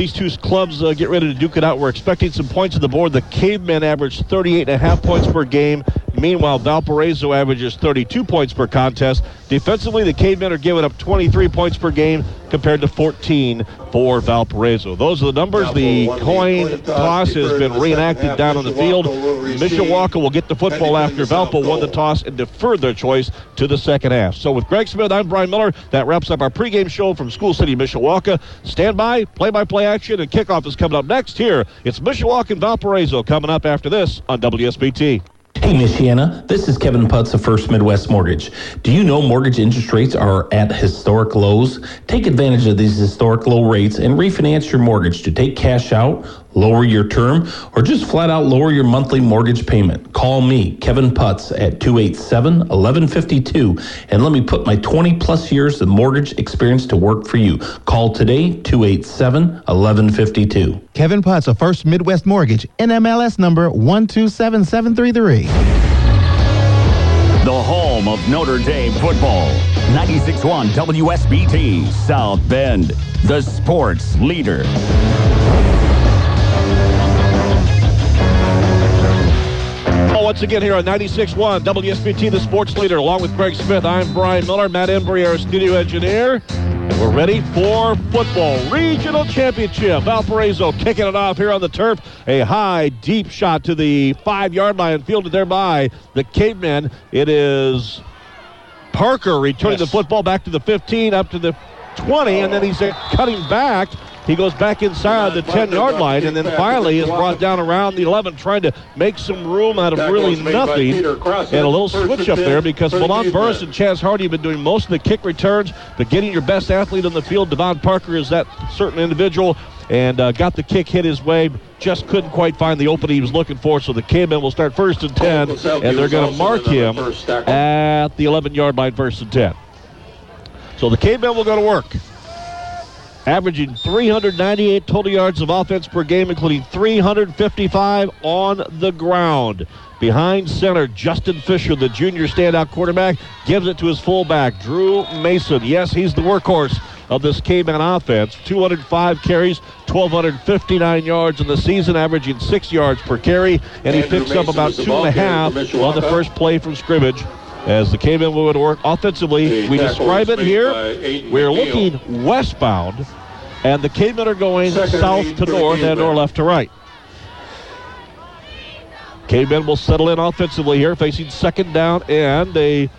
these two clubs uh, get ready to duke it out. We're expecting some points on the board. The Cavemen averaged 38 and a half points per game. Meanwhile, Valparaiso averages 32 points per contest. Defensively, the Cavemen are giving up 23 points per game compared to 14 for Valparaiso. Those are the numbers. The coin toss has been reenacted down on the field. Mishawaka will get the football after Valpo won the toss and deferred their choice to the second half. So with Greg Smith, I'm Brian Miller. That wraps up our pregame show from School City, Mishawaka. Stand by, play-by-play action, and kickoff is coming up next here. It's Mishawaka and Valparaiso coming up after this on WSBT. Hey, Michiana, this is Kevin Putz of First Midwest Mortgage. Do you know mortgage interest rates are at historic lows? Take advantage of these historic low rates and refinance your mortgage to take cash out, lower your term, or just flat out lower your monthly mortgage payment. Call me, Kevin Putz, at 287 1152 and let me put my 20 plus years of mortgage experience to work for you. Call today, 287 1152. Kevin Putz of First Midwest Mortgage, NMLS number 127733. The home of Notre Dame football. 96.1 WSBT, South Bend, the sports leader. Once again here on 96.1 WSBT, the sports leader, along with Greg Smith. I'm Brian Miller, Matt Embry, our studio engineer. And we're ready for football. Regional Championship. Valparaiso kicking it off here on the turf. A high, deep shot to the five-yard line, fielded there by the Cavemen. It is Parker returning yes. the football back to the 15, up to the 20, and then he's cutting back he goes back inside the 10 yard line and then finally is brought down around the 11, trying to make some room out of really nothing. And a little switch up there because Milan Burris and Chaz Hardy have been doing most of the kick returns, but getting your best athlete on the field, Devon Parker, is that certain individual and uh, got the kick hit his way. Just couldn't quite find the opening he was looking for. So the Cavemen will start first and 10, and they're going to mark him at the 11 yard line, first and 10. So the Cavemen will go to work averaging 398 total yards of offense per game, including 355 on the ground. Behind center, Justin Fisher, the junior standout quarterback, gives it to his fullback, Drew Mason. Yes, he's the workhorse of this Caveman offense. 205 carries, 1,259 yards in the season, averaging six yards per carry, and he Andrew picks Mason up about two and a half on the first play from scrimmage as the Cavemen to work offensively. We describe it here. We're looking westbound, and the Cavemen are going south to north and or left to right. Cavemen will settle in offensively here, facing second down and a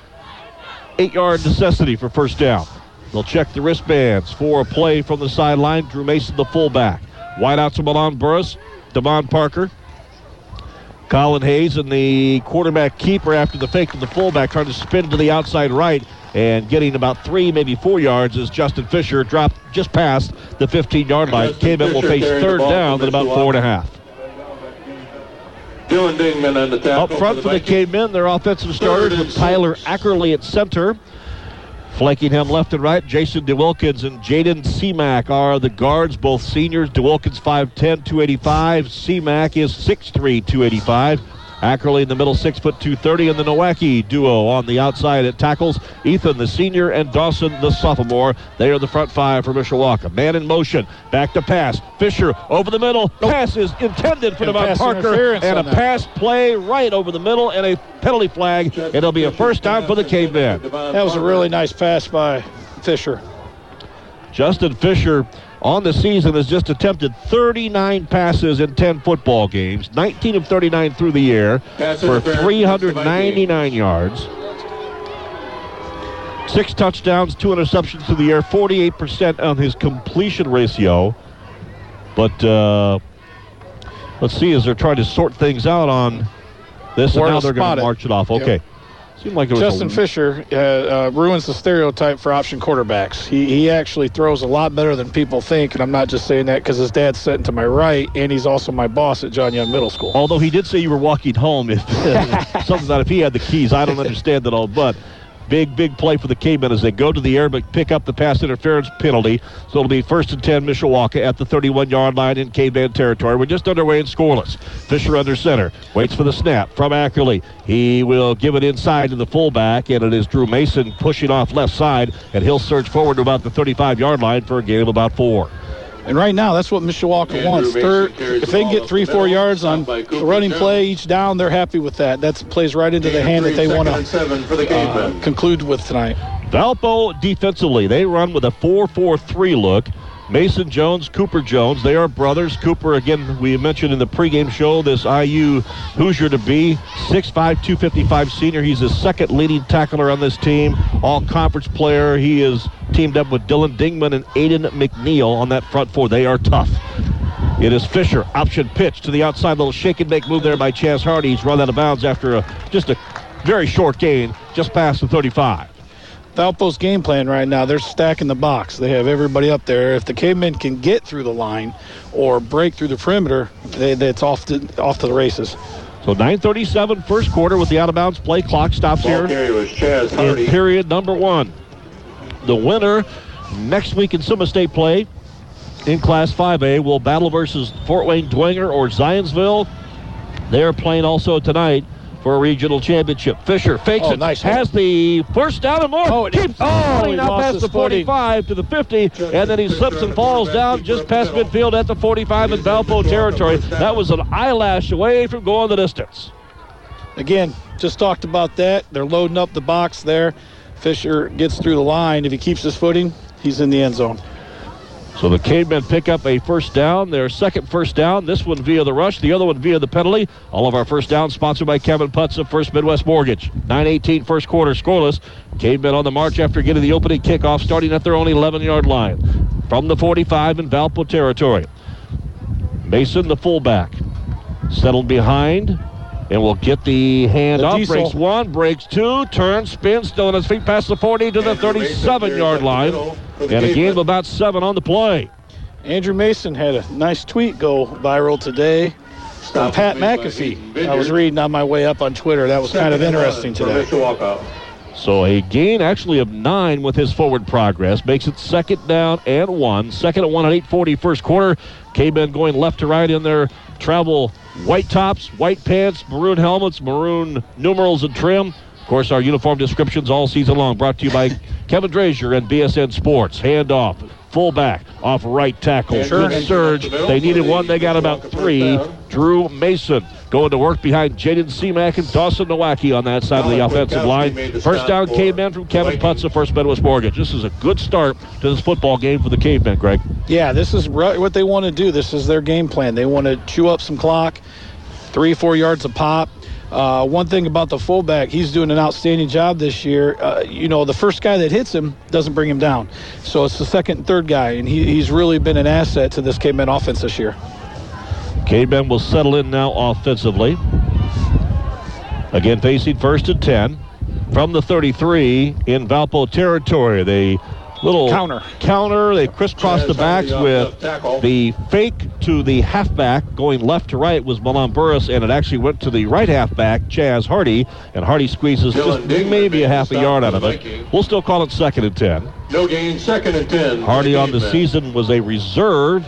eight-yard necessity for first down. They'll check the wristbands for a play from the sideline. Drew Mason, the fullback. Wideouts to Milan Burris, Devon Parker, Colin Hayes and the quarterback keeper after the fake from the fullback trying to spin to the outside right and getting about three, maybe four yards as Justin Fisher dropped just past the 15 yard line. Cavemen will face third down at about four and a half. Dylan Dingman on the Up front for the, for the Cavemen, their offensive starters with Tyler Ackerley at center. Flanking him left and right, Jason DeWilkins and Jaden Seamack are the guards, both seniors. DeWilkins 5'10, 285. Seamack is 6'3, 285. Ackerley in the middle, six foot two thirty, and the Nowacki duo on the outside at tackles. Ethan, the senior, and Dawson, the sophomore. They are the front five for Mishawaka. Man in motion, back to pass. Fisher over the middle. Nope. Pass is intended for Devon Parker, and a pass play right over the middle, and a penalty flag. It'll be a first down for the Cavemen. That was a really nice pass by Fisher. Justin Fisher on the season has just attempted 39 passes in 10 football games, 19 of 39 through the air for 399 yards. Six touchdowns, two interceptions through the air, 48% on his completion ratio. But uh, let's see as they're trying to sort things out on this, and now they're going to march it off. Okay. Yep. Seemed like Justin Fisher uh, uh, ruins the stereotype for option quarterbacks. He, he actually throws a lot better than people think, and I'm not just saying that because his dad's sitting to my right, and he's also my boss at John Young Middle School. Although he did say you were walking home, if something's not if he had the keys, I don't understand that all, but Big, big play for the Cavemen as they go to the air but pick up the pass interference penalty. So it'll be first and 10 Mishawaka at the 31 yard line in Caveman territory. We're just underway and scoreless. Fisher under center. Waits for the snap from Ackerley. He will give it inside to the fullback, and it is Drew Mason pushing off left side, and he'll surge forward to about the 35 yard line for a gain of about four. And right now, that's what Mishawaka wants. Third, if they can get three, four yards on a running play each down, they're happy with that. That plays right into the hand that they want to uh, conclude with tonight. Valpo defensively, they run with a 4-4-3 look. Mason Jones, Cooper Jones, they are brothers. Cooper, again, we mentioned in the pregame show, this IU Hoosier to be 6'5", 255 senior. He's the second leading tackler on this team, all conference player. He is teamed up with Dylan Dingman and Aiden McNeil on that front four. They are tough. It is Fisher, option pitch to the outside, little shake and make move there by Chaz Hardy. He's run out of bounds after a, just a very short gain, just past the 35. Valpo's game plan right now, they're stacking the box. They have everybody up there. If the cavemen can get through the line or break through the perimeter, they, it's off to, off to the races. So 9:37 first quarter with the out of bounds play. Clock stops Ball here carrier was Chaz Hardy. in period number one. The winner next week in semi-state play in Class 5A will battle versus Fort Wayne Dwenger or Zionsville. They are playing also tonight for a regional championship. Fisher fakes Oh, it, nice. has the first down and more. Oh, it- keeps oh, running he out past his the footing. 45 to the 50, and then he slips and falls down just past midfield at the 45 in Valpo territory. That was an eyelash away from going the distance. Again, just talked about that. They're loading up the box there. Fisher gets through the line. If he keeps his footing, he's in the end zone. So the Cavemen pick up a first down, their second first down. This one via the rush, the other one via the penalty. All of our first downs sponsored by Kevin Putz of First Midwest Mortgage. 9-18 first quarter scoreless. Cavemen on the march after getting the opening kickoff, starting at their own 11-yard line from the 45 in Valpo territory. Mason, the fullback, settled behind. And will get the hand The off. diesel. Breaks one, breaks two, turns, spins, still on his feet past the 40 to the 37 yard line. And a gain of about seven on the play. Andrew Mason had a nice tweet go viral today from Pat McAfee. I was reading on my way up on Twitter. That was kind of interesting today. So a gain actually of nine with his forward progress makes it second down and one. Second and one at 8:40 first quarter. K-Men going left to right in their travel white tops, white pants, maroon helmets, maroon numerals and trim. Of course, our uniform descriptions all season long brought to you by Kevin Drazier and BSN Sports. Handoff, fullback, off right tackle. Good surge. They needed one. They got about three. Drew Mason going to work behind Jaden Seamack and Dawson Nowacki on that side of the offensive line. First down, Cavemen from Kevin Putz of First Midwest Mortgage. This is a good start to this football game for the Cavemen, Greg. Yeah, this is right what they want to do. This is their game plan. They want to chew up some clock, three, four yards a pop. Uh, one thing about the fullback, he's doing an outstanding job this year. Uh, you know, the first guy that hits him doesn't bring him down. So it's the second and third guy, and he, he's really been an asset to this Caveman offense this year. Cavemen will settle in now offensively. Again, facing first and 10 from the 33 in Valpo territory. They little Counter. Counter. They crisscross the backs uh, with the fake to the halfback going left to right was Milan Burris, and it actually went to the right halfback, Chaz Hardy, and Hardy squeezes Dylan just Dingman maybe a half a yard out of it. Vikings. We'll still call it second and 10. No gain, second and 10. Hardy on the Cavemen. season was a reserve,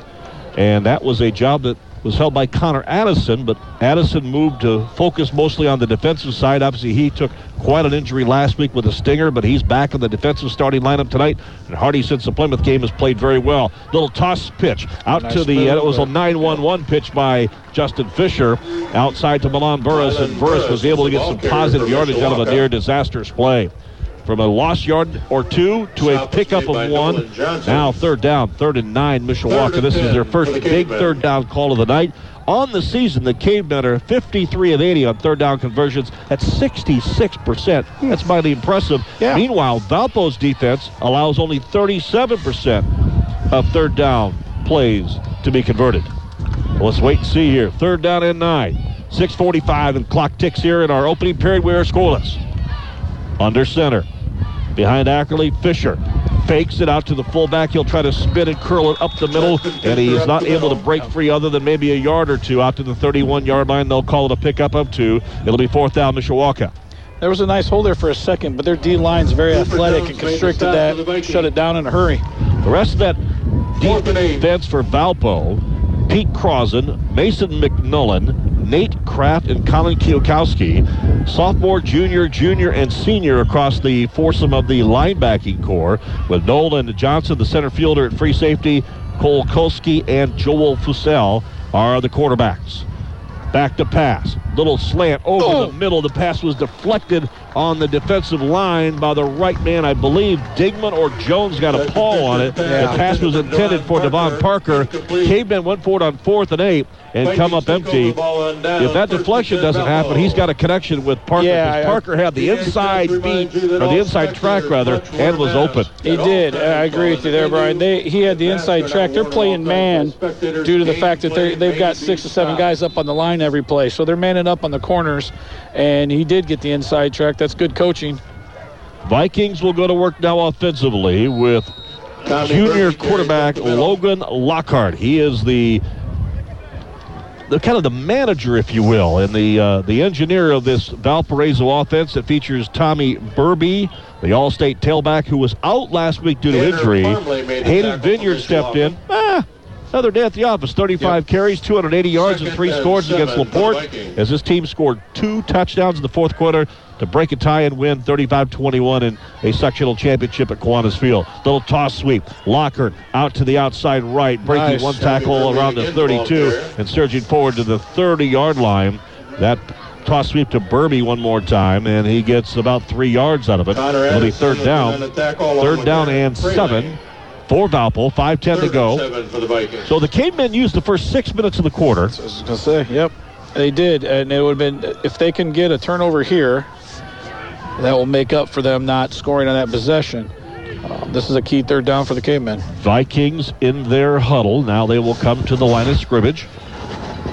and that was a job that was held by Connor Addison, but Addison moved to focus mostly on the defensive side. Obviously, he took quite an injury last week with a stinger, but he's back in the defensive starting lineup tonight. And Hardy, since the Plymouth game, has played very well. Little toss pitch out Nice to the, uh, it was a uh, 9-1-1 pitch by Justin Fisher outside to Milan Burris, and Burris was able to get some positive yardage out of a near disastrous play. From a lost yard or two to a pickup of one. Now third down, third and nine, Mishawaka. and This is their first big third down call of the night. On the season, the Cavemen are 53 of 80 on third down conversions at 66%. That's mighty impressive. Yeah. Meanwhile, Valpo's defense allows only 37% of third down plays to be converted. Well, let's wait and see here. Third down and nine. 6.45 and clock ticks here in our opening period. We are scoreless. Under center. Behind Ackerley, Fisher fakes it out to the fullback. He'll try to spin and curl it up the middle, and he is not able to break free other than maybe a yard or two out to the 31 yard line. They'll call it a pickup of two. It'll be fourth down, Mishawaka. There was a nice hole there for a second, but their D line's very athletic and constricted that, for the Vikings. shut it down in a hurry. The rest of that Fourth defense for Valpo, Pete Crossan, Mason McMullen, Nate Kraft, and Colin Kiyokowski. Sophomore, junior, junior, and senior across the foursome of the linebacking core with Nolan Johnson, the center fielder at free safety, Cole Kolsky and Joel Fussell are the quarterbacks. Back to pass. Little slant over Oh. the middle. The pass was deflected on the defensive line by the right man. I believe Dingman or Jones got a paw on it. The pass was intended for Devon Parker. Caveman went for it on fourth and eight and come up empty. If that deflection doesn't happen, he's got a connection with Parker. Yeah, because Parker had the inside beat, or the inside track rather, and was open. He did. I agree with you there, Brian. They he had the inside track. They're playing man due to the fact that they they've got six or seven guys up on the line every play, so they're manning up on the corners. And he did get the inside track. That's good coaching. Vikings will go to work now offensively with junior quarterback Logan Lockhart. He is the the kind of the manager, if you will, and the uh, the engineer of this Valparaiso offense that features Tommy Burby, the All-State tailback who was out last week due to Tanner injury. Parmalee Hayden Vineyard stepped in. Ah, another day at the office. 35 carries, 280 yards, and three and scores against seven for the Laporte. As this team scored two touchdowns in the fourth quarter to break a tie and win 35-21 in a sectional championship at Kiwanis Field. Little toss sweep. Lockhart out to the outside right, breaking Nice. one tackle around the 32 and surging forward to the 30-yard line. That toss sweep to Burby one more time, and he gets about three yards out of it. Connor It'll be third down. on the tackle along Third down and seven for Valpo. 5-10 to go. for the So the cavemen used the first six minutes of the quarter. I was gonna say, yep, they did, and it would have been if they can get a turnover here, that will make up for them not scoring on that possession. Um, this is a key third down for the cavemen. Vikings in their huddle. Now they will come to the line of scrimmage.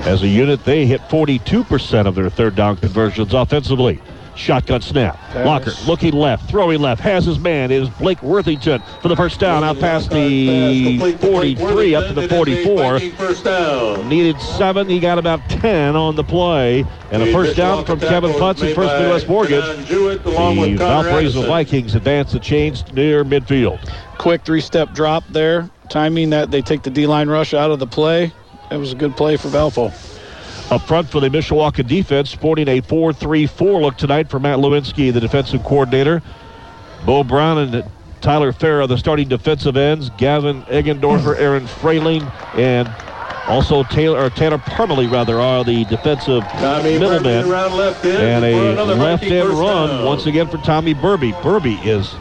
As a unit, they hit 42% of their third down conversions offensively. Shotgun snap. Pass. Lockhart looking left, throwing left, has his man. It is Blake Worthington for the first down out past the 43 up to the 44. First down. Needed seven. He got about 10 on the play. And a first down from Kevin Putz and First Midwest Mortgage. The Valparaiso Vikings advance the chains near midfield. Quick three-step drop there, timing that they take the D-line rush out of the play. It was a good play for Valpo. Up front for the Mishawaka defense, sporting a 4-3-4 look tonight for Matt Lewinsky, the defensive coordinator. Bo Brown and Tyler Farah, the starting defensive ends. Gavin Eggendorfer, Aaron Frayling, and also Taylor or Tanner Parmalee, rather, are the defensive Tommy middlemen. And a left end run down. once again for Tommy Burby. Burby is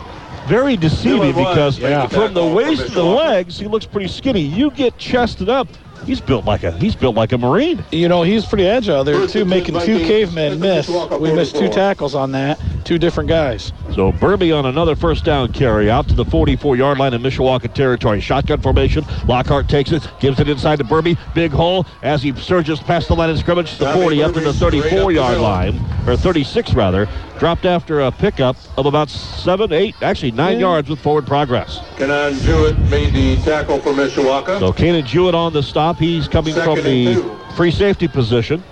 very deceiving Still it was. because Yeah. from the waist to the legs, he looks pretty skinny. You get chested up, he's built like a he's built like a marine. You know, he's pretty agile there First too, making two cavemen miss. We missed two tackles on that, two different guys. So Burby on another first down carry out to the 44-yard line in Mishawaka territory. Shotgun formation. Lockhart takes it, gives it inside to Burby. Big hole as he surges past the line of scrimmage. to The 40 up to the Burby straight up the 34-yard line, or 36 rather. Dropped after a pickup of about seven, eight, actually nine yards with forward progress. Kenan Jewett made the tackle for Mishawaka. So Kanan Jewett on the stop. He's coming Second from the free safety position.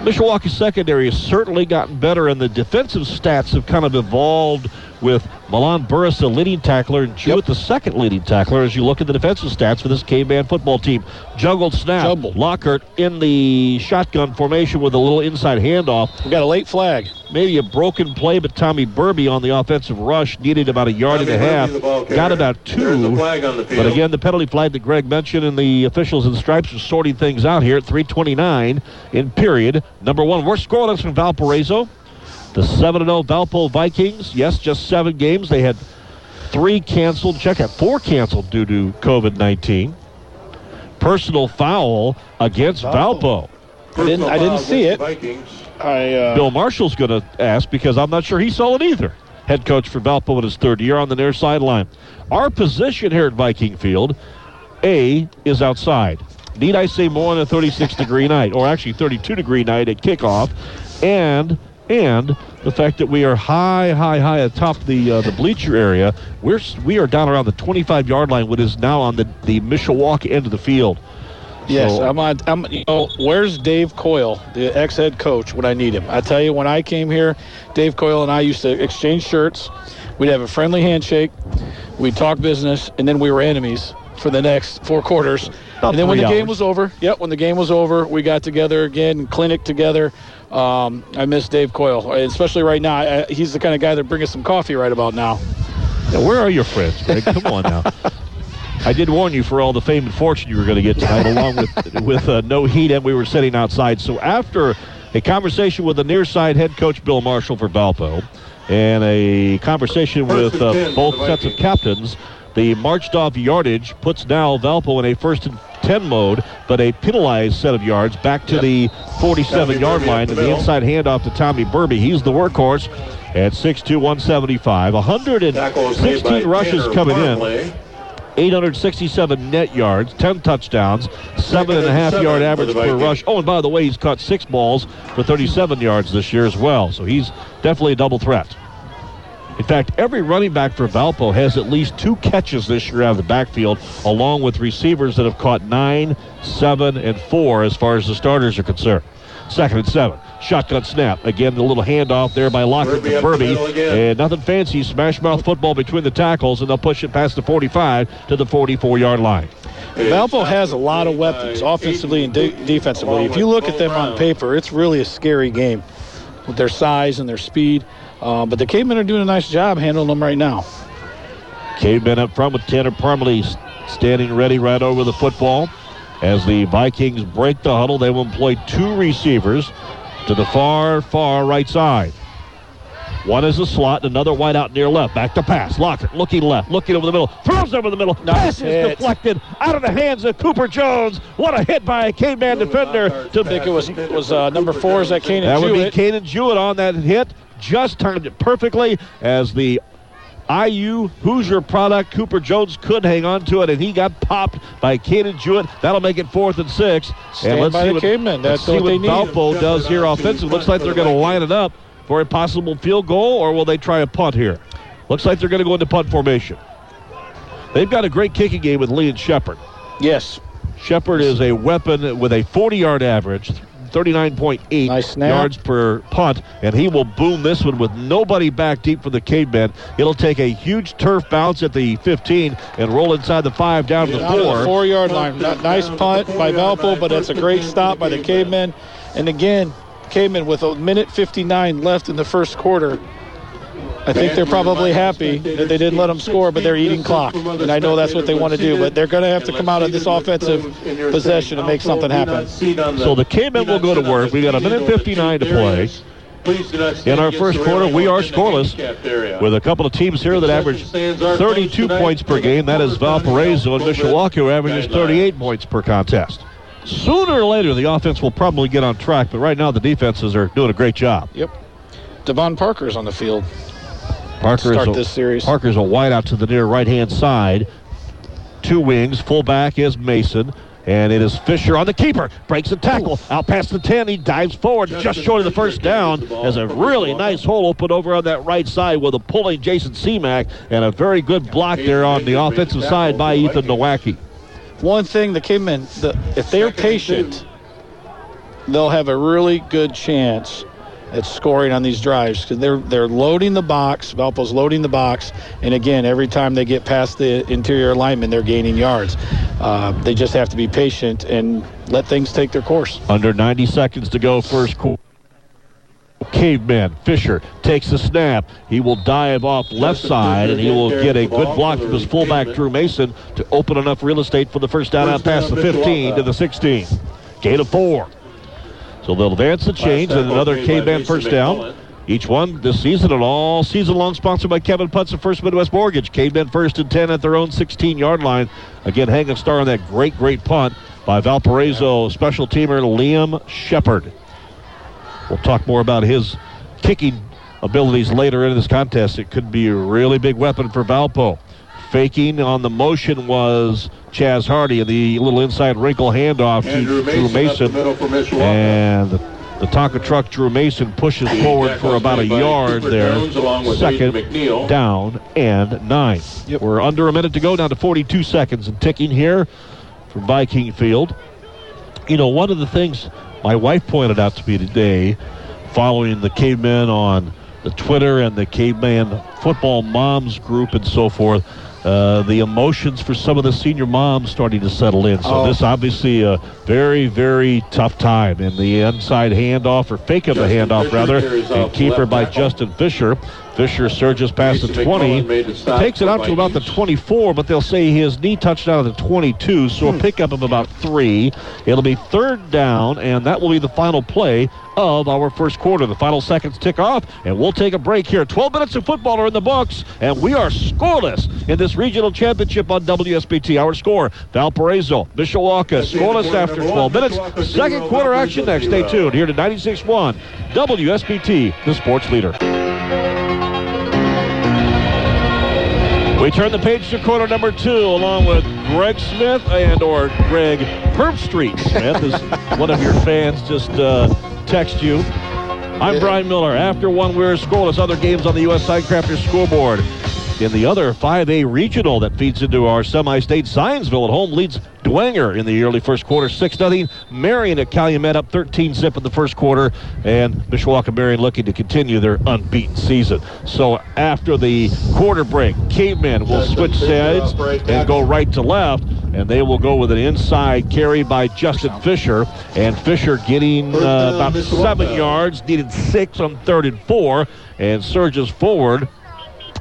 Mishawaka secondary has certainly gotten better, and the defensive stats have kind of evolved with Milan Burris, the leading tackler, and Jewett, the second leading tackler, as you look at the defensive stats for this K-Man football team. Juggled snap. Jumbled. Lockhart in the shotgun formation with a little inside handoff. We got a late flag. Maybe a broken play, but Tommy Burby on the offensive rush needed about a yard Tommy and a half. the ball carrier. Got about two. a flag on the But again, the penalty flag that Greg mentioned, and the officials in the stripes are sorting things out here at 3:29 in period. Number one, we're scoreless from Valparaiso. The 7-0 Valpo Vikings. Yes, just seven games. They had three canceled. Check out four canceled due to COVID-19. Personal foul against Valpo. I didn't- I didn't see it. I uh, Bill Marshall's going to ask because I'm not sure he saw it either. Head coach for Valpo in his third year on the near sideline. Our position here at Viking Field, A, is outside. Need I say more on a 36 degree night, or actually 32 degree night at kickoff, and and the fact that we are high, high, high atop the uh, the bleacher area. We're we are down around the 25 yard line, what is now on the the Mishawaka end of the field. Yes, So- I'm on. I'm. You know, where's Dave Coyle, the ex-head coach, when I need him? I tell you, when I came here, Dave Coyle and I used to exchange shirts. We'd have a friendly handshake. We'd talk business, and then we were enemies for the next four quarters. About and then when three the game was over, yep, when the game was over, we got together again, clinic together. Um, I miss Dave Coyle, especially right now. I, he's the kind of guy that brings us some coffee right about now. Now, where are your friends, Greg? Come on now. I did warn you for all the fame and fortune you were going to get tonight, along with with uh, no heat, and we were sitting outside. So after a conversation with the near side head coach Bill Marshall for Valpo, and a conversation First with uh, both sets of captains, the marched off yardage puts now Valpo in a first and 10 mode, but a penalized set of yards back to the 47 yard Burby line, the and the inside handoff to Tommy Burby. He's the workhorse at 6'2, 175. Tackle was made 116 rushes coming in. 867 net yards, 10 touchdowns, seven and a half yard average per rush. Oh, and by the way, he's caught six balls for 37 yards this year as well. So he's definitely a double threat. In fact, every running back for Valpo has at least two catches this year out of the backfield, along with receivers that have caught nine, seven, and four as far as the starters are concerned. Second and seven. Shotgun snap. Again, the little handoff there by Lockhart Burby to up Burby. And nothing fancy. Smash mouth football between the tackles, and they'll push it past the 45 to the 44 yard line. Valpo has a lot of weapons, offensively and de- defensively. If you look at them on paper, it's really a scary game with their size and their speed. Uh, but the Cavemen are doing a nice job handling them right now. Cavemen up front with Tanner Parmalee standing ready right over the football. As the Vikings break the huddle, they will employ two receivers to the far, far right side. One is a slot, another wide out near left. Back to pass. Lockhart looking left, looking over the middle, throws over the middle. pass is deflected out of the hands of Cooper Jones. What a hit by a caveman defender to I think it was was uh, number four. Is that Kane that and would be Jewett? Kanan Jewett on that hit. Just timed it perfectly as the IU Hoosier product. Cooper Jones could hang on to it, and he got popped by Kanan Jewett. That'll make it fourth and six. Stand and let's by see the what, cavemen. let's That's see what what they need. Valpo does here offensively. Looks like they're going to line it up for a possible field goal, or will they try a punt here? Looks like they're going to go into punt formation. They've got a great kicking game with Lee and Shepard. Yes. Shepard is a weapon with a 40 yard average, 39.8 Nice yards per punt, and he will boom this one with nobody back deep for the caveman. It'll take a huge turf bounce at the 15 and roll inside the five down to the Down to the four. four yard line. Nice punt by Valpo, but it's a great stop by the Cavemen. And again, Cavemen with a minute 59 left in the first quarter. I think they're probably happy that they didn't let them score, but they're eating clock. And I know that's what they want to do, but they're going to have to come out of this offensive possession and make something happen. So the cavemen will go to work. We've got a minute 59 to play. In our first quarter, we are scoreless with a couple of teams here that average 32 points per game. That is Valparaiso and Mishawaka, who averages 38 points per contest. Sooner or later, the offense will probably get on track, but right now the defenses are doing a great job. Yep. Devon Parker's on the field. Parker Start is a, this series. Parker's a wide out to the near right hand side. Two wings. Fullback is Mason. And it is Fisher on the keeper. Breaks a tackle. Out past the 10. He dives forward just short of the first down. As a really nice hole open over on that right side with a pulling Jason Seamack. And a very good block there on the offensive side by Ethan Nowacki. One thing the Cavemen, the, if they're patient, they'll have a really good chance at scoring on these drives because they're they're loading the box. Valpo's loading the box, and again, every time they get past the interior lineman, they're gaining yards. Uh, they just have to be patient and let things take their course. Under 90 seconds to go, first quarter. Caveman Fisher takes the snap. He will dive off left side, and he will get a good block from his fullback Drew Mason to open enough real estate for the first down out past the 15 to the 16. Gain of four. So they'll advance the change and another Caveman first down. Each one this season and all season long sponsored by Kevin Putz of First Midwest Mortgage. Cavemen first and 10 at their own 16 yard line. Again, hang a star on that great, great punt by Valparaiso special teamer Liam Shepard. We'll talk more about his kicking abilities later in this contest. It could be a really big weapon for Valpo. Faking on the motion was Chaz Hardy, and the little inside wrinkle handoff Andrew to Drew Mason the Mason. middle for Mishawaka. And the Tonka truck Drew Mason pushes forward for about a yard Cooper there. Jones along with Second down and nine. Yep. We're under a minute to go, down to 42 seconds and ticking here from Viking Field. You know, one of the things my wife pointed out to me today, following the cavemen on the Twitter and the caveman football moms group and so forth, uh, the emotions for some of the senior moms starting to settle in. So Oh. this obviously a very, very tough time. And the inside handoff or fake of the Justin handoff Fisher rather, and keeper by. Justin Fisher. Fisher surges past the 20, McMullen made the stop takes it for out to about the 24, but they'll say his knee touched down at the 22, so Hmm. a pickup of about three. It'll be third down, and that will be the final play of our first quarter. The final seconds tick off, and we'll take a break here. 12 minutes of football are in the books, and we are scoreless in this regional championship on WSBT. Our score, Valparaiso, Mishawaka, scoreless after 12 minutes. Second quarter action next. Stay tuned here to 96.1 WSBT, the sports leader. We turn the page to quarter number two, along with Greg Smith and or Greg Herbstreit Smith, as one of your fans just uh, text you. I'm Brian Miller. After one, we're scoreless. Other games on the U.S. Signcrafters scoreboard. In the other 5A regional that feeds into our semi-state, Zionsville at home leads Dwenger in the early first quarter, 6-0. Marion at Calumet up 13 zip in the first quarter, and Mishawaka Marion looking to continue their unbeaten season. So after the quarter break, Cavemen will switch sides and go right to left, and they will go with an inside carry by Justin Fisher, and Fisher getting uh, about seven yards, needed six on third and four, and surges forward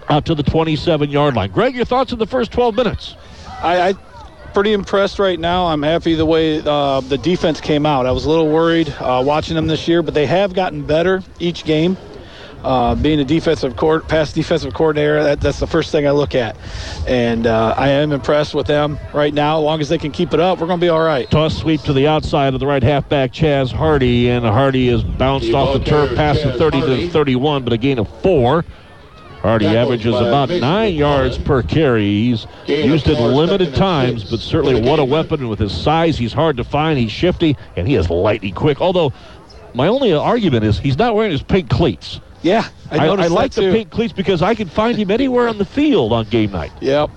out to the 27 yard line. Greg, your thoughts in the first 12 minutes? I, I pretty impressed right now. I'm happy the way uh, the defense came out. I was a little worried uh, watching them this year, but they have gotten better each game. Uh, being a defensive court, past defensive coordinator, that, that's the first thing I look at, and uh, I am impressed with them right now. As long as they can keep it up, we're going to be all right. Toss sweep to the outside of the right halfback, Chaz Hardy, and Hardy is bounced The off the turf carrier, past the Chaz 30 to the 31, but a gain of four. Hardy Tackled averages about nine yards per carry. He's used it limited times, but certainly what a game. weapon with his size. He's hard to find. He's shifty, and he is lightning quick. Although, my only argument is he's not wearing his pink cleats. Yeah, I, I, I like that the pink cleats because I can find him anywhere on the field on game night. Yep.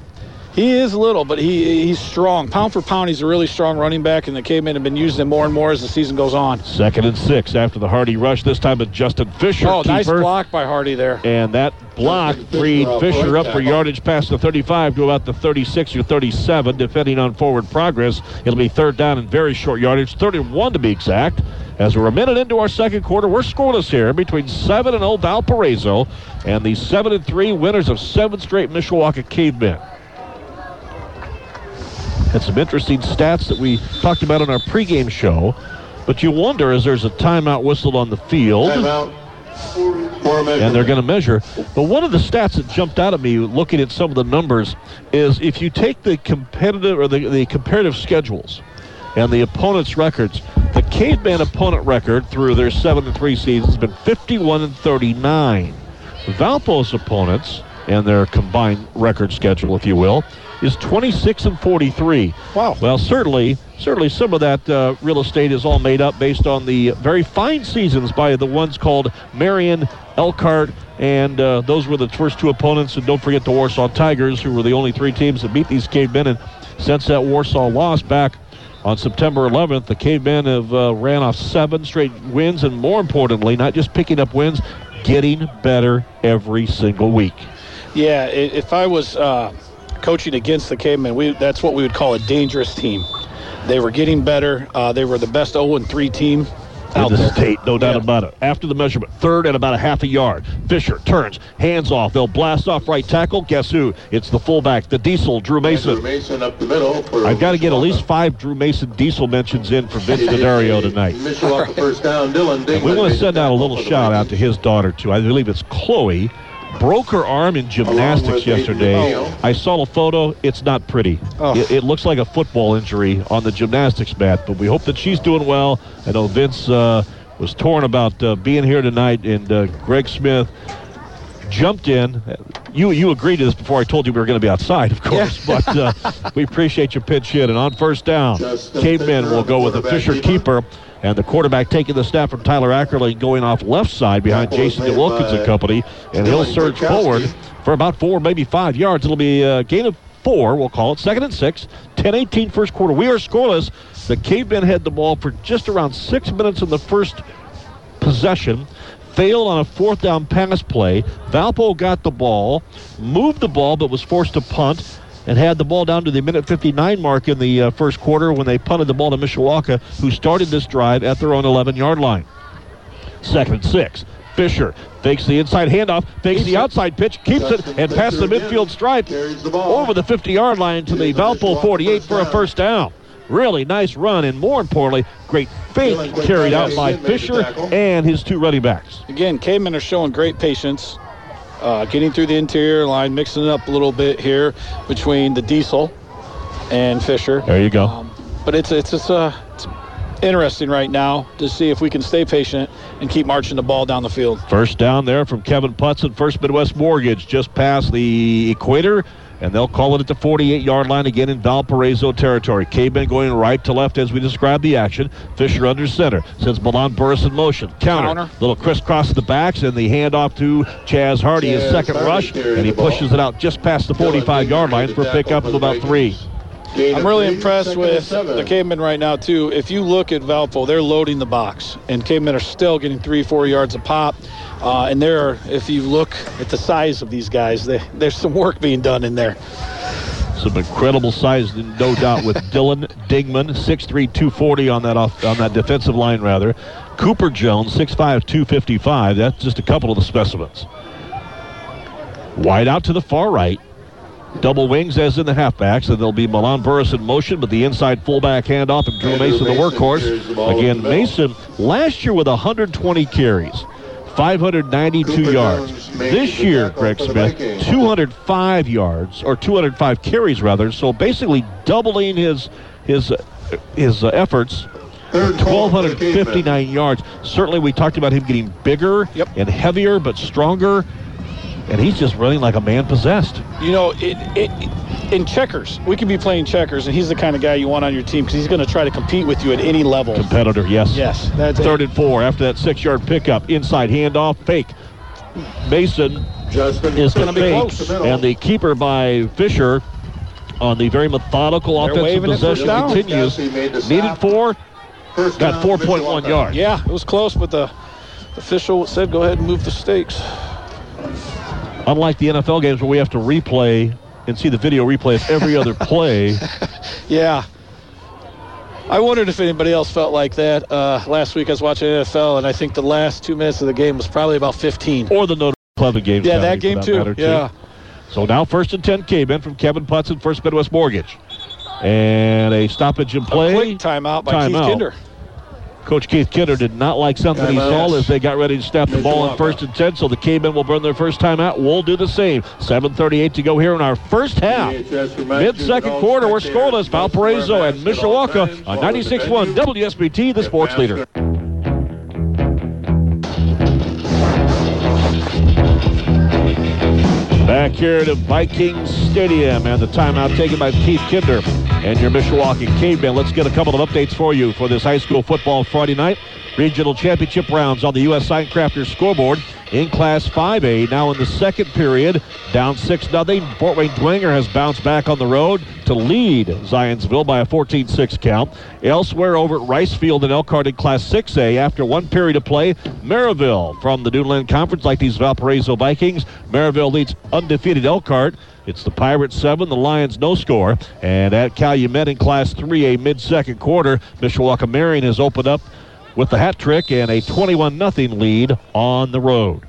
He is little, but he he's strong. Pound for pound, he's a really strong running back, and the cavemen have been using him more and more as the season goes on. Second and six after the Hardy rush. This time with Justin Fisher. Oh, nice block by Hardy there. And that block freed Fisher up for yardage past the 35 to about the 36 or 37, depending on forward progress. It'll be third down and very short yardage, 31 to be exact. As we're a minute into our second quarter, we're scoreless here between 7 and 0 Valparaiso and the 7 and 3 winners of seven straight Mishawaka Cavemen. Had some interesting stats that we talked about on our pregame show, but you wonder as there's a timeout whistled on the field Timeout. For a measurement. and they're going to measure. But one of the stats that jumped out at me looking at some of the numbers is if you take the competitive or the, the comparative schedules and the opponents' records, the caveman opponent record through their seven and three seasons has been 51 and 39. Valpo's opponents and their combined record schedule, if you will, is 26 and 43. Wow. Well, certainly, certainly some of that uh, real estate is all made up based on the very fine seasons by the ones called Marion, Elkhart, and uh, those were the first two opponents. And don't forget the Warsaw Tigers, who were the only three teams that beat these cavemen. And since that Warsaw loss back on September 11th, the cavemen have uh, ran off seven straight wins, and more importantly, not just picking up wins, getting better every single week. Yeah, if I was uh, coaching against the cavemen, we that's what we would call a dangerous team. They were getting better. Uh, they were the best 0-3 team in out the there. state, no doubt Yeah. about it. After the measurement, third and about a half a yard. Fisher turns, hands off. They'll blast off right tackle. Guess who? It's the fullback, the Diesel, Drew Andrew Mason. Mason up the middle. For I've got to get at least five Drew Mason Diesel mentions in for Vince It is D'Addario a tonight. Mishawaka first down. Dylan We want to send out a little shout out to his daughter too. I believe it's Chloe. Broke her arm in gymnastics yesterday. I saw a photo. It's not pretty. Oh. It, it looks like a football injury on the gymnastics mat, but we hope that she's doing well. I know Vince uh, was torn about uh, being here tonight, and uh, Greg Smith jumped in. You you agreed to this before I told you we were going to be outside, of course, but uh, we appreciate your pitch hit. And on first down, Cavemen will go with the Fisher keeper. And the quarterback taking the snap from Tyler Ackerley going off left side behind Jason DeWilkins and company. And he'll surge forward for about four, maybe five yards. It'll be a gain of four, we'll call it. Second and six, 10 18 first quarter. We are scoreless. The Cavemen had the ball for just around six minutes in the first possession. Failed on a fourth down pass play. Valpo got the ball, moved the ball, but was forced to punt, and had the ball down to the minute 59 mark in the uh, first quarter when they punted the ball to Mishawaka, who started this drive at their own 11 yard line. Second six. Fisher fakes the inside handoff, fakes the outside pitch, keeps it, and past the midfield stripe Carries the ball. over the 50 yard line to the Valpo 48 for a first down. Really nice run, and more importantly, great fake carried out by Fisher and his two running backs. Again, Cavemen are showing great patience, uh, getting through the interior line, mixing it up a little bit here between the Diesel and Fisher. There you go. Um, but it's it's it's, uh, it's interesting right now to see if we can stay patient and keep marching the ball down the field. First down there from Kevin Putz and, First Midwest Mortgage, just past the equator, and they'll call it at the 48-yard line again in Valparaiso territory. Caveman going right to left as we described the action. Fisher under center. Sends Milan Burris in motion. Counter. Counter. Little crisscross of the backs and the handoff to Chaz Hardy, his second Hardy rush, and he the ball. pushes it out just past the 45-yard line for a pickup of about three. I'm really impressed with the Cavemen right now too. If you look at Valpo, they're loading the box, and Cavemen are still getting three, four yards a pop. Uh, and there, are, if you look at the size of these guys, they, there's some work being done in there. Some incredible size, no doubt, with Dylan Dingman, 6'3", 240 on that off on that defensive line, rather. Cooper Jones, 6'5", 255. That's just a couple of the specimens. Wide out to the far right. Double wings as in the halfbacks, and there'll be Milan Burris in motion, but the inside fullback handoff and Drew Andrew Mason, the workhorse. the Again, the. Mason last year with 120 carries, 592 Cooper yards. This year, Greg Smith, 205 yards or 205 carries rather. So basically doubling his his uh, his uh, efforts. Third and four for the Cavemen. 1,259 yards. Certainly, we talked about him getting bigger Yep. and heavier, but stronger. And he's just running like a man possessed. You know, it, it, in checkers, we could be playing checkers, and he's the kind of guy you want on your team because he's going to try to compete with you at any level. Competitor, yes. Yes, that's Third and four after that six-yard pickup. Inside handoff, fake. Mason Justin is gonna be fake, close. and the keeper by Fisher on the very methodical They're offensive waving it first possession continues. Kelsey made the Needed stop. four, First got 4.1 Mishawaka. yards. Yeah, it was close, but the official said go ahead and move the stakes. Unlike the NFL games where we have to replay and see the video replay of every other play, Yeah. I wondered if anybody else felt like that. Uh, last week I was watching NFL, and I think the last two minutes of the game was probably about 15. or the Notre Dame game. Yeah, that game matter, too. Yeah. So now first and 10 K-Men from Kevin Putz and, First Midwest Mortgage. And a stoppage in play. Quick timeout by Keith Kinder. Coach Keith Kinder did not like something he saw as they got ready to snap the ball in Mishawaka. first and 10, so the K-Men will burn their first timeout. We'll do the same. 7.38 to go here in our first half. VHS reminds you Mid-second quarter, we're scoreless. Valparaiso and masks at all Mishawaka on while in the 96.1. WSBT, the sports leader. Back here to Vikings Stadium and the timeout taken by Keith Kinder and your Mishawaka Cavemen. Let's get a couple of updates for you for this high school football Friday night. Regional championship rounds on the U.S. Signcrafters scoreboard in Class 5A. Now in the second period, down 6 0. Fort Wayne Dwenger has bounced back on the road to lead Zionsville by a 14 6 count. Elsewhere over at Rice Field in Elkhart in Class 6A, after one period of play, Merrillville from the Duneland Conference, like these Valparaiso Vikings. Merrillville leads undefeated Elkhart. It's the Pirates 7, the Lions no score. And at Calumet in Class 3A mid second quarter, Mishawaka Marion has opened up with the hat trick and a 21 0 lead on the road.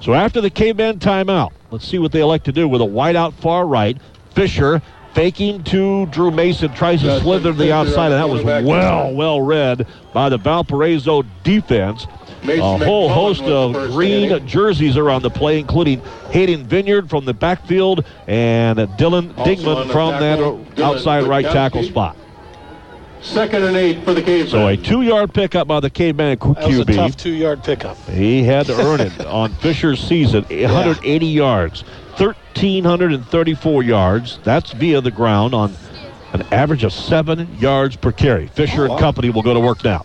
So after the K-Men timeout, let's see what they elect to do with a wide out far right. Fisher faking to Drew Mason, tries to slither to the outside, and that was well, well read by the Valparaiso defense. Mason A whole McMullen host of green jerseys are on the play, including Hayden Vineyard from the backfield and Dylan Also Dingman from that Dylan outside right tackle spot. Second and eight for the Cavemen. So a two-yard pickup by the Caveman That was a tough two-yard pickup. He had to earn it on Fisher's season. 180 yards, 1,334 yards. That's via the ground on an average of seven yards per carry. Fisher and company will go to work now.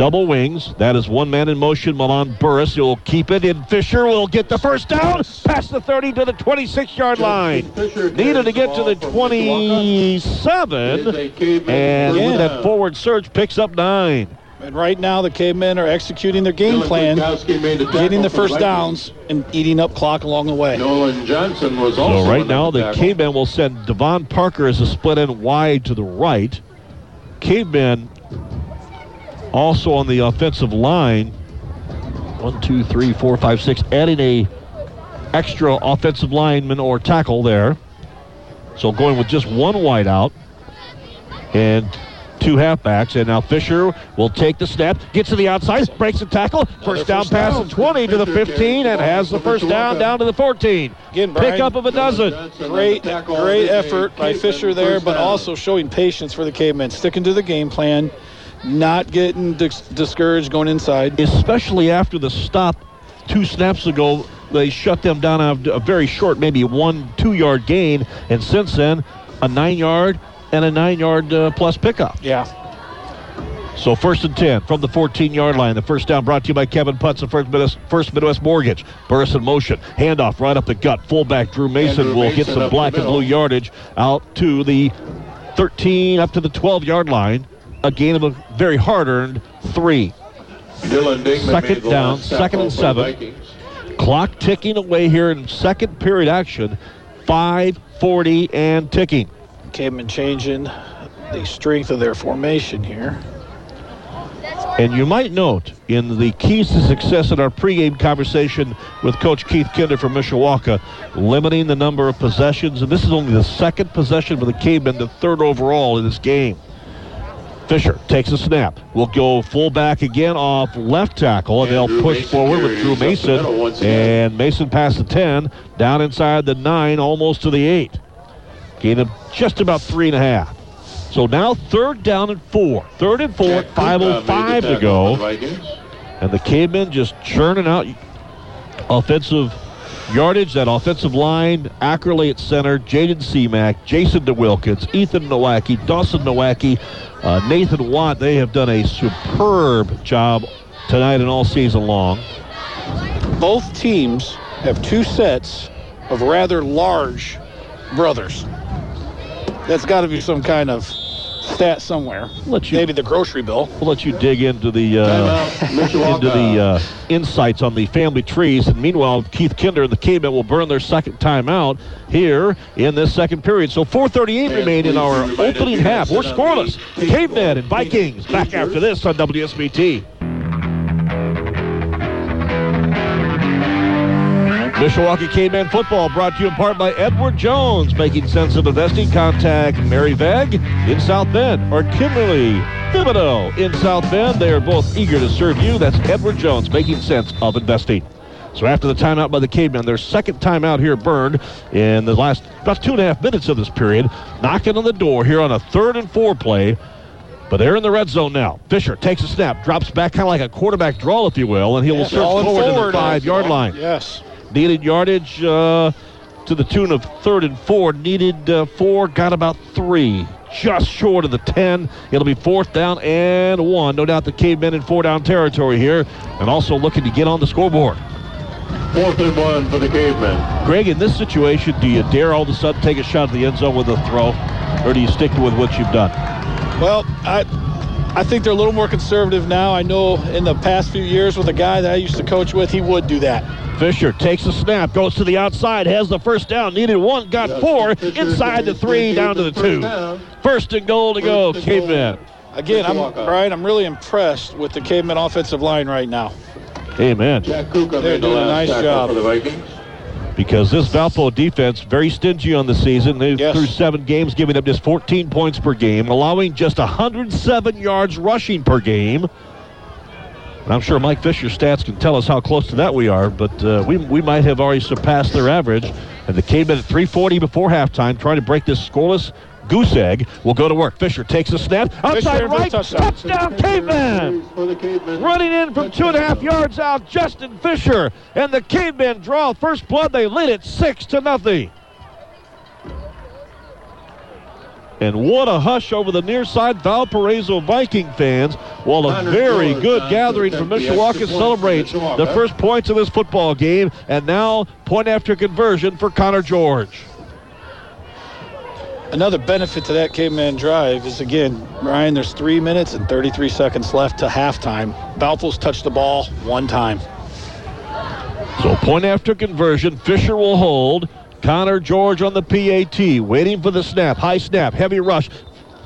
Double wings. That is one man in motion. Milan Burris. He'll keep it, and Fisher will get the first down. Past the 30 to the 26-yard line. Fisher Needed to get to the the ball from It 27, is a Caveman and first with that forward surge, picks up nine. And right now, the cavemen are executing their game plan, Witkowski made the tackle getting the first downs and eating up clock along the way. Nolan Johnson was also So right now, the. Cavemen will send Devon Parker as a split end wide to the right. Cavemen also on the offensive line one, two, three, four, five, six, adding a extra offensive lineman or tackle there. So going with just one wideout and two halfbacks. And now Fisher will take the snap, gets to the outside, breaks the tackle, first down first pass down. at 20 to the 15, and has the first down down to the 14. Again, Brian, Pick up of a dozen. Great, great effort by Fisher there, but also showing patience for the cavemen, sticking to the game plan, not getting dis- discouraged going inside. especially after the stop two snaps ago. They shut them down on a very short, maybe one, two yard gain, and since then, a nine yard and a nine yard uh, plus pickup. Yeah. So first and 10 from the 14 yard line. The first down brought to you by Kevin Putz of First Midwest, First Midwest Mortgage. Burris in motion. Handoff right up the gut. Fullback Drew Mason Andrew will get some black and blue yardage out to the 13, up to the 12 yard line. A gain of a very hard earned three. Dylan Dingman Second down, second and seven. Clock ticking away here in second period action. 540 and ticking. Cavemen changing the strength of their formation here. And you might note in the keys to success in our pregame conversation with Coach Keith Kinder from Mishawaka, limiting the number of possessions. And this is only the second possession for the Cavemen, the third overall in this game. Fisher takes a snap. Will go fullback again off left tackle, and And they'll Drew push Mason forward with Drew Mason. middle once again. And Mason past the 10, down inside the 9, almost to the 8. Gain of just about three and a half. So now third down and four. Third and four, Jack Kuka oh made 5.05 to go. the And the cavemen just churning out offensive yardage. That offensive line, Ackerley at center, Jaden Seamack, Jason DeWilkins, Ethan Nowacki, Dawson Nowacki, uh, Nathan Watt. They have done a superb job tonight and all season long. Both teams have two sets of rather large brothers. That's got to be some kind of stat somewhere. Let you- Maybe the grocery bill. We'll let you dig into the uh, into the uh, insights on the family trees. And meanwhile, Keith Kinder and the Cavemen will burn their second timeout here in this second period. So 4:38 remain in our opening half. We're scoreless. Cavemen and Vikings back after this on WSBT. Mishawaka Caveman Football brought to you in part by Edward Jones, making sense of investing. Contact Mary Veg in South Bend or Kimberly Thibodeau in South Bend. They are both eager to serve you. That's Edward Jones, making sense of investing. So after the timeout by the Cavemen, their second timeout here burned in the last about two and a half minutes of this period, knocking on the door here on a third and four play. But they're in the red zone now. Fisher takes a snap, drops back kind of like a quarterback draw, if you will, and he will Yeah, surge falling forward, to the five-yard line. Yes. Needed yardage uh, to the tune of third and four. Needed uh, four, got about three. Just short of the 10. It'll be fourth down and one. No doubt the cavemen in four down territory here and also looking to get on the scoreboard. Fourth and one for the cavemen. Greg, in this situation, do you dare all of a sudden take a shot at the end zone with a throw? Or do you stick with what you've done? Well, I I think they're a little more conservative now. I know in the past few years with a guy that I used to coach with, he would do that. Fisher takes a snap, goes to the outside, has the first down. Needed one, got Yes, four. Fisher Inside the three, down to the first two. down. First and goal to go, First and goal. Again, I'm Mishawaka. Brian. I'm really impressed with the Caveman offensive line right now. Amen. Jack Kuka They're doing a last nice job. for the Vikings. Because this Valpo defense very stingy on the season. They Yes. through seven games, giving up just 14 points per game, allowing just 107 yards rushing per game. And I'm sure Mike Fisher's stats can tell us how close to that we are, but uh, we we might have already surpassed their average. And the Cavemen at 3:40 before halftime, trying to break this scoreless goose egg. Will go to work. Fisher takes a snap outside Fisher right, touchdown. touchdown, Cavemen. For. Running in from two and a half yards out, Justin Fisher. And the cavemen draw first blood. They lead it six to nothing. And what a hush over the near side Valparaiso Viking fans. While a very good uh, gathering from attempt Mishawaka extra point for celebrates Mishawaka. the first points of this football game. And now point after conversion for Connor George. Another benefit to that caveman drive is again, Ryan, there's three minutes and 33 seconds left to halftime. Valpo's touched the ball one time. So point after conversion, Fisher will hold. Connor George on the PAT, waiting for the snap. High snap, heavy rush.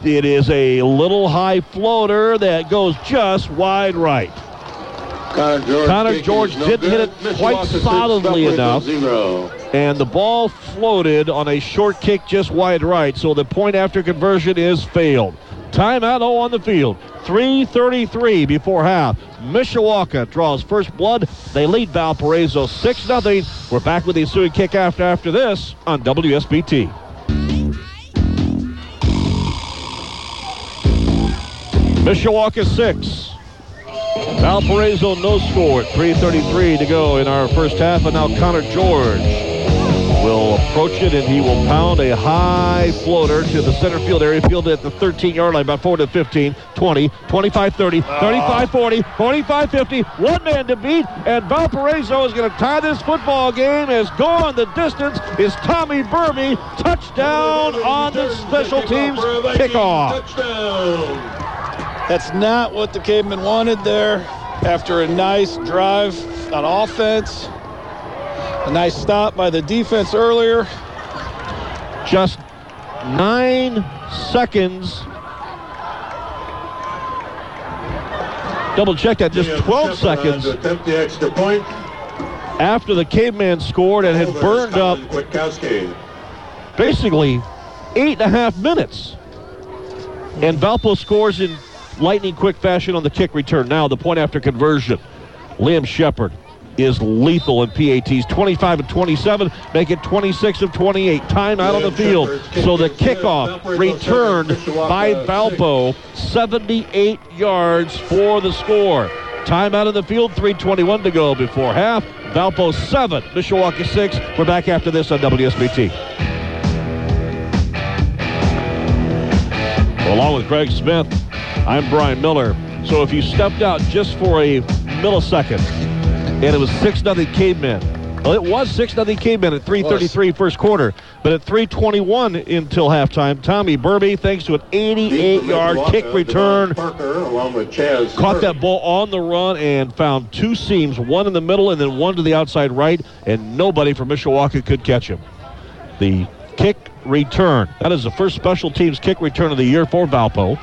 It is a little high floater that goes just wide right. Connor George, Connor George didn't hit it quite solidly enough. And the ball floated on a short kick just wide right, so the point after conversion is failed. Timeout oh on the field. 3.33 before half. Mishawaka draws first blood. They lead Valparaiso 6 0. We're back with the ensuing kick after after this on WSBT. Mishawaka 6. Valparaiso no score at 3.33 to go in our first half. And now Connor George will approach it and he will pound a high floater to the center field area, fielded at the 13 yard line, about 4 to 15, 20, 25 30, ah. 35 40, 45 50. One man to beat, and Valparaiso is going to tie this football game. As gone the distance is Tommy Burby. Touchdown on the special teams kickoff. Touchdown. That's not what the cavemen wanted there. After a nice drive on offense, a nice stop by the defense earlier. Just nine seconds. Double check that. Just 12 seconds attempt the extra point. after the caveman scored and had burned up basically eight and a half minutes. And Valpo scores in lightning quick fashion on the kick return. Now the point after conversion. Liam Shepard is lethal in PATs. 25 and 27, make it 26 of 28. Time out on the field. So the kickoff returned by Valpo, 78 yards for the score. Time out on the field, 321 to go before half. Valpo 7, Mishawaka 6. We're back after this on WSBT. Along with Greg Smith, I'm Brian Miller. So if you stepped out just for a millisecond and it was 6 0 Cavemen, well, it was 6 0 Cavemen at 3.33 first quarter, but at 3.21 until halftime, Tommy Burby, thanks to an 88 yard kick uh, return, Parker, along with Chaz. caught that ball on the run and found two seams, one in the middle and then one to the outside right, and nobody from Mishawaka could catch him. The kick return. That is the first special teams kick return of the year for Valpo.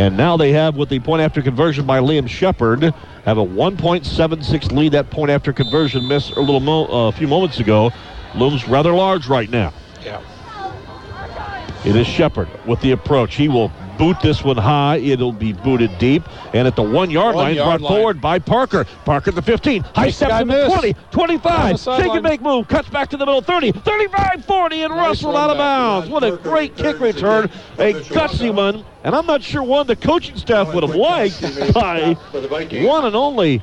And now they have, with the point after conversion by Liam Shepard, have a 1.76 lead. That point after conversion miss a little mo- uh, a few moments ago looms rather large right now. Yeah. It is Shepard with the approach. He will boot this one high. It'll be booted deep. And at the one yard One line, yard brought line. forward by Parker. Parker at the 15. High Nice steps guy to the missed. 20, On the 25. Shake sideline. and make move. Cuts back to the middle. 30, 35, 40, and Nice Russell out of bounds. What a great kick return. A gutsy one. And I'm not sure one the coaching staff would have liked by For the Vikings. one and only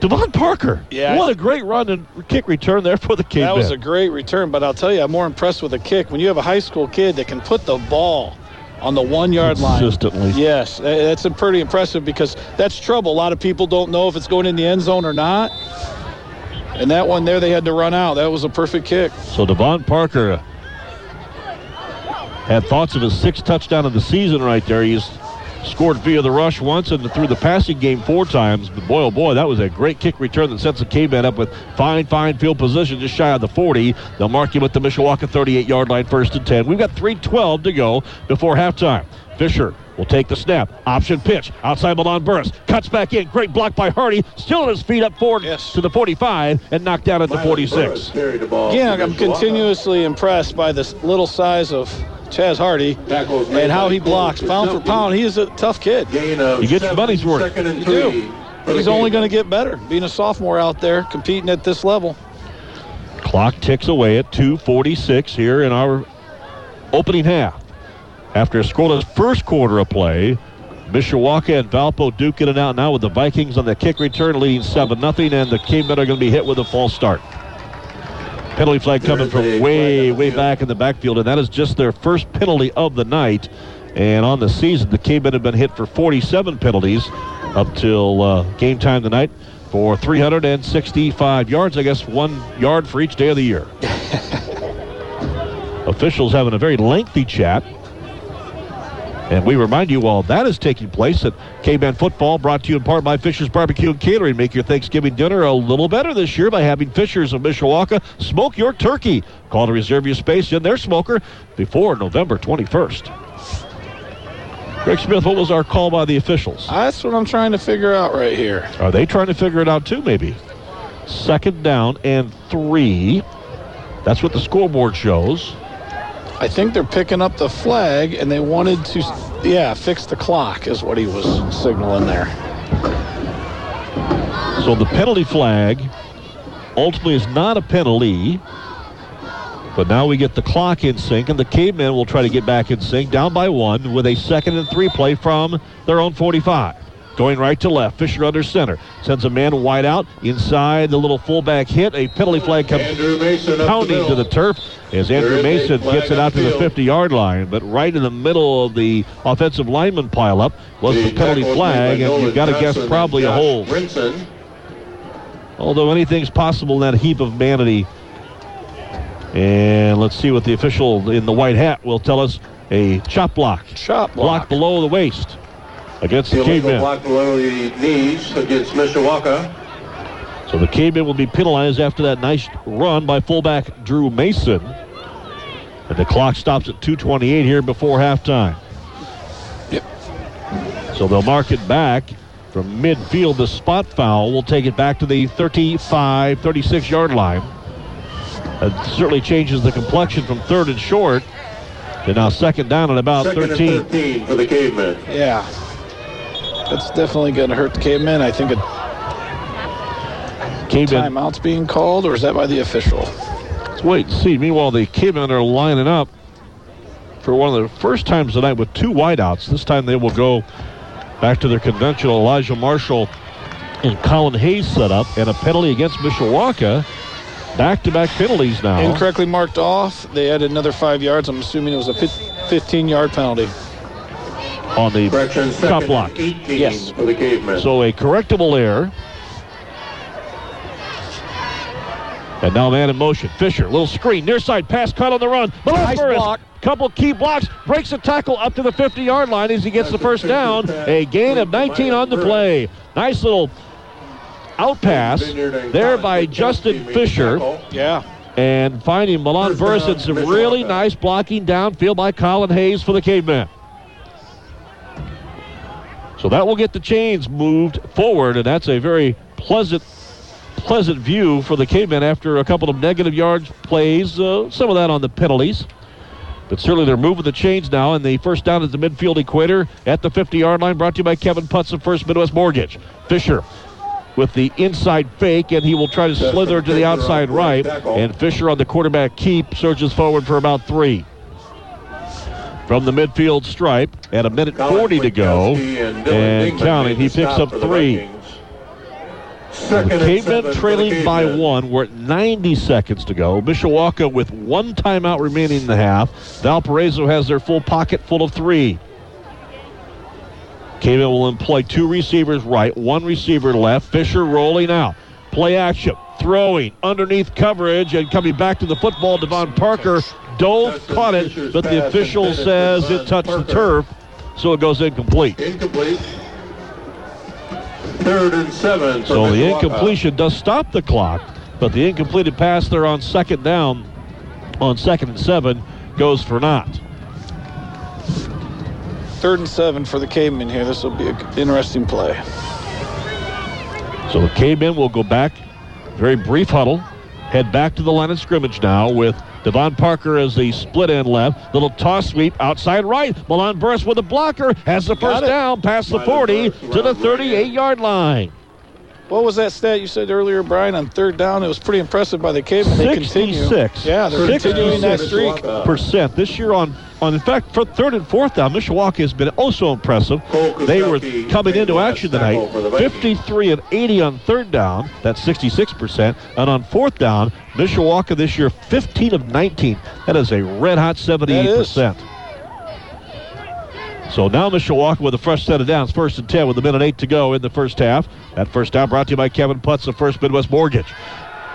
Devon Parker. Yeah. What a great run and kick return there for the kid. That was a great return, but I'll tell you, I'm more impressed with the kick. When you have a high school kid that can put the ball on the one yard line. Consistently. Yes, that's pretty impressive because that's trouble. A lot of people don't know if it's going in the end zone or not. And that one there, they had to run out. That was a perfect kick. So Devon Parker had thoughts of his sixth touchdown of the season right there. He's scored via the rush once and through the passing game four times. But boy, oh boy, that was a great kick return that sets the caveman up with fine, fine field position just shy of the 40. They'll mark him at the Mishawaka 38 yard line, first and 10. We've got 3.12 to go before halftime. Fisher will take the snap. Option pitch. Outside Milan Burris. Cuts back in. Great block by Hardy. Still on his feet up forward Yes. to the 45 and knocked down at the 46. Burris carried the ball Again, to I'm Mishawaka. continuously impressed by this little size of Chaz Hardy and how he blocks pound for pound. He is a tough kid. Gain of You get your seven, money's worth. You do. He's only going to get better being a sophomore out there competing at this level. Clock ticks away at 2:46 here in our opening half. After a scoreless first quarter of play, Mishawaka and Valpo duking it out now with the Vikings on the kick return, leading seven nothing, and the Cavemen are going to be hit with a false start. Penalty flag coming from way, flag on the way back in the backfield, and that is just their first penalty of the night. And on the season, the Cavemen have been hit for 47 penalties up till uh, game time tonight for 365 yards. I guess one yard for each day of the year. Officials having a very lengthy chat. And we remind you all that is taking place at K-Men Football brought to you in part by Fisher's Barbecue and Catering. Make your Thanksgiving dinner a little better this year by having Fisher's of Mishawaka smoke your turkey. Call to reserve your space in their smoker before November 21st. Greg Smith, what was our call by the officials? That's what I'm trying to figure out right here. Are they trying to figure it out too, maybe? Second down and three. That's what the scoreboard shows. I think they're picking up the flag and they wanted to, yeah, fix the clock is what he was signaling there. So the penalty flag ultimately is not a penalty. But now we get the clock in sync, and the cavemen will try to get back in sync, down by one, with a second and three play from their own 45. Going right to left, Fisher under center. Sends a man wide out inside the little fullback hit. A penalty flag comes Mason pounding the to the turf as Andrew There is a Mason gets it out to the 50 yard line. But right in the middle of the offensive lineman pileup was the penalty flag, and you've got to guess probably a and hold. Brinson. Although anything's possible in that heap of vanity. And let's see what the official in the white hat will tell us. A chop block. Chop Block block. below the waist against the Illegal cavemen. block below the knees against Mishawaka. So the cavemen will be penalized after that nice run by fullback Drew Mason. And the clock stops at 2.28 here before halftime. Yep. So they'll mark it back from midfield. The spot foul will take it back to the 35, 36 yard line. That certainly changes the complexion from third and short to now second down at about Second 13. and 13 for the cavemen. Yeah. That's definitely going to hurt the cavemen. I think a Cavemen, timeout's being called, or is that by the official? let's wait and see. Meanwhile, the cavemen are lining up for one of the first times tonight with two wideouts. This time they will go back to their conventional Elijah Marshall and Colin Hayes setup and a penalty against Mishawaka. Back-to-back penalties now. Incorrectly marked off. They added another five yards. I'm assuming it was a 15 yard penalty. On the Correction, chop block. Yes. for the cavemen. So a correctable error. And now man in motion. Fisher, little screen, near side pass cut on the run. Nice Burris, block. couple key blocks, breaks a tackle up to the 50 yard line as he gets the first down. A gain of 19 on the play. Nice little out pass there by Justin Fisher. Yeah. And finding Milan First Burris down, and some really nice blocking downfield by Colin Hayes for the cavemen. So that will get the chains moved forward, and that's a very pleasant, pleasant view for the cavemen after a couple of negative yards plays. Uh, some of that on the penalties. But certainly they're moving the chains now, and the first down at the midfield equator at the 50 yard line, brought to you by Kevin Putz of First Midwest Mortgage. Fisher with the inside fake, and he will try to slither to the outside right right. And Fisher on the quarterback keep surges forward for about three. From the midfield stripe, at a minute Colin 40 to go, and counting, he picks up three. Second Cavemen trailing by one. We're at 90 seconds to go. Mishawaka with one timeout remaining in the half. Valparaiso has their full pocket full of three. Cavemen will employ two receivers right, one receiver left. Fisher rolling out. Play action. Throwing underneath coverage and coming back to the football. Devon Parker dove, Justin caught it, but the official says it Devon touched the turf, so it goes incomplete. Incomplete. Third and seven So the Mishawaka. incompletion does stop the clock, but the incompleted pass there on second down, on second and seven, goes for naught. Third and seven for the cavemen here. This will be an interesting play. So the cavemen will go back, very brief huddle, head back to the line of scrimmage now with Devon Parker as the split end left. Little toss sweep outside right. Milan Burris with a blocker has the first down past the 40 to the 38 yard line. What was that stat you said earlier, Brian? On third down, it was pretty impressive by the cavemen. They continue. 66. Yeah, they're 66. continuing that streak. Percent this year on on in fact for third and fourth down Mishawaka has been oh so impressive Cole they were coming into action tonight for the Vikings. 53 and 80 on third down that's 66 percent and on fourth down Mishawaka this year 15 of 19 that is a red hot 78 percent so now Mishawaka with a fresh set of downs, first and 10 with a minute eight to go in the first half. That first down brought to you by Kevin Putz of First Midwest Mortgage.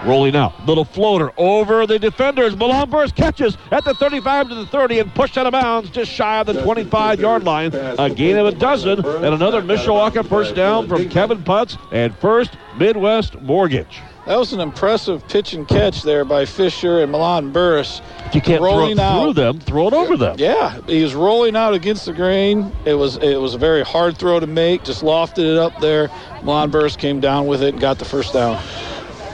Rolling out. Little floater over the defenders. Milan Burris catches at the 35 to the 30 and pushed out of bounds just shy of the 25 yard line. A gain of a dozen and another Mishawaka first down from Kevin Putz and First Midwest Mortgage. That was an impressive pitch and catch there by Fisher and Milan Burris. If you can't throw it through them, throw it over them. Yeah, he was rolling out against the grain. It was it was a very hard throw to make. Just lofted it up there. Milan Burris came down with it and got the first down.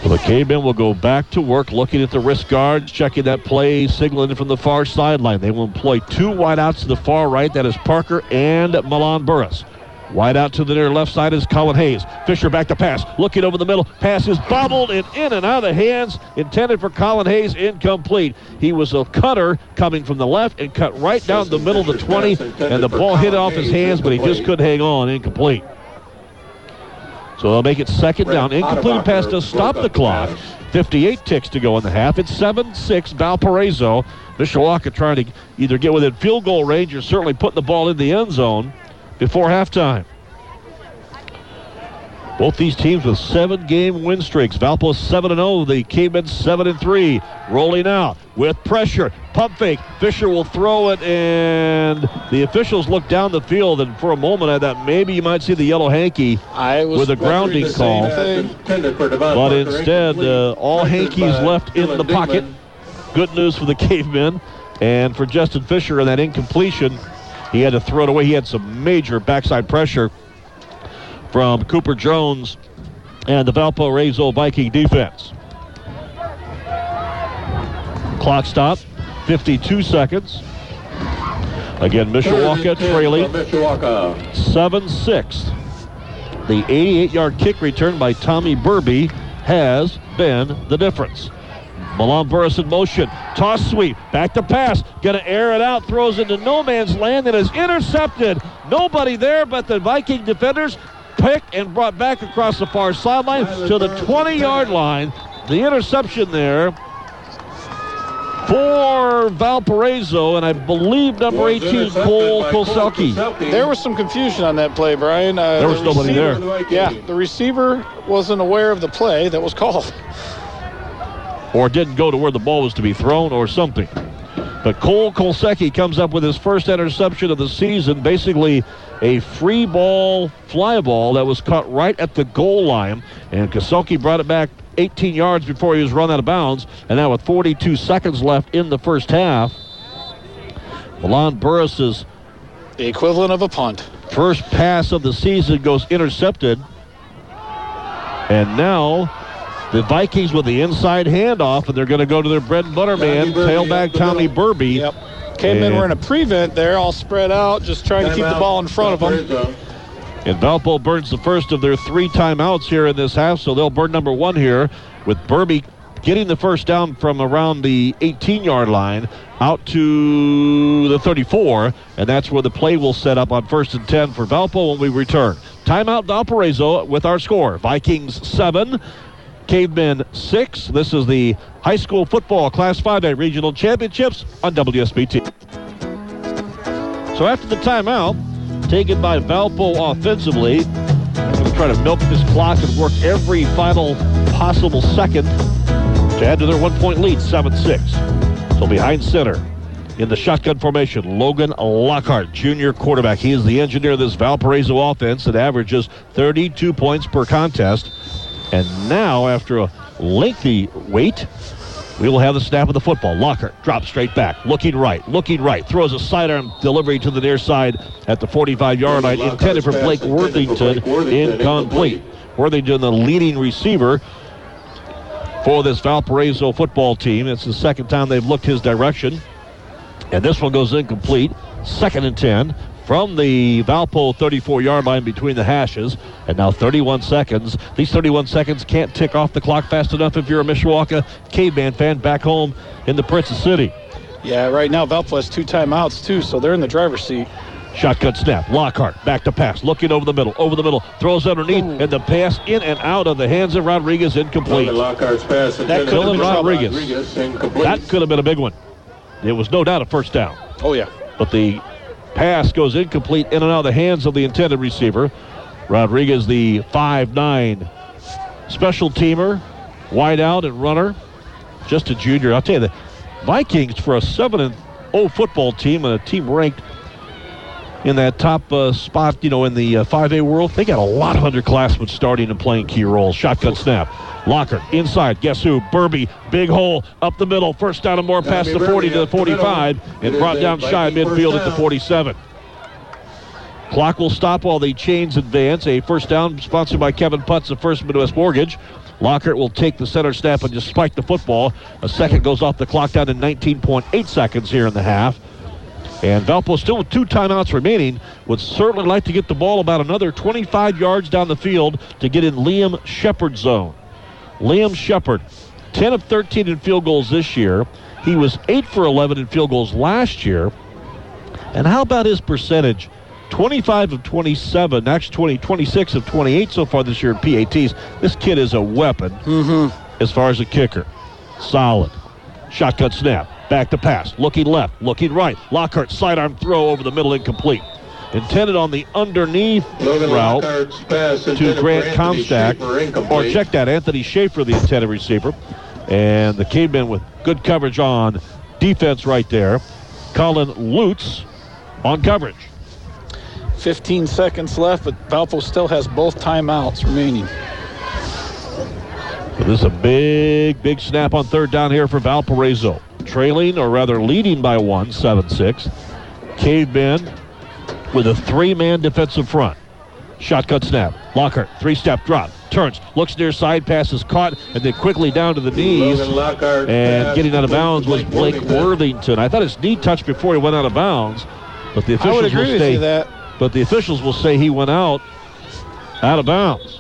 Well, the cavemen will go back to work looking at the wrist guards, checking that play, signaling from the far sideline. They will employ two wideouts to the far right. That is Parker and Milan Burris. Wide out to the near left side is Colin Hayes. Fisher back to pass. Looking over the middle. Pass is bobbled and in and out of the hands. Intended for Colin Hayes. Incomplete. He was a cutter coming from the left and cut right down the middle of the 20. And the ball hit off his hands, but he just couldn't hang on. Incomplete. So they'll make it second down. Incomplete pass to stop the clock. 58 ticks to go in the half. It's 7-6 Valparaiso. Mishawaka trying to either get within field goal range or certainly putting the ball in the end zone before halftime. Both these teams with seven game win streaks. Valpo 7 0, the Cavemen 7 3. Rolling out with pressure. Pump fake. Fisher will throw it, and the officials look down the field, and for a moment I thought maybe you might see the yellow hanky with a grounding wondering the same call. But instead, uh, all hankies left in the pocket. Good news for the cavemen. And for Justin Fisher in that incompletion, he had to throw it away. He had some major backside pressure from Cooper Jones and the Valpo Valparaiso Viking defense. Clock stop, 52 seconds. Again, Mishawaka trailing Mishawaka. 7 6. The 88 yard kick return by Tommy Burby has been the difference. Milan Burris in motion. Toss sweep. Back to pass. Gonna air it out. Throws into no man's land and is intercepted. Nobody there but the Viking defenders. Pick and brought back across the far sideline to the 20 yard line. The interception there for Valparaiso, and I believe number 18, Cole Kosaki. There was some confusion on that play, Brian. Uh, There was the nobody receiver- there. Yeah, the receiver wasn't aware of the play that was called. or didn't go to where the ball was to be thrown or something. But Cole Kolsecki comes up with his first interception of the season, basically a free ball, fly ball that was caught right at the goal line. And Kosoki brought it back 18 yards before he was run out of bounds. And now with 42 seconds left in the first half, Milan Burris's The equivalent of a punt. First pass of the season goes intercepted. And now the Vikings with the inside handoff, and they're going to go to their bread and butter man, Burby tailback Tommy middle. Burby. Yep. Cavemen And- were in a prevent there, all spread out, just trying to keep the ball in front of them. And Valpo burns the first of their three timeouts here in this half, so they'll burn number one here with Burby getting the first down from around the 18 yard line out to the 34, and that's where the play will set up on first and 10 for Valpo when we return. Timeout Valparaiso with our score Vikings 7. Cavemen 6. This is the high school football Class 5A regional championships on WSBT. So after the timeout, taken by Valpo offensively, to try to milk this clock and work every final possible second to add to their one point lead, 7 6. So behind center in the shotgun formation, Logan Lockhart, junior quarterback. He is the engineer of this Valparaiso offense that averages 32 points per contest. And now, after a lengthy wait, we will have the snap of the football. Lockhart drops straight back, looking right, looking right, throws a sidearm delivery to the near side at the 45 yard line, intended for Blake Worthington, incomplete. Worthington, the leading receiver for this Valparaiso football team. It's the second time they've looked his direction. And this one goes incomplete. Second and 10 from the Valpo 34 yard line between the hashes. And now 31 seconds. These 31 seconds can't tick off the clock fast enough if you're a Mishawaka Caveman fan back home in the Princess City. Yeah, right now Valpo has two timeouts too, so they're in the driver's seat. Shotgun snap. Lockhart back to pass. Looking over the middle. Over the middle. Throws underneath. And the pass in and out of the hands of Rodriguez incomplete. Lockhart's pass. That could have been Rodriguez. Rodriguez incomplete. That could have been a big one. It was no doubt a first down. Oh yeah. but the pass goes incomplete in and out of the hands of the intended receiver. Rodriguez, the 5'9 special teamer, wide out and runner, just a junior. I'll tell you, the Vikings, for a 7 and 0 football team and a team ranked in that top uh, spot, you know, in the uh, 5A world. They got a lot of underclassmen starting and playing key roles. Shotgun snap. Lockhart inside. Guess who? Burby. Big hole up the middle. First down and more past the 40 to the 45 and brought down shy midfield at the 47. Clock will stop while the chains advance. A first down sponsored by Kevin Putz of First Midwest Mortgage. Lockhart will take the center snap and just spike the football. A second goes off the clock down to 19.8 seconds here in the half. And Valpo still with two timeouts remaining. Would certainly like to get the ball about another 25 yards down the field to get in Liam Shepard's zone. Liam Shepard, 10 of 13 in field goals this year. He was 8 for 11 in field goals last year. And how about his percentage? 25 of 27, actually 20, 26 of 28 so far this year in PATs. This kid is a weapon mm-hmm. as far as a kicker. Solid. Shotgun snap. Back to pass. Looking left. Looking right. Lockhart sidearm throw over the middle incomplete. Intended on the underneath Logan route pass to Grant Anthony Comstack. Or check that, Anthony Schaefer, the intended receiver. And the caveman with good coverage on defense right there. Colin Lutz on coverage. 15 seconds left, but Valpo still has both timeouts remaining. So this is a big, big snap on third down here for Valparaiso. Trailing, or rather leading by one, 7 6. Caveman with a three man defensive front. Shotgun snap. Lockhart, three step drop. Turns, looks near side, pass is caught, and then quickly down to the knees. Lockhart And getting out of bounds was Blake Worthington. Worthington. I thought his knee touched before he went out of bounds, but the officials will say that. but the officials will say he went out out of bounds.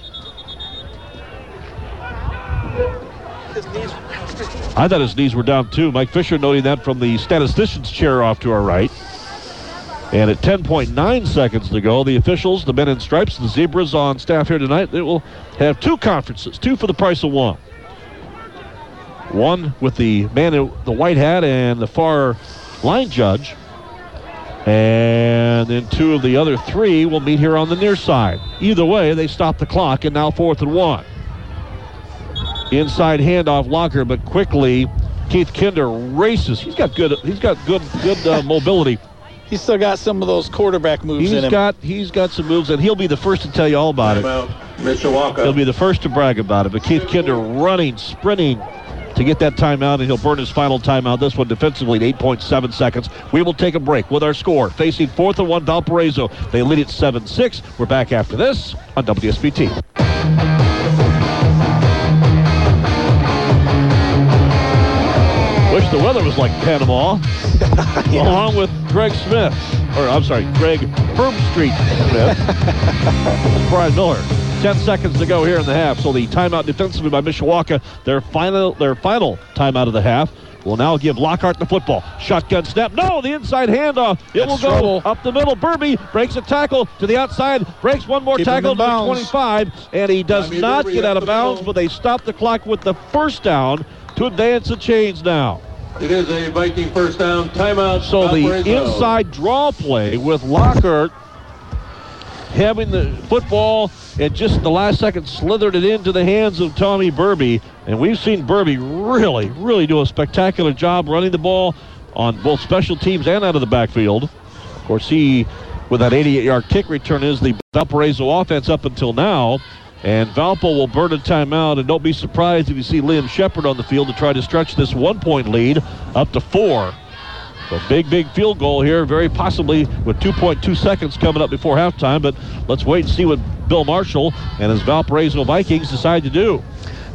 I thought his knees were down too. Mike Fisher noting that from the statistician's chair off to our right. And at 10.9 seconds to go, the officials, the men in stripes, the zebras on staff here tonight, they will have two conferences, two for the price of one. One with the man in the white hat and the far line judge. And then two of the other three will meet here on the near side. Either way, they stop the clock, and now fourth and one. Inside handoff Lockhart, but quickly Keith Kinder races. He's got good. He's got good good uh, mobility. He's still got some of those quarterback moves He's in him. got he's got some moves, and he'll be the first to tell you all about it. Timeout, Mishawaka. He'll be the first to brag about it. But Keith Kinder running, sprinting to get that timeout, and he'll burn his final timeout. This one defensively at 8.7 seconds. We will take a break with our score. Facing fourth and one, Valparaiso. They lead at 7 6. We're back after this on WSBT. The weather was like Panama. Along with Greg Smith, or I'm sorry, Greg Herb Street Smith. Brian Miller. 10 seconds to go here in the half. So the timeout defensively by Mishawaka, their final their final timeout of the half. Will now give Lockhart the football. Shotgun snap. No, the inside handoff. It That's will go trouble. up the middle. Burby breaks a tackle to the outside, breaks one more Keep tackle to the bounds. 25, and he does not get out of bounds, but they stop the clock with the first down to advance the chains now. It is a Viking first down. Timeout. So the inside draw play with Lockhart having the football and just the last second slithered it into the hands of Tommy Burby. And we've seen Burby really, really do a spectacular job running the ball on both special teams and out of the backfield. Of course, he, with that 88 yard kick return, is the Valparaiso offense up until now. And Valpo will burn a timeout, and don't be surprised if you see Liam Shepard on the field to try to stretch this one point lead up to four. A big, big field goal here, very possibly with 2.2 seconds coming up before halftime. But let's wait and see what Bill Marshall and his Valparaiso Vikings decide to do.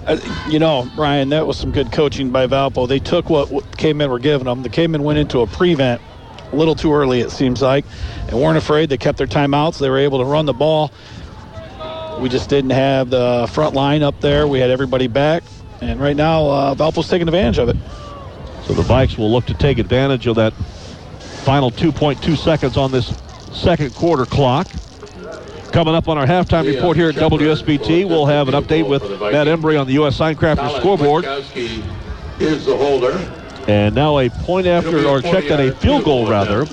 Uh, you know, Brian, that was some good coaching by Valpo. They took what, what K-Men were giving them. The K-Men went into a prevent a little too early, it seems like, and weren't afraid. They kept their timeouts. They were able to run the ball. We just didn't have the front line up there. We had everybody back, and right now uh, Valpo's taking advantage of it. So the Vikes will look to take advantage of that final 2.2 seconds on this second quarter clock. Coming up on our halftime Liam report here at Shepard WSBT, we'll have an update with goal for the Matt Vikings. Embry on the U.S. Signcrafter Colin scoreboard. Is the holder. And now a point after, or be a check that a field goal field goal rather.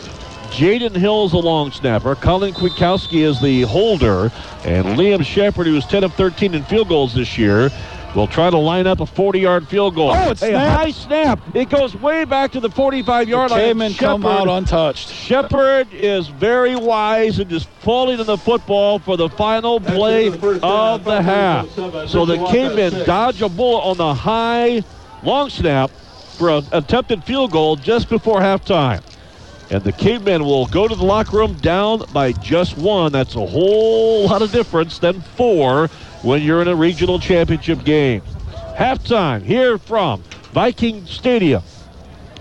Attempt. Jaden Hill's a long snapper. Colin Kwiatkowski is the holder. And Liam Shepard, who is 10 of 13 in field goals this year, will try to line up a 40-yard field goal. Oh, it's a snapped. high snap. It goes way back to the 45-yard line. Came Cayman come out untouched. Shepard is very wise and just falling in the football for the final play of the half. So the Cavemen dodge a bullet on the high long snap for an attempted field goal just before halftime. And the Cavemen will go to the locker room down by just one. That's a whole lot of difference than four when you're in a regional championship game. Halftime here from Viking Stadium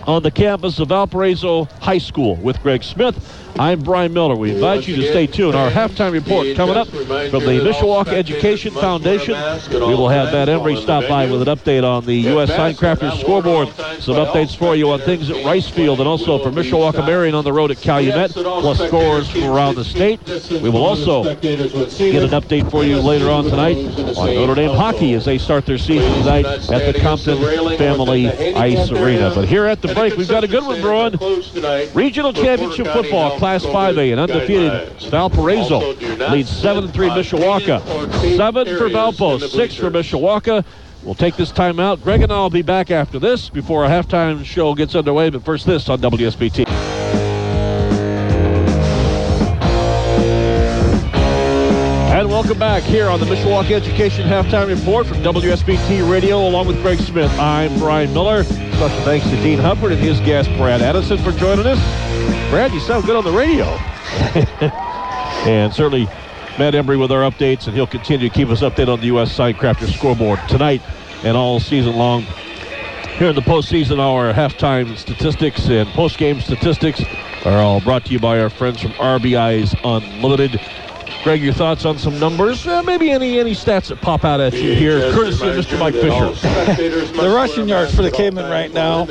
on the campus of Valparaiso High School with Greg Smith. I'm Brian Miller. We invite you to stay tuned. Our halftime report coming up from the Mishawaka Education Foundation. We will have Matt Embry stop by with an update on the U.S. Signcrafters scoreboard. Some updates for you on things at Ricefield and also for Mishawaka Marion on the road at Calumet, plus scores from around the state. We will also get an update for you later on tonight on Notre Dame hockey as they start their season tonight at the Compton Family Ice Arena. But here at the break, we've got a good one brewing. Regional Championship Football, Class 5A, and undefeated Valparaiso leads 7-3 Mishawaka. 7 for Valpo, 6 for Mishawaka. We'll take this time out. Greg and I will be back after this before our halftime show gets underway. But first, this on WSBT. And welcome back here on the Mishawaka Education Halftime Report from WSBT Radio, along with Greg Smith. I'm Brian Miller. Special thanks to Dean Hubbard and his guest, Brad Addison, for joining us. Brad, you sound good on the radio. and certainly Matt Embry with our updates, and he'll continue to keep us updated on the U.S. Signcrafter scoreboard tonight and all season long. Here in the postseason, our halftime statistics and postgame statistics are all brought to you by our friends from RBI's Unlimited. Greg, your thoughts on some numbers? Uh, maybe any any stats that pop out at you here, courtesy of Mr. Mike Fisher. The rushing yards for the Cavemen right now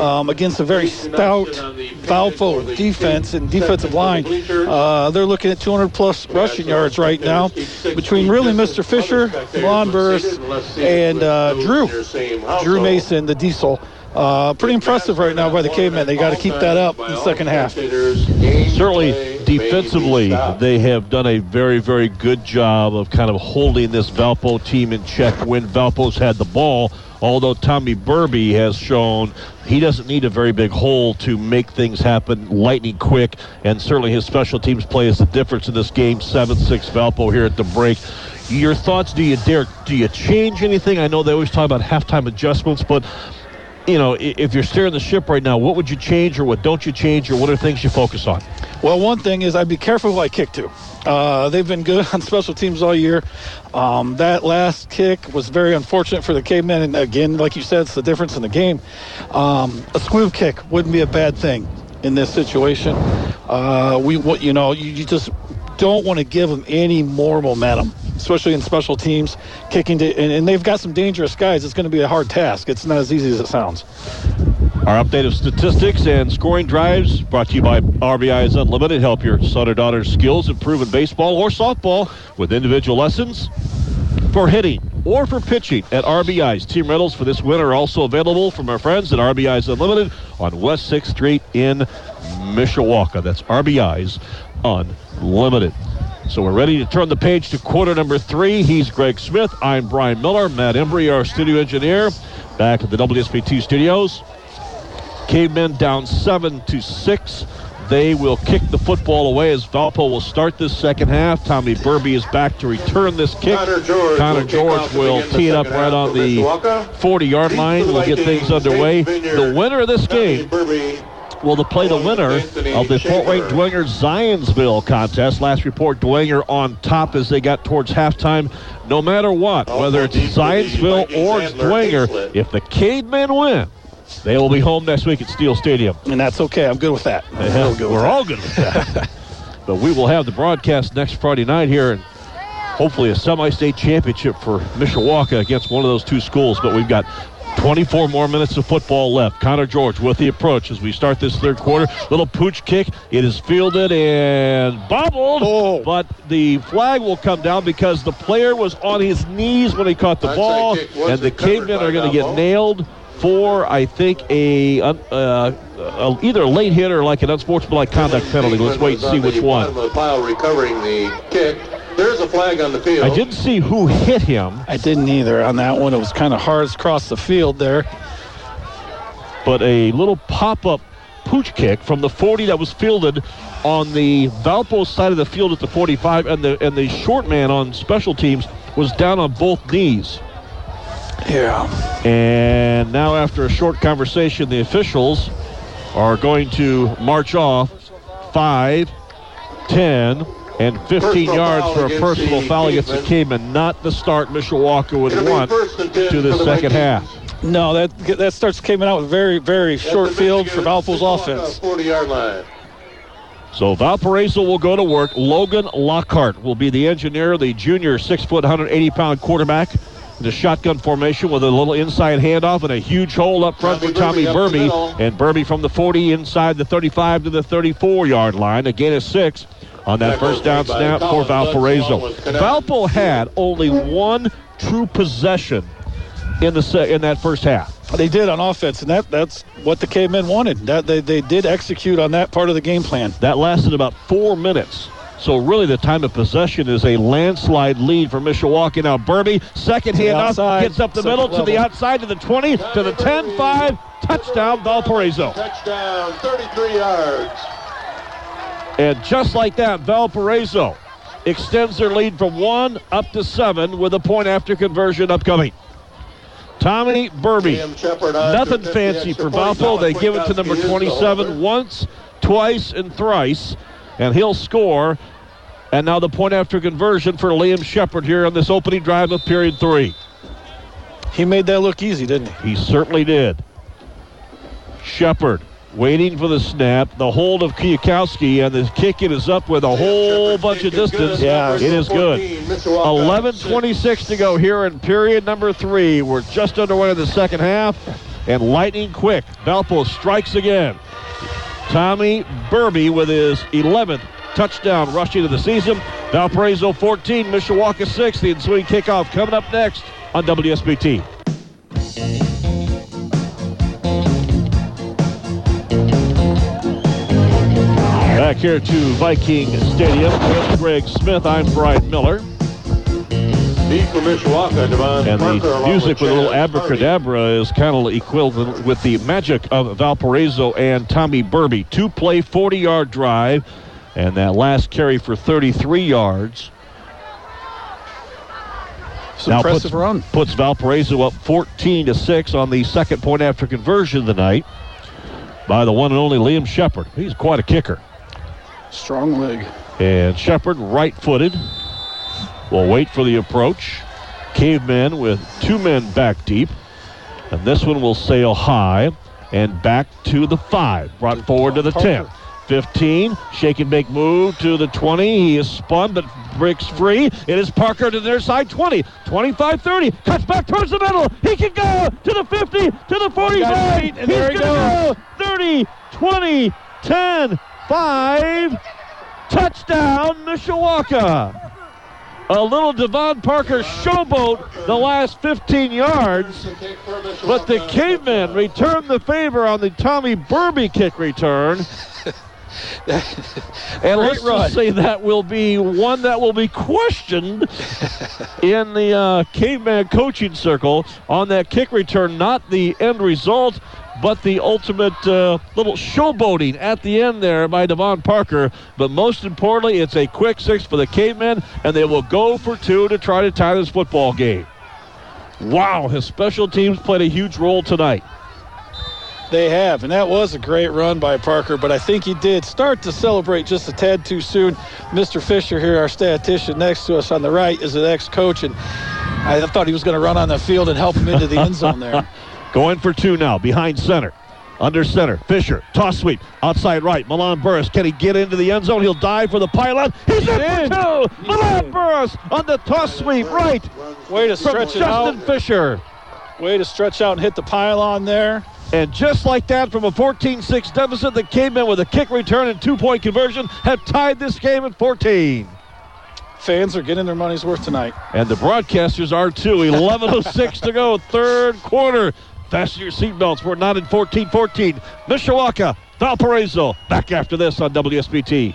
um, against a very stout Valpo defense and defensive line. Uh, they're looking at 200 plus rushing yards right now between really Mr. Fisher, Lon Burris, and uh, Drew. Drew Mason, the diesel. Uh, pretty impressive right now by the Cavemen. They got to keep that up in the second half. Certainly, defensively, they have done a very, very good job of kind of holding this Valpo team in check when Valpo's had the ball. Although Tommy Burby has shown he doesn't need a very big hole to make things happen lightning quick, and certainly his special teams play is the difference in this game. 7-6 Valpo here at the break. Your thoughts? Do you dare? Do you change anything? I know they always talk about halftime adjustments, but you know, if you're steering the ship right now, what would you change or what don't you change or what are things you focus on? Well, one thing is I'd be careful who I kick to. Uh, they've been good on special teams all year. Um, that last kick was very unfortunate for the cavemen, and again, like you said, it's the difference in the game. Um, a squib kick wouldn't be a bad thing in this situation. Uh, we, you know, you, you just don't want to give them any more momentum, especially in special teams, kicking to, and, and they've got some dangerous guys. It's going to be a hard task. It's not as easy as it sounds. Our update of statistics and scoring drives brought to you by RBI's Unlimited. Help your son or daughter's skills improve in baseball or softball with individual lessons for hitting or for pitching at RBI's. Team rentals for this winter are also available from our friends at RBI's Unlimited on West 6th Street in Mishawaka. That's RBI's Unlimited. So we're ready to turn the page to quarter number three. He's Greg Smith. I'm Brian Miller. Matt Embry, our studio engineer, back at the WSBT studios. Cavemen down seven to six. They will kick the football away as Valpo will start this second half. Tommy Burby is back to return this kick. Connor George Connor will George will tee it up right on the 40-yard line. We'll get things underway. The winner of this game will to play the winner of the Fort Wayne Dwenger Zionsville contest. Last report, Dwenger on top as they got towards halftime. No matter what, whether it's Zionsville or it's Dwenger, if the Cavemen win, they will be home next week at Steel Stadium. And that's okay. I'm good with that. I'm good with We're that. all good with that. but we will have the broadcast next Friday night here and hopefully a semi-state championship for Mishawaka against one of those two schools. But we've got 24 more minutes of football left. Connor George with the approach as we start this third quarter. Little pooch kick. It is fielded and bobbled. Oh. But the flag will come down because the player was on his knees when he caught the Onside ball. And the cavemen are going to get nailed for, I think, a, uh, uh, either a late hit or like an unsportsmanlike conduct penalty. Let's wait and see which one. Pile recovering the kick. There's a flag on the field. I didn't see who hit him, I didn't either on that one. It was kind of hard across the field there. but a little pop-up pooch kick from the 40 that was fielded on the Valpo side of the field at the 45, and the and the short man on special teams was down on both knees. Yeah. And now, after a short conversation, the officials are going to march off 5, 10, and 15 Personal yards for a against personal the foul against the Cavemen. Not the start Mishawaka would It'll want first and 10 to the for the second half. No, that that starts coming out with very, very short field for Valpo's offense. 40 yard line. So Valparaiso will go to work. Logan Lockhart will be the engineer, the junior six foot, 180 pound quarterback. The shotgun formation with a little inside handoff and a huge hole up front for Tommy Tommy Burby Burby. And Burby from the 40 inside the 35 to the 34 yard line. Again, a six on that first down snap for Colin Dutton, along Valparaiso. Valpo had only one true possession in the se- in that first half. They did on offense, and that that's what the cavemen wanted. That they, they did execute on that part of the game plan. That lasted about four minutes. So really, the time of possession is a landslide lead for Mishawaka. Now Burby, second the hand up, gets up the second middle to the outside to the 20, to the 10, 5, touchdown Valparaiso. Touchdown, 33 yards. And just like that, Valparaiso extends their lead from one up to seven with a point after conversion upcoming. Tommy Burby. Liam Shepard on to Nothing fancy for points. Valpo. They give it to number 27 once, twice, and thrice, and he'll score. And now the point after conversion for Liam Shepard here on this opening drive of period three. He made that look easy, didn't he? He certainly did. Shepard waiting for the snap, the hold of Kiyakowski, and the kick it is up with a whole bunch of kick is good. distance. Yeah, it is good. 14, Mishawaka, 11:26 to go here in period number three. We're just underway in the second half, and lightning quick. Valpo strikes again. Tommy Burby with his 11th touchdown rushing of the season. Valparaiso 14, Mishawaka 6. The ensuing kickoff coming up next on WSBT. Back here to Viking Stadium with Greg Smith. I'm Brian Miller. Deep for Mishawaka, Devon And Parker the music with a little Chad Hardy. abracadabra is kind of equivalent with the magic of Valparaiso and Tommy Burby. Two play, 40 yard drive, and that last carry for 33 yards. It's an impressive puts, run. puts Valparaiso up 14 to 6 on the second point after conversion tonight by the one and only Liam Shepard. He's quite a kicker. Strong leg. And Shepard, right footed, will wait for the approach. Caveman with two men back deep. And this one will sail high and back to the five. Brought forward to the 10. 15. Shake and make move to the 20. He is spun but breaks free. It is Parker to their side 20. 25 30. Cuts back towards the middle. He can go to the 50, to the 45. feet, and He's there he gonna go. 30, 20, 10, 5. Touchdown, Mishawaka. A little Devon Parker showboat the last 15 yards, Kick for Mishawaka. but the cavemen return the favor on the Tommy Burby kick return. and let's just say that will be one that will be questioned in the uh, caveman coaching circle on that kick return. Not the end result, but the ultimate uh, little showboating at the end there by Devon Parker. But most importantly, it's a quick six for the cavemen, and they will go for two to try to tie this football game. Wow, his special teams played a huge role tonight. They have, and that was a great run by Parker, but I think he did start to celebrate just a tad too soon. Mr. Fisher here, our statistician next to us on the right, is an ex-coach, and I thought he was going to run on the field and help him into the end zone there. Going for two now, behind center. Under center, Fisher, toss sweep, outside right, Milan Burris. Can he get into the end zone? He'll dive for the pylon. He's in did. for two. He Milan did. Burris on the toss sweep, right Way to stretch it Justin out. Fisher. Way to stretch out and hit the pylon there. And just like that, from a 14-6 deficit, the Cavemen with a kick return and two-point conversion have tied this game at 14. Fans are getting their money's worth tonight. And the broadcasters are too. 11.06 to go, third quarter. Fasten your seatbelts. We're not in 14 14. Mishawaka, Valparaiso. Back after this on WSBT.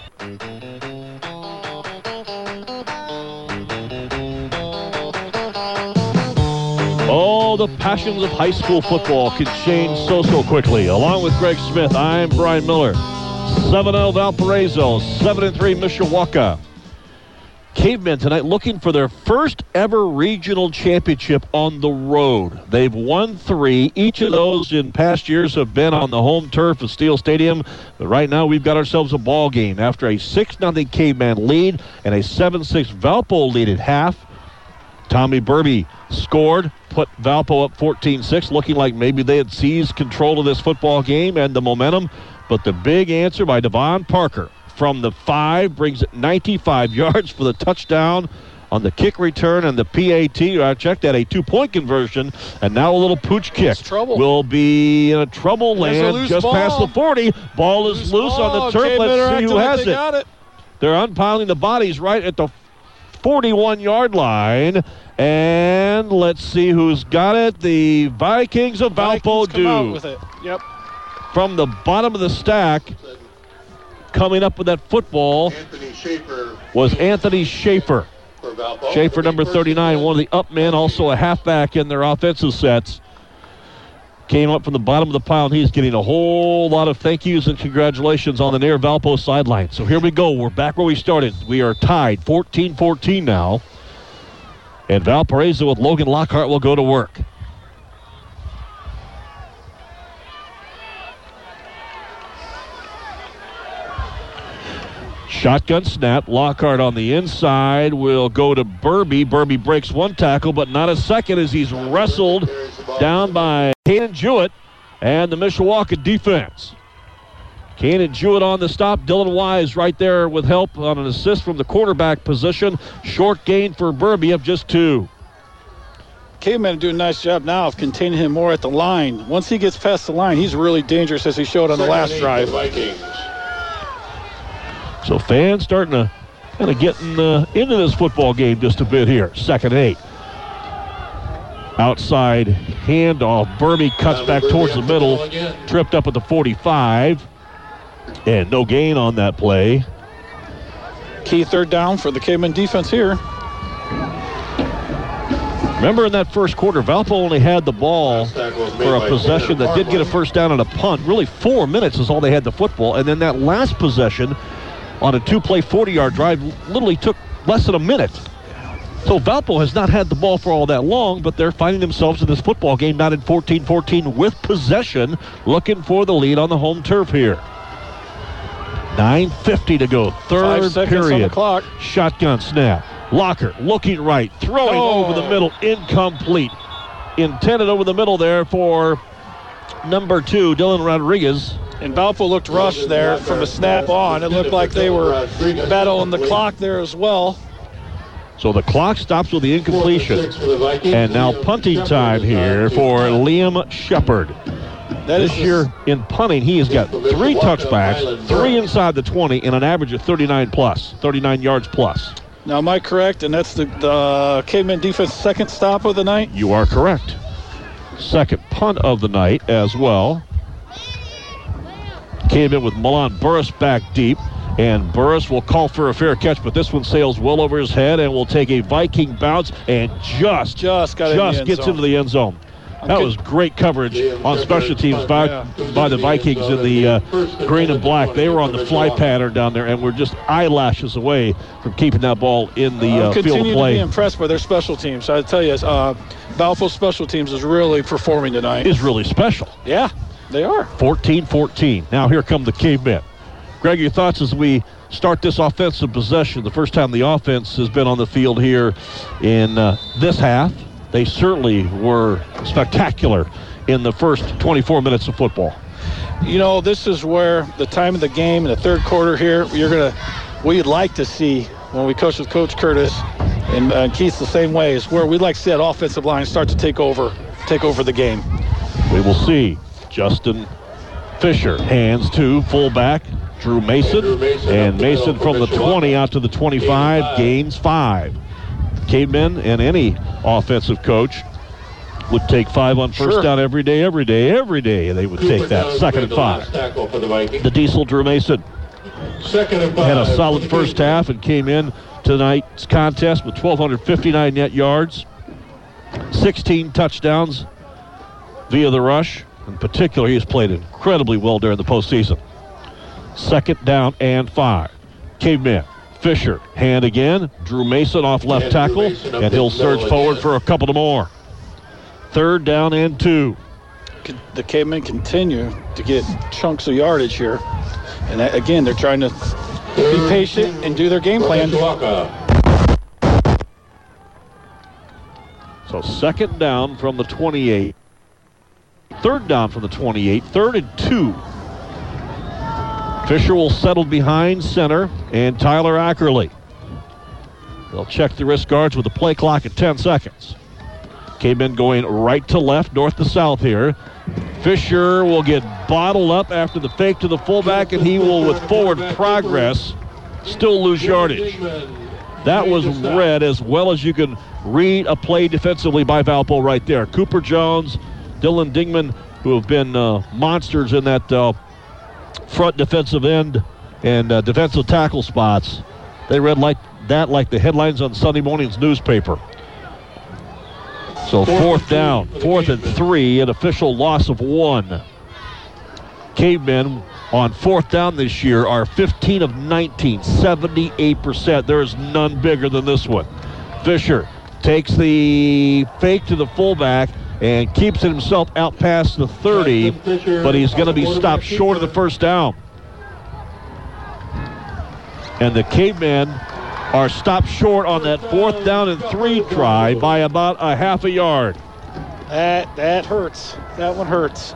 All the passions of high school football can change so, so quickly. Along with Greg Smith, I'm Brian Miller. 7 0 Valparaiso, 7 3 Mishawaka. Cavemen tonight looking for their first ever regional championship on the road. They've won three. Each of those in past years have been on the home turf of Steel Stadium. But right now we've got ourselves a ball game after a 6-0 Caveman lead and a 7-6 Valpo lead at half. Tommy Burby scored, put Valpo up 14-6, looking like maybe they had seized control of this football game and the momentum. But the big answer by Devon Parker from the five, brings it 95 yards for the touchdown on the kick return and the PAT. I uh, checked that a two-point conversion, and now a little pooch kick trouble. will be in a trouble There's a land just ball. past the 40. Ball is loose, on the turf. Let's see who has it. got it. They're unpiling the bodies right at the 41 yard line. And let's see who's got it. The Vikings of Valpo Vikings come out do. with it. Yep. From the bottom of the stack, coming up with that football Anthony Schaefer was Anthony Schaefer. Schaefer, number 39, one of the up men, also a halfback in their offensive sets. Came up from the bottom of the pile, and he's getting a whole lot of thank yous and congratulations on the near Valpo sideline. So here we go. We're back where we started. We are tied 14 14 now. And Valparaiso with Logan Lockhart will go to work. Shotgun snap. Lockhart on the inside will go to Burby. Burby breaks one tackle, but not a second as he's wrestled down by Kanan Jewett and the Mishawaka defense. Kanan Jewett on the stop. Dylan Wise right there with help on an assist from the quarterback position. Short gain for Burby of just two. Cavemen do a nice job now of containing him more at the line. Once he gets past the line, he's really dangerous as he showed on the last drive. Vikings. So fans starting to kind of getting uh, into this football game just a bit here. Second eight. Outside handoff. Burby cuts back towards the middle. Tripped up at the 45. And no gain on that play. Key third down for the Caveman defense here. Remember in that first quarter, Valpo only had the ball for a possession that did get a first down and a punt. Really, four minutes is all they had the football. And then that last possession on a two play 40 yard drive literally took less than a minute. So Valpo has not had the ball for all that long, but they're finding themselves in this football game not in 14 14 with possession, looking for the lead on the home turf here. 9.50 to go, Five third seconds on the period. clock. Shotgun snap. Lockhart looking right, throwing Oh. over the middle, incomplete. Intended over the middle there for number two, Dylan Rodriguez. And Valpo looked rushed there from a snap on. It looked like they were battling the clock there as well. So the clock stops with the incompletion. Six for the Vikings. And now punting time here for Liam Shepard. That is This year in punting, he has got three touchbacks, three inside the 20, and an average of 39 plus, 39 yards plus. Now, am I correct? And that's the, the Caveman defense second stop of the night. You are correct. Second punt of the night as well. Came in with Milan Burris back deep. And Burris will call for a fair catch, but this one sails well over his head and will take a Viking bounce and just, Just got in just end gets zone. into the end zone. That was great coverage on special teams by, by the Vikings in the uh, green and black. They were on the fly pattern down there and were just eyelashes away from keeping that ball in the uh, field continue of to play. be impressed by their special teams. I tell you, uh, Valpo special teams is really performing tonight. Is really special. yeah, they are. 14 14. Now here come the cavemen. Greg, your thoughts as we start this offensive possession? The first time the offense has been on the field here in uh, this half. They certainly were spectacular in the first 24 minutes of football. You know, this is where the time of the game in the third quarter here, you're gonna, we'd like to see when we coach with Coach Curtis and uh, Keith the same way is where we'd like to see that offensive line start to take over, take over the game. We will see. Justin Fisher hands to fullback Drew Mason, Drew Mason and Mason from the 20 out to the 25 gains five. Cavemen and any offensive coach would take five on first Sure. down every day, every day, every day. They would take that second and five. last Tackle for the The Diesel Drew Mason Second and five. had a solid first half and came in tonight's contest with 1,259 net yards, 16 touchdowns, via the rush. In particular, he has played incredibly well during the postseason. Second down and five. Caveman. Fisher. Hand again. Drew Mason off left And tackle. And he'll surge forward for a couple of more. Third down and two. The cavemen continue to get chunks of yardage here. And that, again, they're trying to be patient and do their game plan. So second down from the 28. Third down from the 28. Third and two. Fisher will settle behind center and Tyler Ackerley. They'll check the wrist guards with the play clock at 10 seconds. Cavemen going right to left, north to south here. Fisher will get bottled up after the fake to the fullback, and he will, with forward progress, still lose yardage. That was read as well as you can read a play defensively by Valpo right there. Cooper Jones, Dylan Dingman, who have been uh, monsters in that uh, front defensive end and uh, defensive tackle spots. They read like that like the headlines on Sunday morning's newspaper. So fourth down, fourth and three, an official loss of one. Cavemen on fourth down this year are 15 of 19, 78%. There is none bigger than this one. Fisher takes the fake to the fullback and keeps it himself out past the 30, but he's going to be stopped short of the first down. And the Cavemen are stopped short on that fourth down and three try by about a half a yard. That that hurts. That one hurts.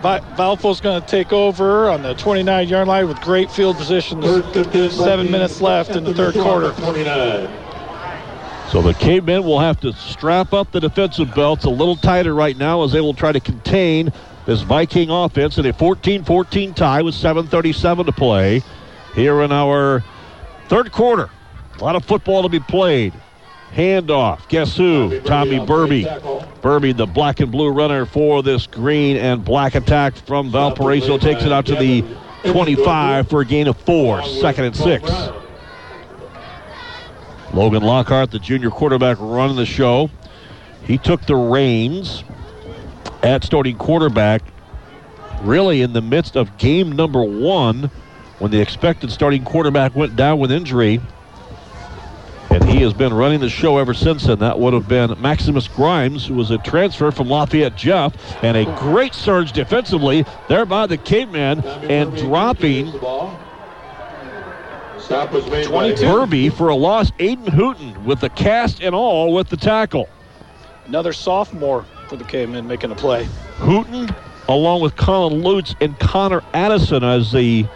Vi- Valpo's going to take over on the 29 yard line with great field position. First and 10 Seven minutes left in the third quarter. 29. So the cavemen will have to strap up the defensive belts a little tighter right now as they will try to contain this Viking offense in a 14-14 tie with 7:37 to play here in our third quarter. A lot of football to be played. Handoff. Guess who? Tommy Burby. Burby, the black and blue runner for this green and black attack from Valparaiso, takes it out to the 25 for a gain of four. Second and six. Logan Lockhart, the junior quarterback, running the show. He took the reins at starting quarterback, really in the midst of game number one, when the expected starting quarterback went down with injury. And he has been running the show ever since then. That would have been Maximus Grimes, who was a transfer from Lafayette Jeff, and a great surge defensively there by the caveman and dropping Stop was made 22. by Burby for a loss. Aiden Hooten with the cast and all with the tackle. Another sophomore for the cavemen making a play. Hooten, along with Colin Lutz and Connor Addison as the